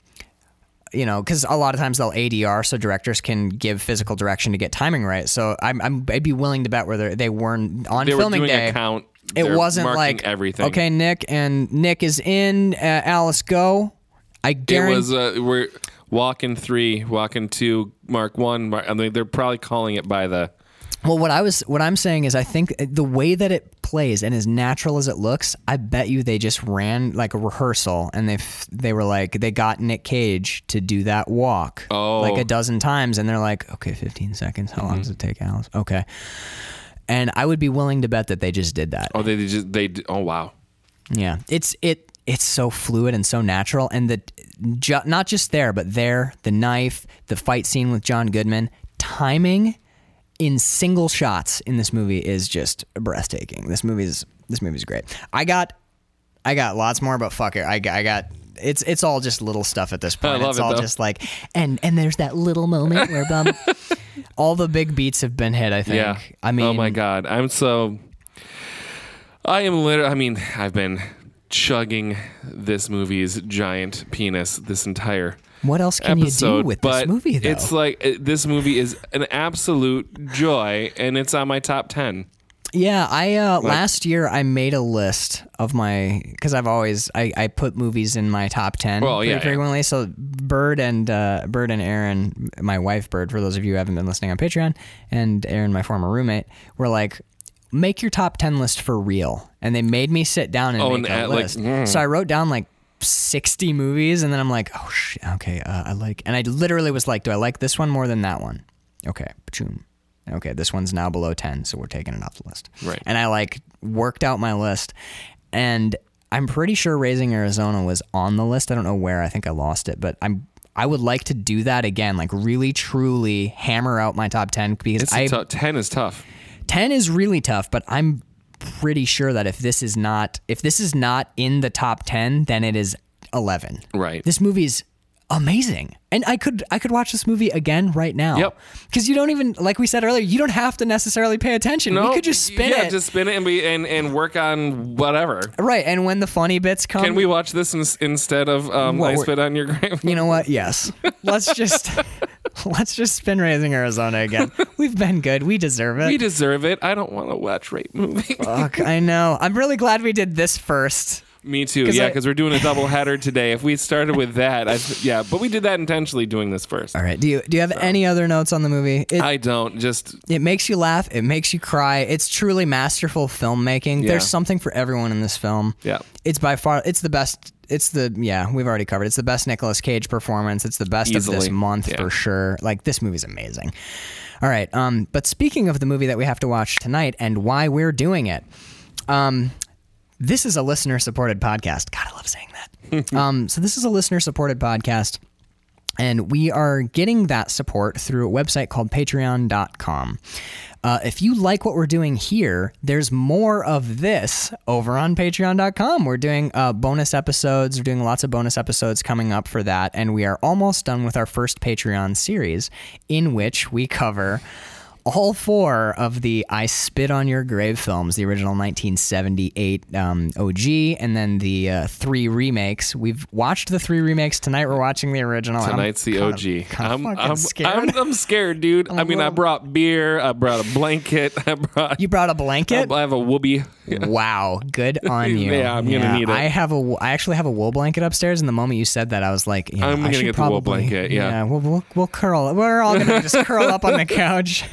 you know, because a lot of times they'll ADR so directors can give physical direction to get timing right. So I'm, I'm I'd be willing to bet whether they weren't on They were filming doing day. a count. It wasn't like everything. Okay, Nick and Nick is in. Uh, Alice, go. I get It guarantee. was uh, we're walking three, walking two, mark one. Mark, I mean, they're probably calling it by the. Well, what I was what I'm saying is I think the way that it plays and as natural as it looks, I bet you they just ran like a rehearsal and they f- they were like they got Nick Cage to do that walk Oh. like a oh. dozen times and they're like, "Okay, 15 seconds. How long does mm-hmm. it take, Alice?" Okay. And I would be willing to bet that they just did that. Oh, they just they. Oh wow. Yeah, it's it it's so fluid and so natural, and the ju- not just there, but there, the knife, the fight scene with John Goodman, timing in single shots in this movie is just breathtaking. This movie's this movie's great. I got I got lots more, but fuck it, I got, I got. It's it's all just little stuff at this point. it's it, all though. just like and and there's that little moment where um, all the big beats have been hit. I think. Yeah. I mean, oh my god, I'm so. I am literally. I mean, I've been chugging this movie's giant penis this entire what else can episode, you do with but this movie? Though it's like it, this movie is an absolute joy, and it's on my top ten. Yeah, I uh, last year I made a list of my because I've always I, I put movies in my top ten Well, pretty yeah, yeah. frequently. So Bird and uh, Bird and Aaron, my wife Bird, for those of you who haven't been listening on Patreon, and Aaron, my former roommate, were like, make your top ten list for real, and they made me sit down and Oh, make and, a uh, like, list. mm. So I wrote down like. 60 movies and then I'm like, oh shit, okay, uh, I like, and I literally was like, do I like this one more than that one? Okay, boom. Okay, this one's now below 10, so we're taking it off the list. Right. And I like worked out my list, and I'm pretty sure Raising Arizona was on the list. I don't know where. I think I lost it, but I'm. I would like to do that again, like really truly hammer out my top 10 because It's I a ten is tough. 10 is really tough, but I'm pretty sure that if this is not if this is not in the top 10, then it is 11. Right. This movie's amazing. And I could I could watch this movie again right now. Yep. Because you don't even like we said earlier, you don't have to necessarily pay attention. we could just spin yeah, it. just spin it and be and, and work on whatever. right. And when the funny bits come, Can we watch this in, instead of um, Well, I we're- spit on your grave? You know what? Yes. Let's just let's just spin Raising Arizona again. We've been good. We deserve it. We deserve it. I don't want to watch rape movie. Fuck, I know. I'm really glad we did this first. Me too. Yeah, because we're doing a double header today. If we started with that, I, yeah, but we did that intentionally doing this first. All right. Do you do you have any other notes on the movie? It, I don't just it makes you laugh. It makes you cry. It's truly masterful filmmaking. Yeah. There's something for everyone in this film. yeah. It's by far it's the best. It's the yeah we've already covered. It's the best Nicolas Cage performance. It's the best of this month Yeah. for sure. Like this movie's amazing. All right. Um. But speaking of the movie that we have to watch tonight and why we're doing it, um, this is a listener supported podcast. God, I love saying that. um. So this is a listener supported podcast. And we are getting that support through a website called patreon.com. Uh, if you like what we're doing here, there's more of this over on patreon.com. We're doing uh, bonus episodes. We're doing lots of bonus episodes coming up for that. And we are almost done with our first Patreon series, in which we cover all four of the I Spit on Your Grave films, the original 1978 um, OG, and then the uh, three remakes. We've watched the three remakes. Tonight we're watching the original. Tonight's the OG. kinda I'm, I'm, scared. I'm, I'm scared, dude. I mean, I little- brought beer. I brought a blanket. I brought. you brought a blanket? I have a whoopee. Yeah. Wow, good on you. Yeah, I'm gonna need it. I have a, I actually have a wool blanket upstairs, and the moment you said that, I was like, you know, I'm gonna should get the wool probably- blanket, yeah. we'll, we'll we'll curl. We're all gonna just curl up on the couch.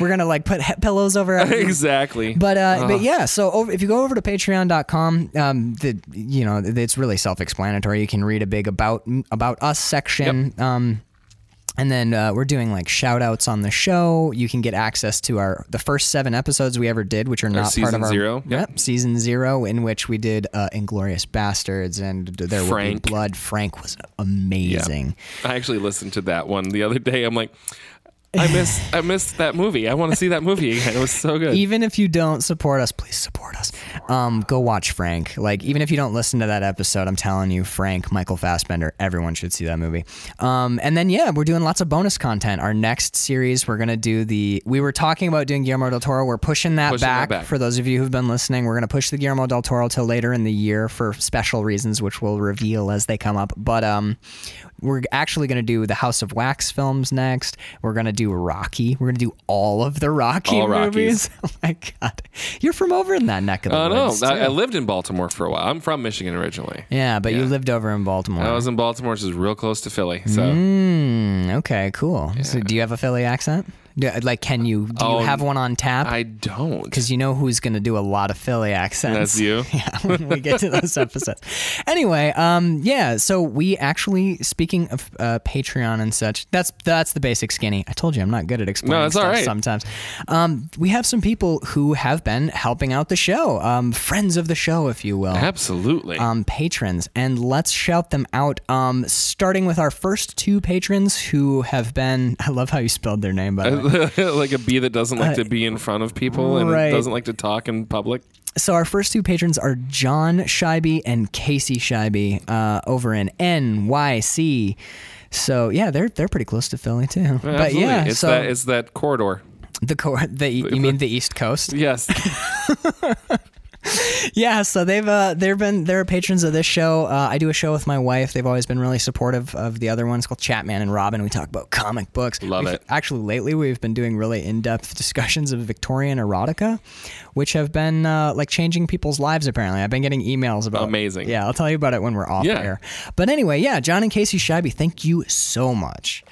We're gonna like put he- pillows over. our- exactly. But uh, but yeah, so over, if you go over to Patreon.com, um, the you know it's really self-explanatory. You can read a big about about us section. Um, and then uh, we're doing like shout outs on the show. You can get access to our the first seven episodes we ever did, which are not part of our zero, yep. Yep, season zero, in which we did uh, Inglourious Basterds and There Will Frank. Be Blood. Frank was amazing. I actually listened to that one the other day. I'm like, I miss I missed that movie. I want to see that movie again. It was so good. even if you don't support us, please support us. Um, go watch Frank. Like even if you don't listen to that episode, I'm telling you, Frank, Michael Fassbender, everyone should see that movie. Um, and then yeah, we're doing lots of bonus content. Our next series, we're gonna do the. We were talking about doing Guillermo del Toro. We're pushing that, Pushing back, that back. For those of you who've been listening, we're gonna push the Guillermo del Toro till later in the year for special reasons, which we'll reveal as they come up. But um, we're actually gonna do the House of Wax films next. We're gonna do Rocky. We're gonna do all of the Rocky All movies. Oh my god, you're from over in that neck of the Uh, no, woods. I, I lived in Baltimore for a while. I'm from Michigan originally. yeah, but you lived over in Baltimore. I was in Baltimore, which is real close to Philly. So Mm, okay, cool. So, do you have a Philly accent? Do, like, can you do Oh, you have one on tap? I don't. Because you know who's going to do a lot of Philly accents. That's you. yeah, when we get to those episodes. Anyway, um, yeah. So we actually, speaking of uh, Patreon and such, that's that's the basic skinny. I told you I'm not good at explaining No, it's stuff all right. sometimes. Um, we have some people who have been helping out the show, um, friends of the show, if you will. Absolutely. Um, patrons, and let's shout them out. Um, starting with our first two patrons who have been. I love how you spelled their name, by the way. like a bee that doesn't like to be in front of people and Uh, right. doesn't like to talk in public. So our first two patrons are John Scheibe and Casey Scheibe uh, over in NYC. So yeah, they're they're pretty close to Philly too. But Absolutely. yeah, it's so that it's that corridor. the co- the you mean the East Coast? Yes. yeah, so they've uh, they've been they're patrons of this show. Uh, I do a show with my wife. They've always been really supportive of the other ones called Chatman and Robin. We talk about comic books. Love We've- it. Actually, lately we've been doing really in depth discussions of Victorian erotica, which have been uh, like changing people's lives. Apparently, I've been getting emails about. Amazing. Yeah, I'll tell you about it when we're off Yeah. air. But anyway, yeah, John and Casey Scheibe, thank you so much.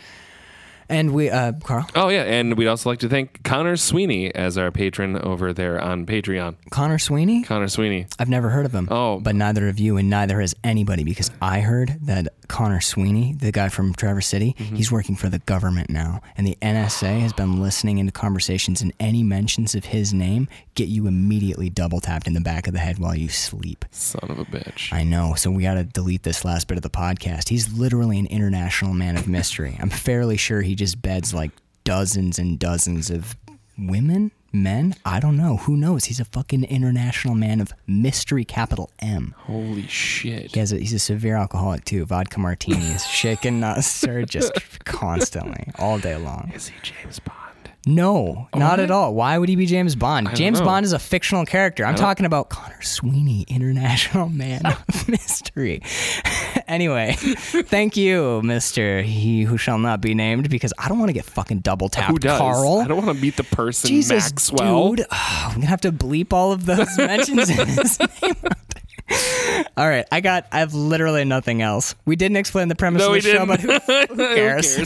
And we, uh, Carl, oh yeah, and we'd also like to thank Connor Sweeney as our patron over there on Patreon. Connor Sweeney. Connor Sweeney. I've never heard of him. Oh. But neither of you and neither has anybody because I heard that Connor Sweeney, the guy from Traverse City, Mm-hmm. he's working for the government now. And the NSA has been listening into conversations and any mentions of his name get you immediately double tapped in the back of the head while you sleep. Son of a bitch. I know. So we got to delete this last bit of the podcast. He's literally an international man of mystery. I'm fairly sure he just beds like dozens and dozens of women. men? I don't know. Who knows? He's a fucking international man of mystery, capital M. Holy shit. He has a, he's a severe alcoholic too. Vodka martinis, shaken, not uh, stirred, just constantly, all day long. Is he James Bond? No, oh, not at all. Why would he be James Bond? James know. Bond is a fictional character. I'm talking about Connor Sweeney, international man of mystery. anyway, thank you, Mister He Who Shall Not Be Named, because I don't want to get fucking double tapped, Who does? Carl. I don't want to meet the person Jesus, Maxwell. dude. I'm gonna have to bleep all of those mentions in his name. all right, I got. I have literally nothing else. We didn't explain the premise No, of the show, but who, who cares?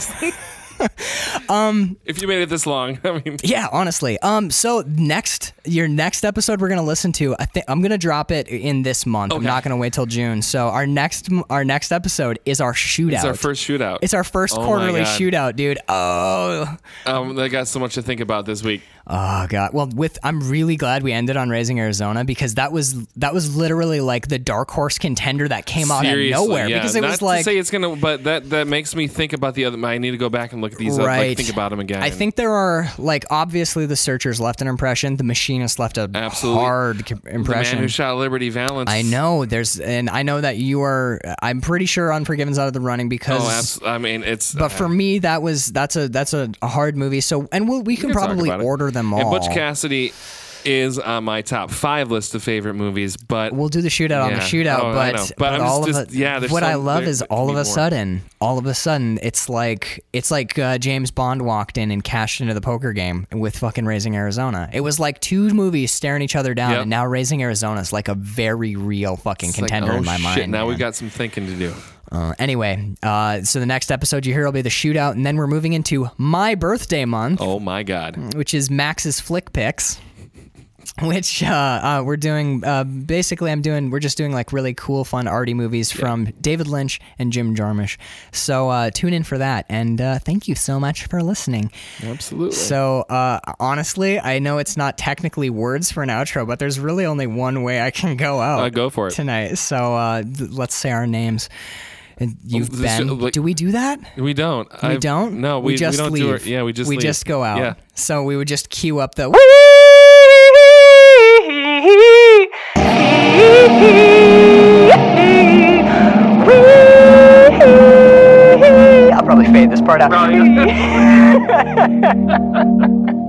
um, if you made it this long, I mean, Yeah, honestly. Um, so next, your next episode we're gonna listen to, I think I'm gonna drop it in this month. I'm not gonna wait till June. So our next, our next episode is our shootout. it's our first shootout. It's our first Oh quarterly shootout, dude. Oh, Um, I got so much to think about this week. Oh god. Well, with I'm really glad we ended on Raising Arizona because that was that was literally like the dark horse contender that came out Seriously, of nowhere yeah. because it Not was to like say it's gonna, but that that makes me think about the other. I need to go back and look at these. Up, right. like, think about them again. I think there are like obviously the searchers left an impression. The machinist left a Absolutely. hard c- the impression. man who shot Liberty Valance. I know there's, and I know that you are. I'm pretty sure Unforgiven's out of the running because. Oh, abs- I mean, it's. But for uh, me, that was that's a that's a, a hard movie. So, and we'll, we can can probably order them all. and Butch Cassidy is on my top five list of favorite movies, but We'll do the shootout on the shootout, Oh, I but. But all just- of it, yeah, what I love there- is all of a more. sudden, all of a sudden, it's like it's like uh, James Bond walked in and cashed into the poker game with fucking Raising Arizona. It was like two movies staring each other down, Yep. and now Raising Arizona is like a very real fucking it's like, contender oh, in my shit, mind. Now man. we've got some thinking to do. Uh, anyway, uh, so the next episode you hear will be the shootout, and then we're moving into my birthday month, Oh my god. which is Max's flick picks. Which uh, uh, we're doing. Uh, basically, I'm doing. We're just doing like really cool, fun, arty movies from David Lynch and Jim Jarmusch. So uh, tune in for that, and uh, thank you so much for listening. Absolutely. So uh, honestly, I know it's not technically words for an outro, but there's really only one way I can go out. Go for it. tonight. So uh, let's say our names. And You've Oh, this- been. like- do we do that? we don't. We don't. No, we, just we don't leave. do it. Yeah, we just we leave. just go out. Yeah. So we would just queue up the. I'll probably fade this part out.